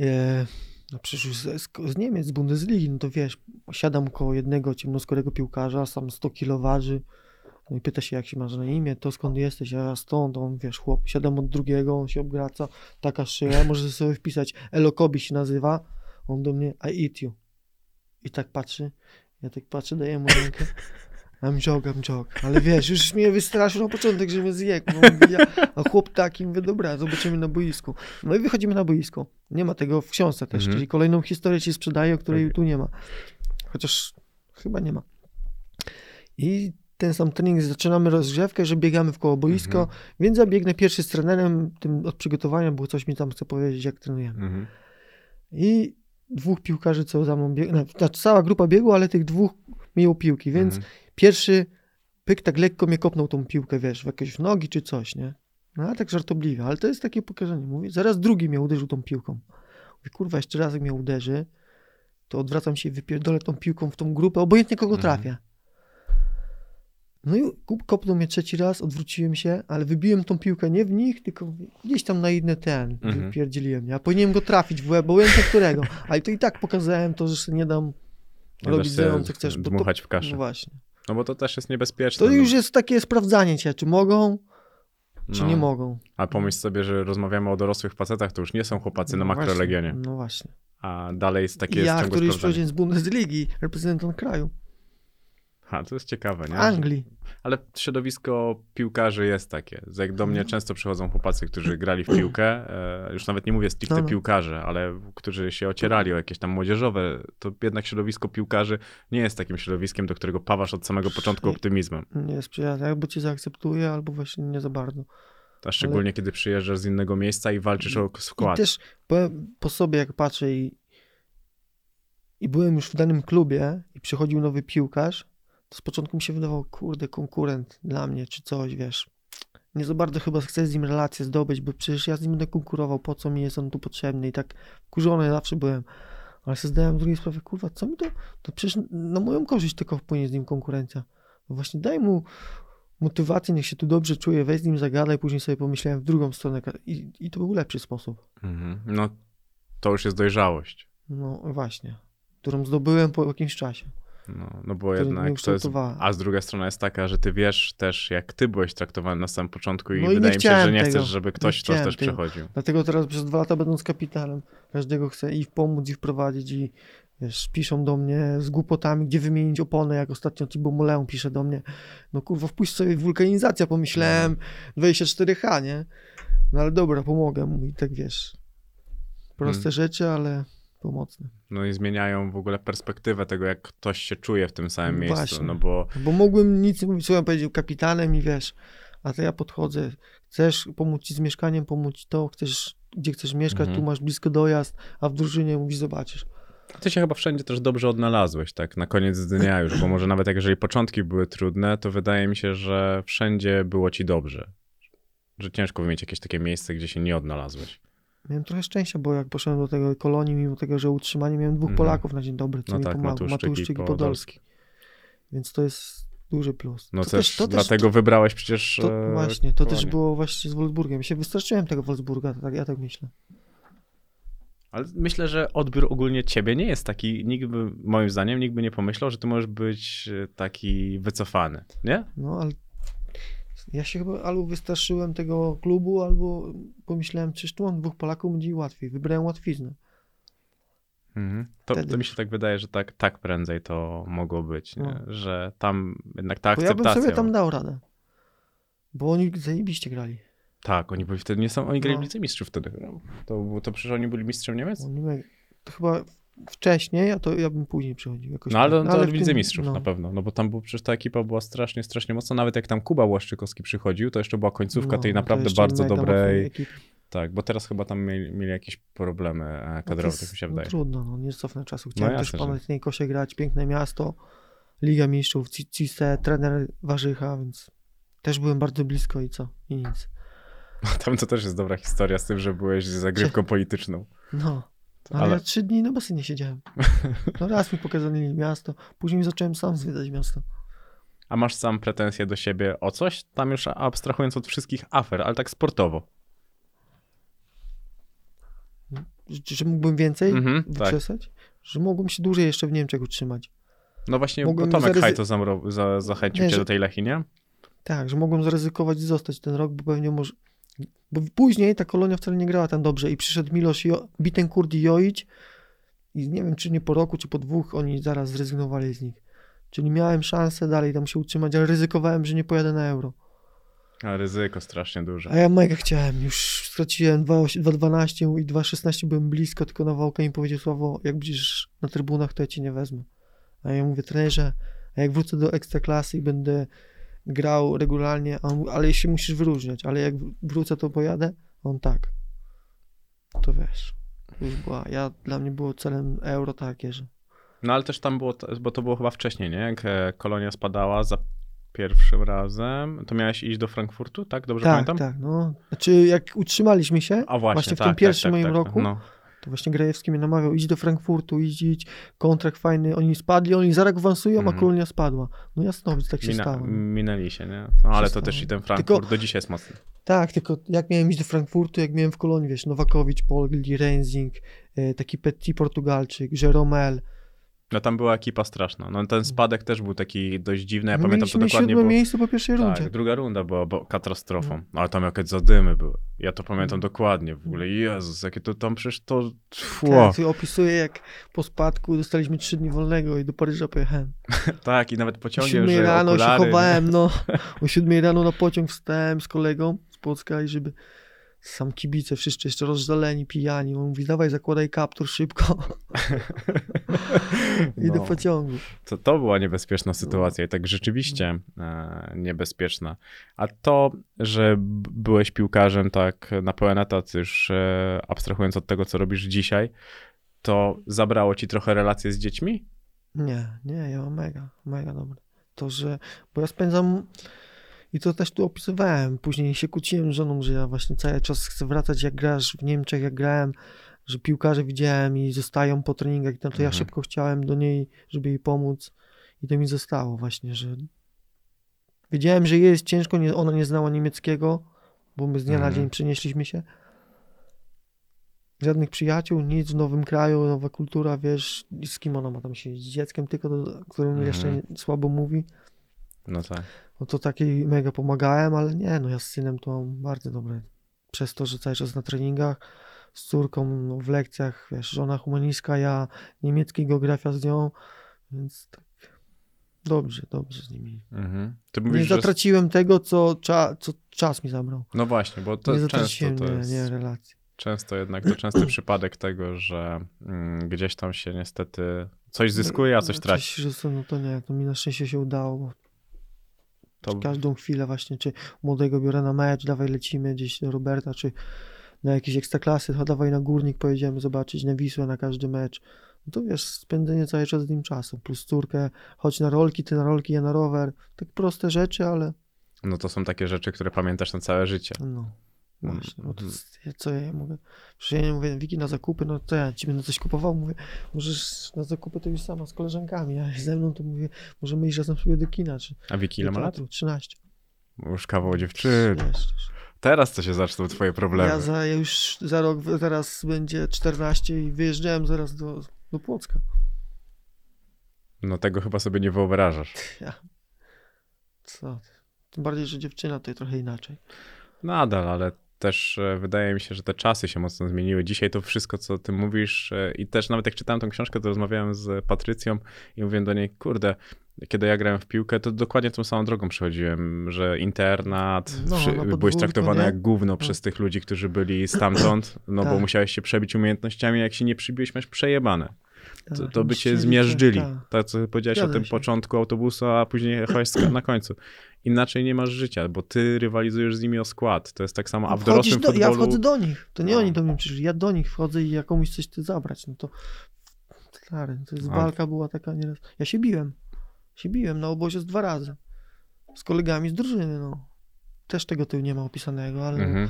e, no z, z Niemiec, z Bundesligi, no to wiesz, siadam koło jednego ciemnoskórego piłkarza, sam 100 kilo waży, no i pyta się, jak się masz na imię, to skąd jesteś, a ja stąd, on, wiesz, chłop, siadam od drugiego, on się obraca, taka szyja, może sobie wpisać, Elokobi się nazywa, on do mnie, I eat you. I tak patrzy, ja tak patrzę, daję mu rękę, I'm joke, I'm joke. Ale wiesz, już mnie wystraszył na początek, że mnie zje. Mówię, ja, a chłop taki, mówię, dobra, zobaczymy na boisku. No i wychodzimy na boisko. Nie ma tego w książce też, Mhm. czyli kolejną historię ci sprzedaję, o której Okej. tu nie ma. Chociaż chyba nie ma. I ten sam trening, zaczynamy rozgrzewkę, że biegamy w koło boisko, Mhm. więc zabiegnę pierwszy z trenerem, tym od przygotowania, bo coś mi tam chce powiedzieć, jak trenujemy. Mhm. I dwóch piłkarzy, co za mną biegło, znaczy cała grupa biegła, ale tych dwóch miło piłki, więc Mhm. Pierwszy pyk tak lekko mnie kopnął tą piłkę, wiesz, w jakieś nogi czy coś, nie? No a tak żartobliwie, ale to jest takie pokazanie. Mówię, zaraz drugi mnie uderzył tą piłką. Mówię, kurwa, jeszcze raz jak mnie uderzy, to odwracam się i wypierdolę tą piłką w tą grupę, obojętnie kogo Mhm. trafię. No i kopnął mnie trzeci raz, odwróciłem się, ale wybiłem tą piłkę nie w nich, tylko gdzieś tam na inny ten, Mhm. wypierdzieliłem. Ja powinienem go trafić w łeb, obojętnie którego, ale to i tak pokazałem to, że się nie dam Nie robić ze mną, co chcesz. bo to- Dmuchać w No kaszę. właśnie. No bo to też jest niebezpieczne. To no. już jest takie sprawdzanie cię, czy mogą, czy No. nie mogą. A pomyśl sobie, że rozmawiamy o dorosłych facetach, to już nie są chłopacy na No właśnie, makrolegionie, No właśnie. a dalej jest takie I jest ja, ciągłe który sprawdzanie. przychodziłem z Bundesligi, reprezentant kraju, Ha, to jest ciekawe, nie? Anglii. Ale środowisko piłkarzy jest takie. Jak do mnie Mhm. często przychodzą chłopacy, którzy grali w piłkę, e, już nawet nie mówię stricte No, no. piłkarze, ale którzy się ocierali o jakieś tam młodzieżowe, to jednak środowisko piłkarzy nie jest takim środowiskiem, do którego pawasz od samego początku optymizmem. Nie jest przyjazny. Albo cię zaakceptuje, albo właśnie nie za bardzo. A szczególnie kiedy przyjeżdżasz z innego miejsca i walczysz o I skład. też po, po sobie, jak patrzę i, i byłem już w danym klubie i przychodził nowy piłkarz, to z początku mi się wydawało, kurde, konkurent dla mnie, czy coś, wiesz. Nie za bardzo chyba chcę z nim relację zdobyć, bo przecież ja z nim będę konkurował, po co mi jest on tu potrzebny i tak wkurzony zawsze byłem. Ale sobie zdałem drugiej sprawy, kurwa, co mi to? To przecież na moją korzyść tylko wpłynie z nim konkurencja. No właśnie daj mu motywację, niech się tu dobrze czuje, weź z nim zagadaj, później sobie pomyślałem w drugą stronę i, i to był lepszy sposób. Mhm. No, to już jest dojrzałość. No właśnie, którą zdobyłem po jakimś czasie. No, no bo jednak to jest. A z drugiej strony jest taka, że ty wiesz też, jak ty byłeś traktowany na samym początku, i No i wydaje mi się, że nie tego. chcesz, żeby ktoś to też tego. przechodził. Dlatego teraz przez dwa lata będąc kapitanem, każdego chcę i pomóc, i wprowadzić, i wiesz, piszą do mnie z głupotami, gdzie wymienić oponę, jak ostatnio Thibaut Moleon pisze do mnie, no kurwa, wpuść sobie wulkanizacja, pomyślałem, 24H, nie? No ale dobra, pomogę mu i tak wiesz, proste Hmm. rzeczy, ale pomocne. No i zmieniają w ogóle perspektywę tego, jak ktoś się czuje w tym samym No miejscu. właśnie. No bo Bo mogłem nic nie mówić, ja powiedział kapitanem i wiesz, a to ja podchodzę, chcesz pomóc ci z mieszkaniem, pomóc ci to, chcesz, gdzie chcesz mieszkać, Mhm. tu masz blisko dojazd, a w drużynie mówisz, zobaczysz. ty się chyba wszędzie też dobrze odnalazłeś, tak? Na koniec dnia już, bo może nawet jak jeżeli początki były trudne, to wydaje mi się, że wszędzie było ci dobrze. Że ciężko wymienić jakieś takie miejsce, gdzie się nie odnalazłeś. Miałem trochę szczęścia, bo jak poszedłem do tego kolonii, mimo tego, że utrzymanie, miałem dwóch Mhm. Polaków na dzień dobry, co No mi tak, pomagał, Matuszczyk, Matuszczyk i Podolski. Podolski. Więc to jest duży plus. No to też, to dlatego wybrałeś przecież to, e, właśnie, to też Kolonię. było właśnie z Wolfsburgiem. Się wystraszyłem tego Wolfsburga, tak, ja tak myślę. Ale myślę, że odbiór ogólnie ciebie nie jest taki, nikt by, moim zdaniem, nikt by nie pomyślał, że ty możesz być e, taki wycofany, nie? No ale Ja się chyba albo wystraszyłem tego klubu, albo pomyślałem, czyż tu mam dwóch Polaków, będzie łatwiej. Wybrałem łatwiznę. Mhm. To, to mi się tak wydaje, że tak, tak prędzej to mogło być? No. że tam jednak ta Bo ja bym akceptacja. sobie tam dał radę. Bo oni zajebiście grali. Tak, oni byli wtedy, nie są, oni grali w No. Lidze Mistrzów wtedy. To, to przecież oni byli mistrzem Niemiec? Oni chyba wcześniej, a to ja bym później przychodził. Jakoś No ale tak. to w w Lidze Mistrzów no. na pewno, no bo tam był, przecież ta ekipa była strasznie, strasznie mocna, nawet jak tam Kuba Błaszczykowski przychodził, to jeszcze była końcówka No, tej to naprawdę bardzo dobrej, tak, bo teraz chyba tam mieli, mieli jakieś problemy e, No to kadrowe, jest- tak mi się no wydaje. Trudno, no nie cofnę czasu. Chciałem jasne, też w Pamiętnej Kosie grać, piękne miasto, Liga Mistrzów, Ci- Cise, trener Warzycha, więc też byłem bardzo blisko i co? I nic. Tam to też jest dobra historia z tym, że byłeś zagrywką polityczną. No. Ale, Ale- ja trzy dni na basenie siedziałem. No raz mi pokazali miasto, później zacząłem sam zwiedzać miasto. A masz sam pretensje do siebie o coś? Tam już abstrahując od wszystkich afer, ale tak sportowo. Że, że mógłbym więcej Mhm, tak. Że mogłem się dłużej jeszcze w Niemczech utrzymać. No właśnie, bo Tomek zaryzy- Hajto za, zachęcił Nie, cię że- do tej Lechi, nie? Tak, że mogłem zaryzykować i zostać ten rok, bo pewnie może... Bo później ta kolonia wcale nie grała tam dobrze i przyszedł Milosz jo... Bittencourt i Joić i nie wiem, czy nie po roku, czy po dwóch oni zaraz zrezygnowali z nich. Czyli miałem szansę dalej tam się utrzymać, ale ryzykowałem, że nie pojadę na euro. A ryzyko strasznie duże. A ja mega chciałem, już straciłem 2,8 2,12 i 2,16 byłem blisko, tylko Nawałka mi powiedział Sławo, jak będziesz na trybunach, to ja cię nie wezmę. A ja mówię, trenerze, a jak wrócę do ekstraklasy i będę grał regularnie, on ale się musisz wyróżniać, ale jak wrócę, to pojadę? On tak. To wiesz, już była, ja, dla mnie było celem euro takie, że No ale też tam było, bo to było chyba wcześniej, nie? Jak e, kolonia spadała za pierwszym razem, to miałeś iść do Frankfurtu, tak? Dobrze tak, pamiętam? tak, no. Znaczy, jak utrzymaliśmy się, A właśnie, Właśnie w tak, tym pierwszym tak, moim tak, roku? No. To właśnie Grajewski mnie namawiał, idź do Frankfurtu, idź, idź, kontrakt fajny, oni spadli, oni zaraz awansują, Mhm. a Kolonia spadła. No jasnowic, tak się Mina, stało. no. minęli się, nie? No, ale to stało. też i ten Tylko- Frankfurt do dzisiaj jest mocny. Tak, tylko jak miałem iść do Frankfurtu, jak miałem w Kolonii, wiesz, Nowakowicz, Polgli, Renzing, e, taki Petit Portugalczyk, Jeromel. No tam była ekipa straszna. No ten spadek też był taki dość dziwny, ja My pamiętam to dokładnie, bo... miejsce po pierwszej rundzie. Tak, druga runda była bo katastrofą. No. Ale tam jakieś zadymy były. Ja to pamiętam No. dokładnie. W ogóle, Jezus, jakie to tam przecież to... Tak, tu opisuję, jak po spadku dostaliśmy trzy dni wolnego i do Paryża pojechałem. Tak, i nawet O pociągiem, siódmej że rano okulary... się chowałem, no. O siódmej rano na pociąg wstałem z kolegą z Płocka i żeby sam kibice wszyscy jeszcze rozżaleni, pijani. On mówi, dawaj zakładaj kaptur szybko i do No. pociągu. To, to była niebezpieczna sytuacja i tak rzeczywiście e, niebezpieczna. A to, że byłeś piłkarzem tak na pełen etat, już e, abstrahując od tego, co robisz dzisiaj, to zabrało ci trochę relacje z dziećmi? Nie, nie, ja mam mega, mega dobre. To, że, bo ja spędzam i to też tu opisywałem. Później się kłóciłem z żoną, że ja właśnie cały czas chcę wracać, jak grasz w Niemczech, jak grałem, że piłkarze widziałem i zostają po treningach, no to ja Mhm. szybko chciałem do niej, żeby jej pomóc i to mi zostało właśnie, że wiedziałem, że jej jest ciężko, nie, ona nie znała niemieckiego, bo my z dnia na Mhm. dzień przenieśliśmy się. Żadnych przyjaciół, nic w nowym kraju, nowa kultura, wiesz, z kim ona ma tam się z dzieckiem tylko, do, którym Mhm. jeszcze słabo mówi. No tak. No to takiej mega pomagałem, ale nie, no ja z synem to mam bardzo dobre. Przez to, że cały czas na treningach, z córką no, w lekcjach, wiesz, żona humanistka, ja niemiecki geografia z nią, więc tak dobrze, dobrze z nimi. Mhm. Ty Nie mówisz, że... zatraciłem tego, co, cza, co czas mi zabrał. No właśnie, bo to nie często to nie, jest... nie, relacji. Często jednak to częsty przypadek tego, że mm, gdzieś tam się niestety coś zyskuje, a coś No, traci. no to nie, to mi na szczęście się udało, bo To... każdą chwilę właśnie, czy młodego biorę na mecz, dawaj lecimy gdzieś do Roberta, czy na jakieś ekstraklasy, to dawaj na Górnik, pojedziemy zobaczyć na Wisłę na każdy mecz. No to wiesz, spędzenie cały czas z nim czasu, plus córkę, chodź na rolki, ty na rolki, ja na rower. Tak proste rzeczy, ale No to są takie rzeczy, które pamiętasz na całe życie. no. Właśnie, bo to ja- co ja mówię? Przecież ja nie mówię, Wiki na zakupy, no to ja ci będę coś kupował, mówię, możesz na zakupy to już sama z koleżankami, a ze mną to mówię, możemy iść razem sobie do kina, czy A Wiki ile ma lat? teatru, 13. Już kawał dziewczyny. Teraz to się zaczną twoje problemy. Ja, za, ja już za rok, zaraz będzie 14 i wyjeżdżałem zaraz do, do Płocka. No tego chyba sobie nie wyobrażasz. Ja. Co? ty? Tym bardziej, że dziewczyna to trochę inaczej. Nadal, ale też e, wydaje mi się, że te czasy się mocno zmieniły. Dzisiaj to wszystko, co ty mówisz e, i też nawet jak czytałem tą książkę, to rozmawiałem z Patrycją i mówiłem do niej, kurde, kiedy ja grałem w piłkę, to dokładnie tą samą drogą przechodziłem, że internat, No, przy, na byłeś traktowany nie? jak gówno przez tych ludzi, którzy byli stamtąd, no bo Tak. musiałeś się przebić umiejętnościami, jak się nie przybiłeś, masz przejebane. To, Tak, to by cię zmiażdżyli. tak. Tak, co powiedziałeś o Zgadza tym się. początku autobusu, a później jechałeś na końcu. Inaczej nie masz życia, bo ty rywalizujesz z nimi o skład. To jest tak samo, a w dorosłym do, futbolu... Ja wchodzę do nich, to nie No. oni do mnie przyszli, ja do nich wchodzę i ja komuś coś chcę zabrać, no to stary, to jest A. walka była taka nieraz. Ja się biłem, się biłem na obozie z dwa razy, z kolegami z drużyny, no. Też tego tu nie ma opisanego, ale Mhm.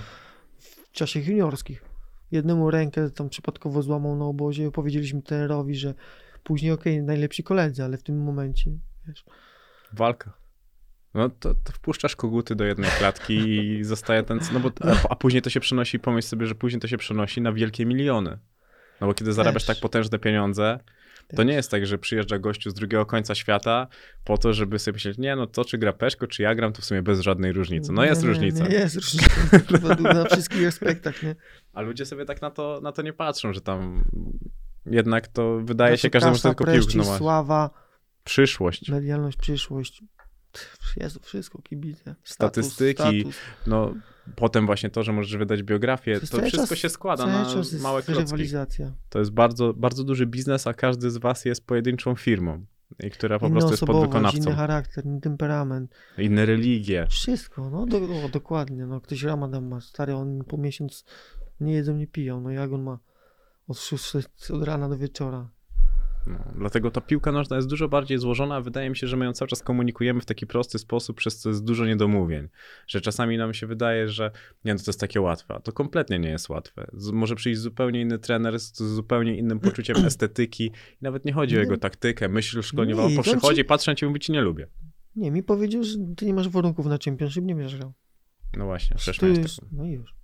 w czasie juniorskich. Jednemu rękę tam przypadkowo złamał na obozie, powiedzieliśmy trenerowi, że później okej, najlepsi koledzy, ale w tym momencie, wiesz, Walka. No to, to wpuszczasz koguty do jednej klatki i zostaje ten... No bo, a, a później to się przenosi, pomyśl sobie, że później to się przenosi na wielkie miliony. No bo kiedy zarabiasz Też. tak potężne pieniądze, to Też. nie jest tak, że przyjeżdża gościu z drugiego końca świata po to, żeby sobie myśleć, nie no to czy gra Peszko, czy ja gram, to w sumie bez żadnej różnicy. No Nie, jest nie, różnica. Nie, jest różnica. Na wszystkich aspektach, nie? A ludzie sobie tak na to, na to nie patrzą, że tam jednak to wydaje Znaczy, się każdemu, że tylko właśnie. sława, Przyszłość. medialność, przyszłość. Jezu, wszystko, kibice. Status, Statystyki, Status. No potem właśnie to, że możesz wydać biografię, to wszystko czas- się składa na małe klocki. To jest bardzo, bardzo duży biznes, a każdy z was jest pojedynczą firmą, i która po prostu jest podwykonawcą. inny charakter, inny temperament. Inne religie. Wszystko, no do, dokładnie. No, ktoś ramadan ma, stary, on po miesiąc nie jedzą, nie piją. No jak on ma od, szóstej, od rana do wieczora. No, dlatego ta piłka nożna jest dużo bardziej złożona, a wydaje mi się, że my ją cały czas komunikujemy w taki prosty sposób, przez co jest dużo niedomówień. Że czasami nam się wydaje, że nie, no to jest takie łatwe, a to kompletnie nie jest łatwe. Z, może przyjść zupełnie inny trener z, z zupełnie innym poczuciem estetyki i nawet nie chodzi o jego taktykę, myśl szkoleniową, on przychodzi, ci- patrzy na ciebie i mówi, ci nie lubię. Nie, mi powiedział, że ty nie masz warunków na championship, nie będziesz grał. No właśnie, miałeś jest, no już.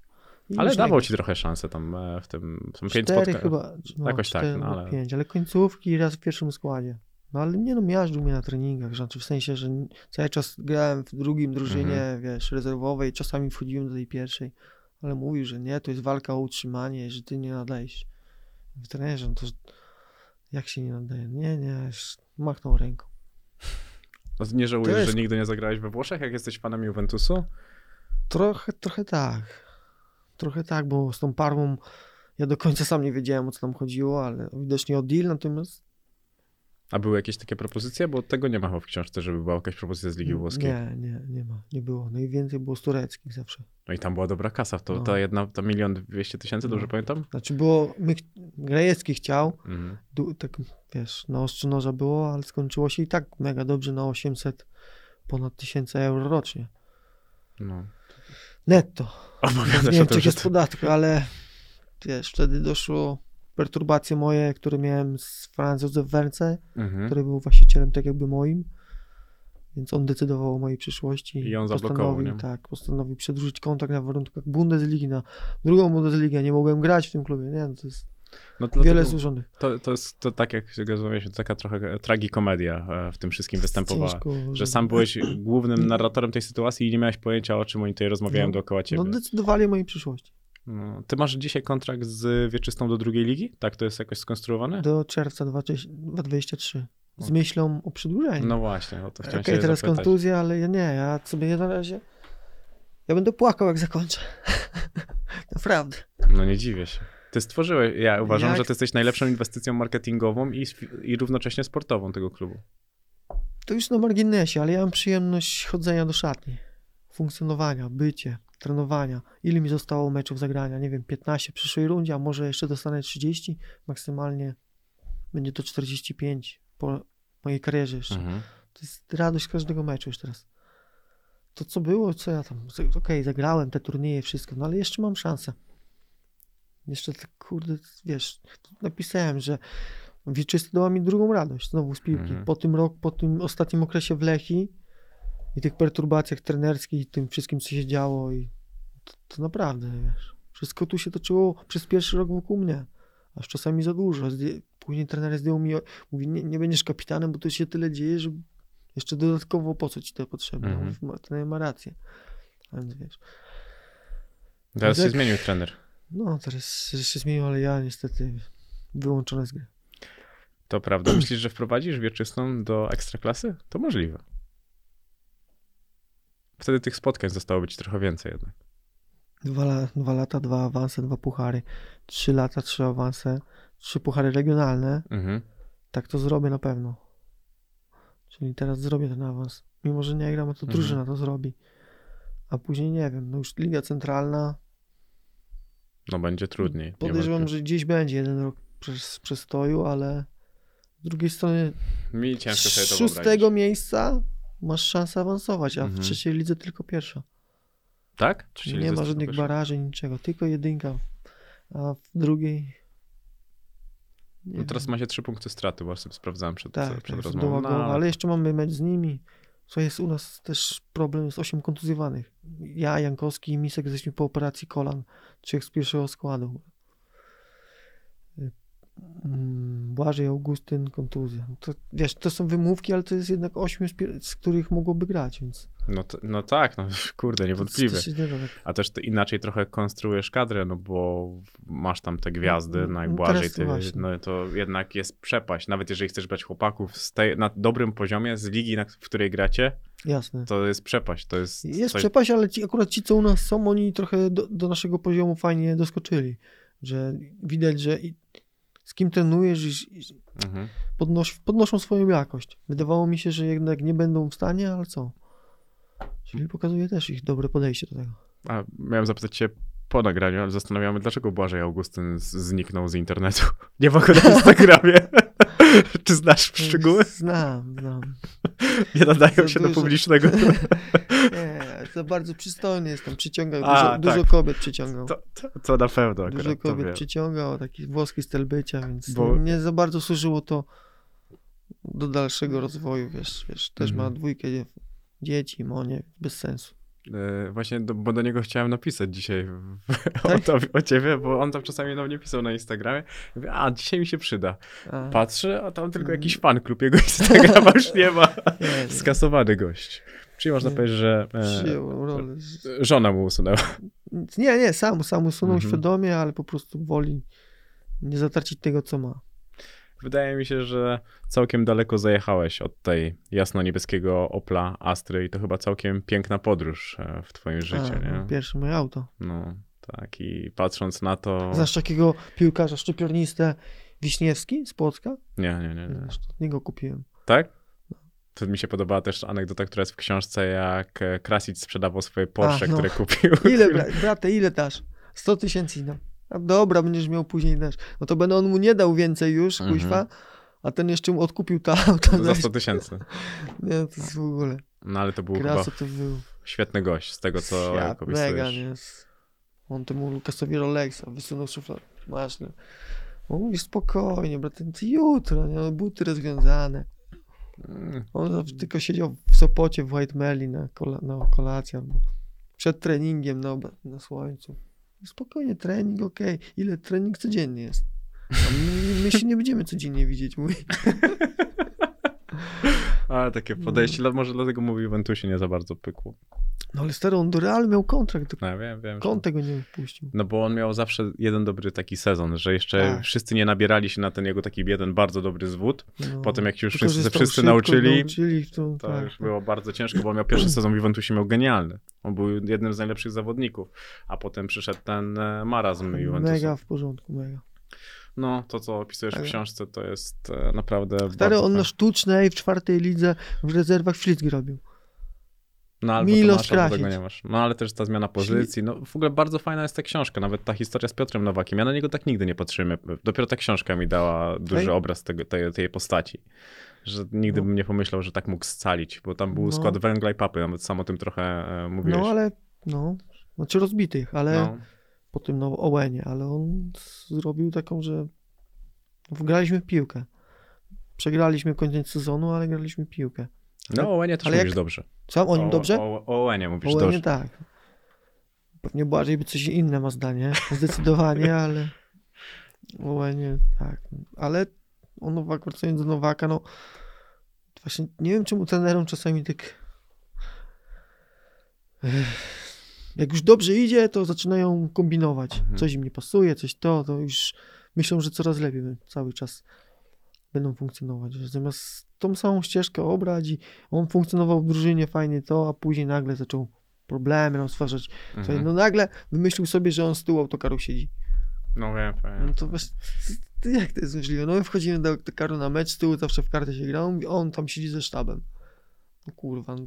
Ale już dawał ci trochę szansę tam e, w tym, są pięć Cztery spotkań. chyba, no, Jakoś tak, cztery no albo ale- pięć, ale końcówki raz w pierwszym składzie. No ale nie no, miażdżył mnie na treningach, znaczy w sensie, że cały czas grałem w drugim drużynie, Mhm. wiesz, rezerwowej, czasami wchodziłem do tej pierwszej, ale mówił, że nie, to jest walka o utrzymanie, że ty nie nadajesz. W trenerze, no to jak się nie nadaje? Nie, nie, machnął ręką. Nie żałujesz, jest- że nigdy nie zagrałeś we Włoszech, jak jesteś fanem Juventusu? Trochę, trochę tak. Trochę tak, bo z tą Parmą ja do końca sam nie wiedziałem, o co tam chodziło, ale widocznie o deal, natomiast A były jakieś takie propozycje? Bo tego nie ma chyba w książce, żeby była jakaś propozycja z Ligi Włoskiej. Nie, nie, nie ma, nie było. Najwięcej było z tureckich zawsze. No i tam była dobra kasa. To, No. Ta jedna, ta milion dwieście tysięcy, dobrze No. pamiętam? Znaczy było, my, Grajecki chciał, Mhm. du, tak wiesz, na ostrzu noża było, ale skończyło się i tak mega dobrze na 800 ponad tysięcy euro rocznie. No. Netto. Opowiadasz w Niemczech jest to... podatek, ale wiesz, wtedy doszło perturbacje moje, które miałem z Franz Józef Wernce, Mhm. który był właścicielem tak jakby moim. Więc on decydował o mojej przyszłości. I on zablokował, nie? Tak, postanowił przedłużyć kontrakt na warunkach Bundesligi na drugą Bundesligę. Nie mogłem grać w tym klubie. Nie, no to jest No, dlatego wiele złożonych. to, to jest to tak, jak to taka trochę tragikomedia e, w tym wszystkim występowała. Ciężko, Że sam byłeś głównym narratorem tej sytuacji i nie miałeś pojęcia, o czym oni tutaj rozmawiają No, dookoła ciebie. No decydowali o mojej przyszłości. No. Ty masz dzisiaj kontrakt z Wieczystą do drugiej ligi? Tak to jest jakoś skonstruowane? Do czerwca 2023. Z myślą o przedłużeniu. No właśnie, o to chciałem się teraz zapytać. kontuzja, ale ja nie, ja sobie na razie... Ja będę płakał, jak zakończę. Naprawdę. No nie dziwię się. Ty stworzyłeś, ja uważam, Jak- że ty jesteś najlepszą inwestycją marketingową i, i równocześnie sportową tego klubu. To już na marginesie, ale ja mam przyjemność chodzenia do szatni, funkcjonowania, bycie, trenowania. Ile mi zostało meczów zagrania? Nie wiem, 15 w przyszłej rundzie, a może jeszcze dostanę 30? Maksymalnie będzie to 45 po mojej karierze jeszcze. Mhm. To jest radość każdego meczu już teraz. To co było, co ja tam, okej, zagrałem te turnieje, wszystko, no ale jeszcze mam szansę. Jeszcze tak, kurde, wiesz, napisałem, że Wieczysty dała mi drugą radość znowu z piłki. Mhm. Po tym rok, po tym ostatnim okresie w Lechi i tych perturbacjach trenerskich i tym wszystkim, co się działo i to, to naprawdę, wiesz, wszystko tu się toczyło przez pierwszy rok wokół mnie. Aż czasami za dużo. Później trener zdjął mi, mówi, nie, nie będziesz kapitanem, bo tu się tyle dzieje, że Jeszcze dodatkowo po co ci to potrzebne? Mhm. Ma rację. Więc wiesz. Teraz się Tak. zmienił trener. No, teraz się zmienił, ale ja niestety wyłączony z gry. To prawda. Myślisz, że wprowadzisz wieczystą do ekstraklasy? To możliwe. Wtedy tych spotkań zostałoby ci trochę więcej jednak. Dwa, dwa lata, dwa awanse, dwa puchary. Trzy lata, trzy awanse, trzy puchary regionalne. Mhm. Tak to zrobię na pewno. Czyli teraz zrobię ten awans. Mimo, że nie gram, to Mhm. drużyna to zrobi. A później nie wiem, no już Liga Centralna. No będzie trudniej. Podejrzewam, że gdzieś będzie jeden rok przez, przestoju, ale z drugiej strony Mi ciężko sobie to szóstego wyobrazić. miejsca masz szansę awansować, a Mhm. w trzeciej lidze tylko pierwsza. Tak? Się nie ma żadnych baraży, niczego, tylko jedynka. A w drugiej. No teraz wiem. ma się trzy punkty straty, bo sobie sprawdzałem przed, tak, przed tak, rozmową. No, ale jeszcze mamy mecz z nimi. Co jest u nas też problem z 8 kontuzjowanych. Ja, Jankowski i Misek jesteśmy po operacji kolan. Trzech z pierwszego składu. Mm, Błażej, Augustyn, kontuzja. To, wiesz, to są wymówki, ale to jest jednak 8, z, których mogłoby grać, więc no, to, no tak, no kurde, niewątpliwie. Tak. A też ty inaczej trochę konstruujesz kadrę, no bo masz tam te gwiazdy, No, no no Błażej, teraz ty, no to jednak jest przepaść. Nawet jeżeli chcesz brać chłopaków z tej, na dobrym poziomie, z ligi, na, w której gracie, Jasne. to jest przepaść. To jest, Jest coś... przepaść, ale ci, akurat ci, co u nas są, oni trochę do, do naszego poziomu fajnie doskoczyli. Że widać, że i, z kim trenujesz, i, i Mhm. podnosz, podnoszą swoją jakość. Wydawało mi się, że jednak nie będą w stanie, ale co? Czyli pokazuje też ich dobre podejście do tego. A miałem zapytać cię po nagraniu, ale zastanawiamy, dlaczego Błażej Augustyn zniknął z internetu. Nie ma go na Instagramie. Czy znasz szczegóły? Znam, znam. Nie nadają się do dużo. publicznego. Nie, za bardzo przystojny jestem. Przyciągał, dużo, tak. dużo kobiet przyciągał. To, to, to na pewno Dużo kobiet przyciągał, taki włoski styl bycia, więc Bo- nie za bardzo służyło to do dalszego rozwoju, wiesz, wiesz też ma Mhm. dwójkę dzie- dzieci, monie, bez sensu. E, Właśnie, do, bo do niego chciałem napisać dzisiaj w- o, Tak? tobie, o ciebie, bo on tam czasami do mnie pisał na Instagramie. Mówię, a dzisiaj mi się przyda. A, Patrzę, a tam tylko Mm. jakiś fan klub jego Instagrama już nie ma. Skasowany gość. Czyli można Nie. powiedzieć, że e, żona mu usunęła. Nie, nie, sam, sam usunął Mhm. świadomie, ale po prostu woli nie zatracić tego, co ma. Wydaje mi się, że całkiem daleko zajechałeś od tej jasno-niebieskiego Opla Astry i to chyba całkiem piękna podróż e, w twoim życiu, A, no, nie? Pierwsze moje auto. No, tak. I patrząc na to... Znasz takiego piłkarza, szczypiornistę Wiśniewski z Płocka? Nie, nie, nie. nie. Niego kupiłem. Tak? To mi się podobała też anegdota, która jest w książce, jak e, Krasic sprzedawał swoje Porsche, A, no. które kupił. Ile, bra brate, ile dasz? 100 tysięcy dam. A dobra, będziesz miał później dasz. No to będę on mu nie dał więcej już, Mhm. kuźwa, a ten jeszcze mu odkupił to auto. Za 100 tysięcy. Nie, to jest w ogóle. No ale to był Krasa chyba to był. świetny gość, z tego co jak mega, nie? On temu Lukasowi Rolexa wysunął szuflad. Masz, no. On mówi spokojnie, brate, to jutro, nie? Buty rozwiązane. Mm, On tylko siedział w Sopocie w White Melly na, kola, na kolację albo przed treningiem na, na słońcu. Spokojnie, trening, okej. Ile trening codziennie jest? My, my się nie będziemy codziennie widzieć, mówi. Ale takie podejście, dla- może dlatego mu w Juventusie nie za bardzo pykło. No ale stary, on do Real miał kontrakt, No ja wiem, wiem. że- kąt tego nie wpuścił. No bo on miał zawsze jeden dobry taki sezon, że jeszcze Tak. wszyscy nie nabierali się na ten jego taki jeden bardzo dobry zwód. No. Potem jak się już wszyscy, wszyscy nauczyli, nauczyli to, to tak, już było bardzo ciężko, bo miał pierwszy sezon w Juventusie miał genialny. On był jednym z najlepszych zawodników, a potem przyszedł ten e, marazm Juventusu. Mega w porządku, mega. No, to co opisujesz w Tak. książce, to jest e, naprawdę Stary, on na sztucznej w czwartej lidze w rezerwach ślizgi robił. No, albo Milos to masz, albo tego nie masz. No, ale też ta zmiana pozycji. No, w ogóle bardzo fajna jest ta książka, nawet ta historia z Piotrem Nowakiem. Ja na niego tak nigdy nie patrzymy. Dopiero ta książka mi dała duży Ej. obraz tego, tej, tej postaci. Że nigdy No. bym nie pomyślał, że tak mógł scalić, bo tam był No. skład węgla i papy, nawet sam o tym trochę e, mówiłeś. No ale, no, znaczy rozbitych, ale No. Po tym no Owenie, ale on zrobił taką, że wgraliśmy w piłkę. Przegraliśmy koniec sezonu, ale graliśmy piłkę. No, o Łenie też Ale mówisz jak- dobrze. Sam o nim dobrze? O, o, o mówisz Owenie dobrze. tak. Pewnie Błażej by coś inne ma zdanie, zdecydowanie, ale Owenie tak. Ale o Nowak, wracając do Nowaka, no Właśnie nie wiem, czemu trenerom czasami tak... Jak już dobrze idzie, to zaczynają kombinować. Mhm. Coś im nie pasuje, coś to, to już myślą, że coraz lepiej cały czas będą funkcjonować. Że Zamiast tą samą ścieżkę obrać i on funkcjonował w drużynie fajnie to, a później nagle zaczął problemy nam stwarzać. Mhm. No nagle wymyślił sobie, że on z tyłu autokaru siedzi. No wiem, No to wiesz, jak to jest możliwe? No my wchodzimy do autokaru na mecz, z tyłu zawsze w kartę się gra, on on tam siedzi ze sztabem. No kurwa, no,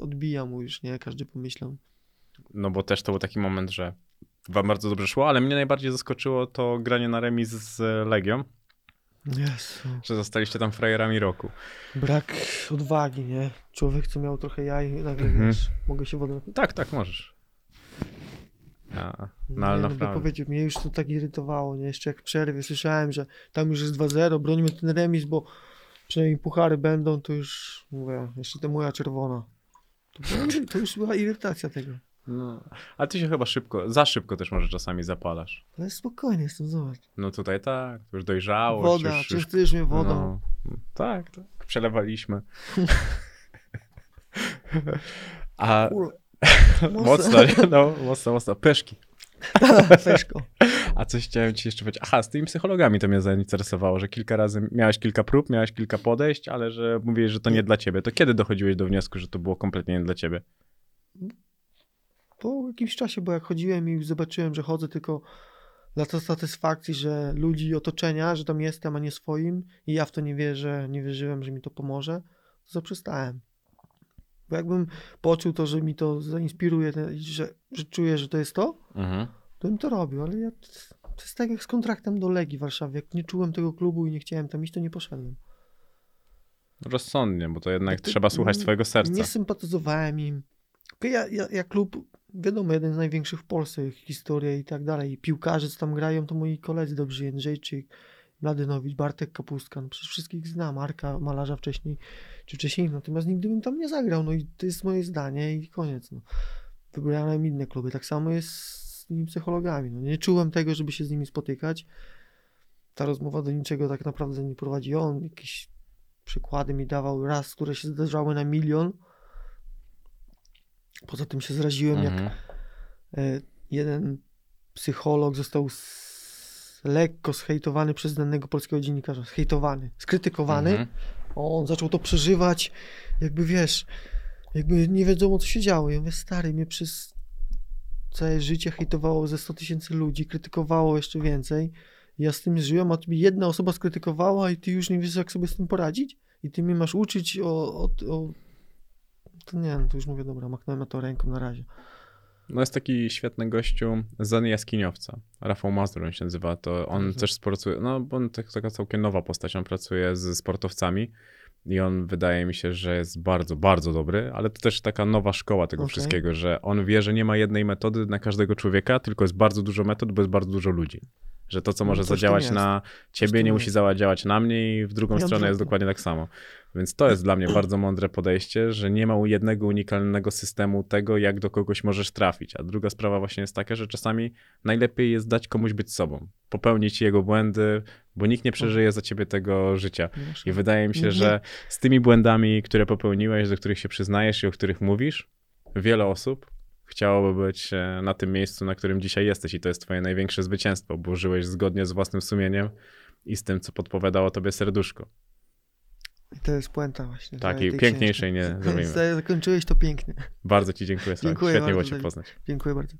odbija mu już, nie? Każdy pomyślał. No bo też to był taki moment, że wam bardzo dobrze szło, ale mnie najbardziej zaskoczyło to granie na remis z Legią, Jezu. że zostaliście tam frajerami roku. Brak odwagi, nie? Człowiek, co miał trochę jaj, nagle Mhm. wiesz, mogę się wodą Tak, tak, możesz. A, no Nie, ale no, naprawdę. powiedział, mnie już to tak irytowało, nie? Jeszcze jak w przerwie słyszałem, że tam już jest 2-0, bronimy ten remis, bo przynajmniej puchary będą, to już, mówię, jeszcze ta moja czerwona. To, to już była irytacja tego. No. Ale ty się chyba szybko, za szybko też może czasami zapalasz. Ale spokojnie jestem, zobacz. No tutaj tak, już dojrzałość. Woda, już, już, częstujesz mnie wodą. no, tak, tak, przelewaliśmy. A mocno, no, mocno, mocno, pyszki. Feszko. A coś chciałem ci jeszcze powiedzieć. Aha, z tymi psychologami to mnie zainteresowało, że kilka razy miałeś kilka prób, miałeś kilka podejść, ale że mówiłeś, że to nie dla ciebie. To kiedy dochodziłeś do wniosku, że to było kompletnie nie dla ciebie? Po jakimś czasie, bo jak chodziłem i zobaczyłem, że chodzę tylko dla satysfakcji, że ludzi otoczenia, że tam jestem, a nie swoim i ja w to nie wierzę, nie wierzyłem, że mi to pomoże, to zaprzestałem. Bo jakbym poczuł to, że mi to zainspiruje, że, że czuję, że to jest to, Mhm. to bym to robił, ale ja, to jest tak jak z kontraktem do Legii w Warszawie. Jak nie czułem tego klubu i nie chciałem tam iść, to nie poszedłem. Rozsądnie, bo to jednak to- trzeba słuchać swojego serca. Nie sympatyzowałem im. Ja, ja, ja klub, wiadomo, jeden z największych w Polsce, historia i tak dalej. Piłkarze, co tam grają, to moi koledzy dobrzy, Jędrzejczyk, Mladynowicz, Bartek Kapustka, no przecież wszystkich znam, Marka Malarza wcześniej, czy wcześniej, natomiast nigdy bym tam nie zagrał, no i to jest moje zdanie i koniec, no. Wybrałem inne kluby, tak samo jest z tymi psychologami, no. Nie czułem tego, żeby się z nimi spotykać. Ta rozmowa do niczego tak naprawdę nie prowadzi. On jakieś przykłady mi dawał raz, które się zdarzały na milion. Poza tym się zraziłem, jak Mhm. e, jeden psycholog został s- lekko zhejtowany przez danego polskiego dziennikarza. Zhejtowany, skrytykowany. Mhm. On zaczął to przeżywać, jakby wiesz, jakby nie wiadomo co się działo. Ja mówię, stary, mnie przez całe życie hejtowało ze 100 tysięcy ludzi, krytykowało jeszcze więcej. Ja z tym żyłem, a tobie jedna osoba skrytykowała i ty już nie wiesz, jak sobie z tym poradzić? I ty mnie masz uczyć o... o, o... To nie, no to już mówię, dobra, machnąłem to ręką na razie. No jest taki świetny gościu, Zen Jaskiniowca. Rafał Mazur on się nazywa, to on Mhm. też sportuje, no bo on tak, taka całkiem nowa postać, on pracuje z sportowcami i on wydaje mi się, że jest bardzo, bardzo dobry, ale to też taka nowa szkoła tego Okej. wszystkiego, że on wie, że nie ma jednej metody na każdego człowieka, tylko jest bardzo dużo metod, bo jest bardzo dużo ludzi. Że to, co No, może tym zadziałać na ciebie, nie musi zadziałać na mnie i w drugą stronę jest dokładnie tak samo. Więc to jest dla mnie bardzo mądre podejście, że nie ma jednego unikalnego systemu tego, jak do kogoś możesz trafić. A druga sprawa właśnie jest taka, że czasami najlepiej jest dać komuś być sobą, popełnić jego błędy, bo nikt nie przeżyje za ciebie tego życia. I wydaje mi się, że z tymi błędami, które popełniłeś, do których się przyznajesz i o których mówisz, wiele osób chciałoby być e, na tym miejscu, na którym dzisiaj jesteś i to jest twoje największe zwycięstwo, bo żyłeś zgodnie z własnym sumieniem i z tym, co podpowiadało tobie serduszko. I to jest puenta właśnie. Takiej całej tej piękniejszej książki. nie zrobimy. Zakończyłeś to pięknie. Bardzo ci dziękuję. Dziękuję Świetnie było bardzo, cię Dawid. poznać. Dziękuję bardzo.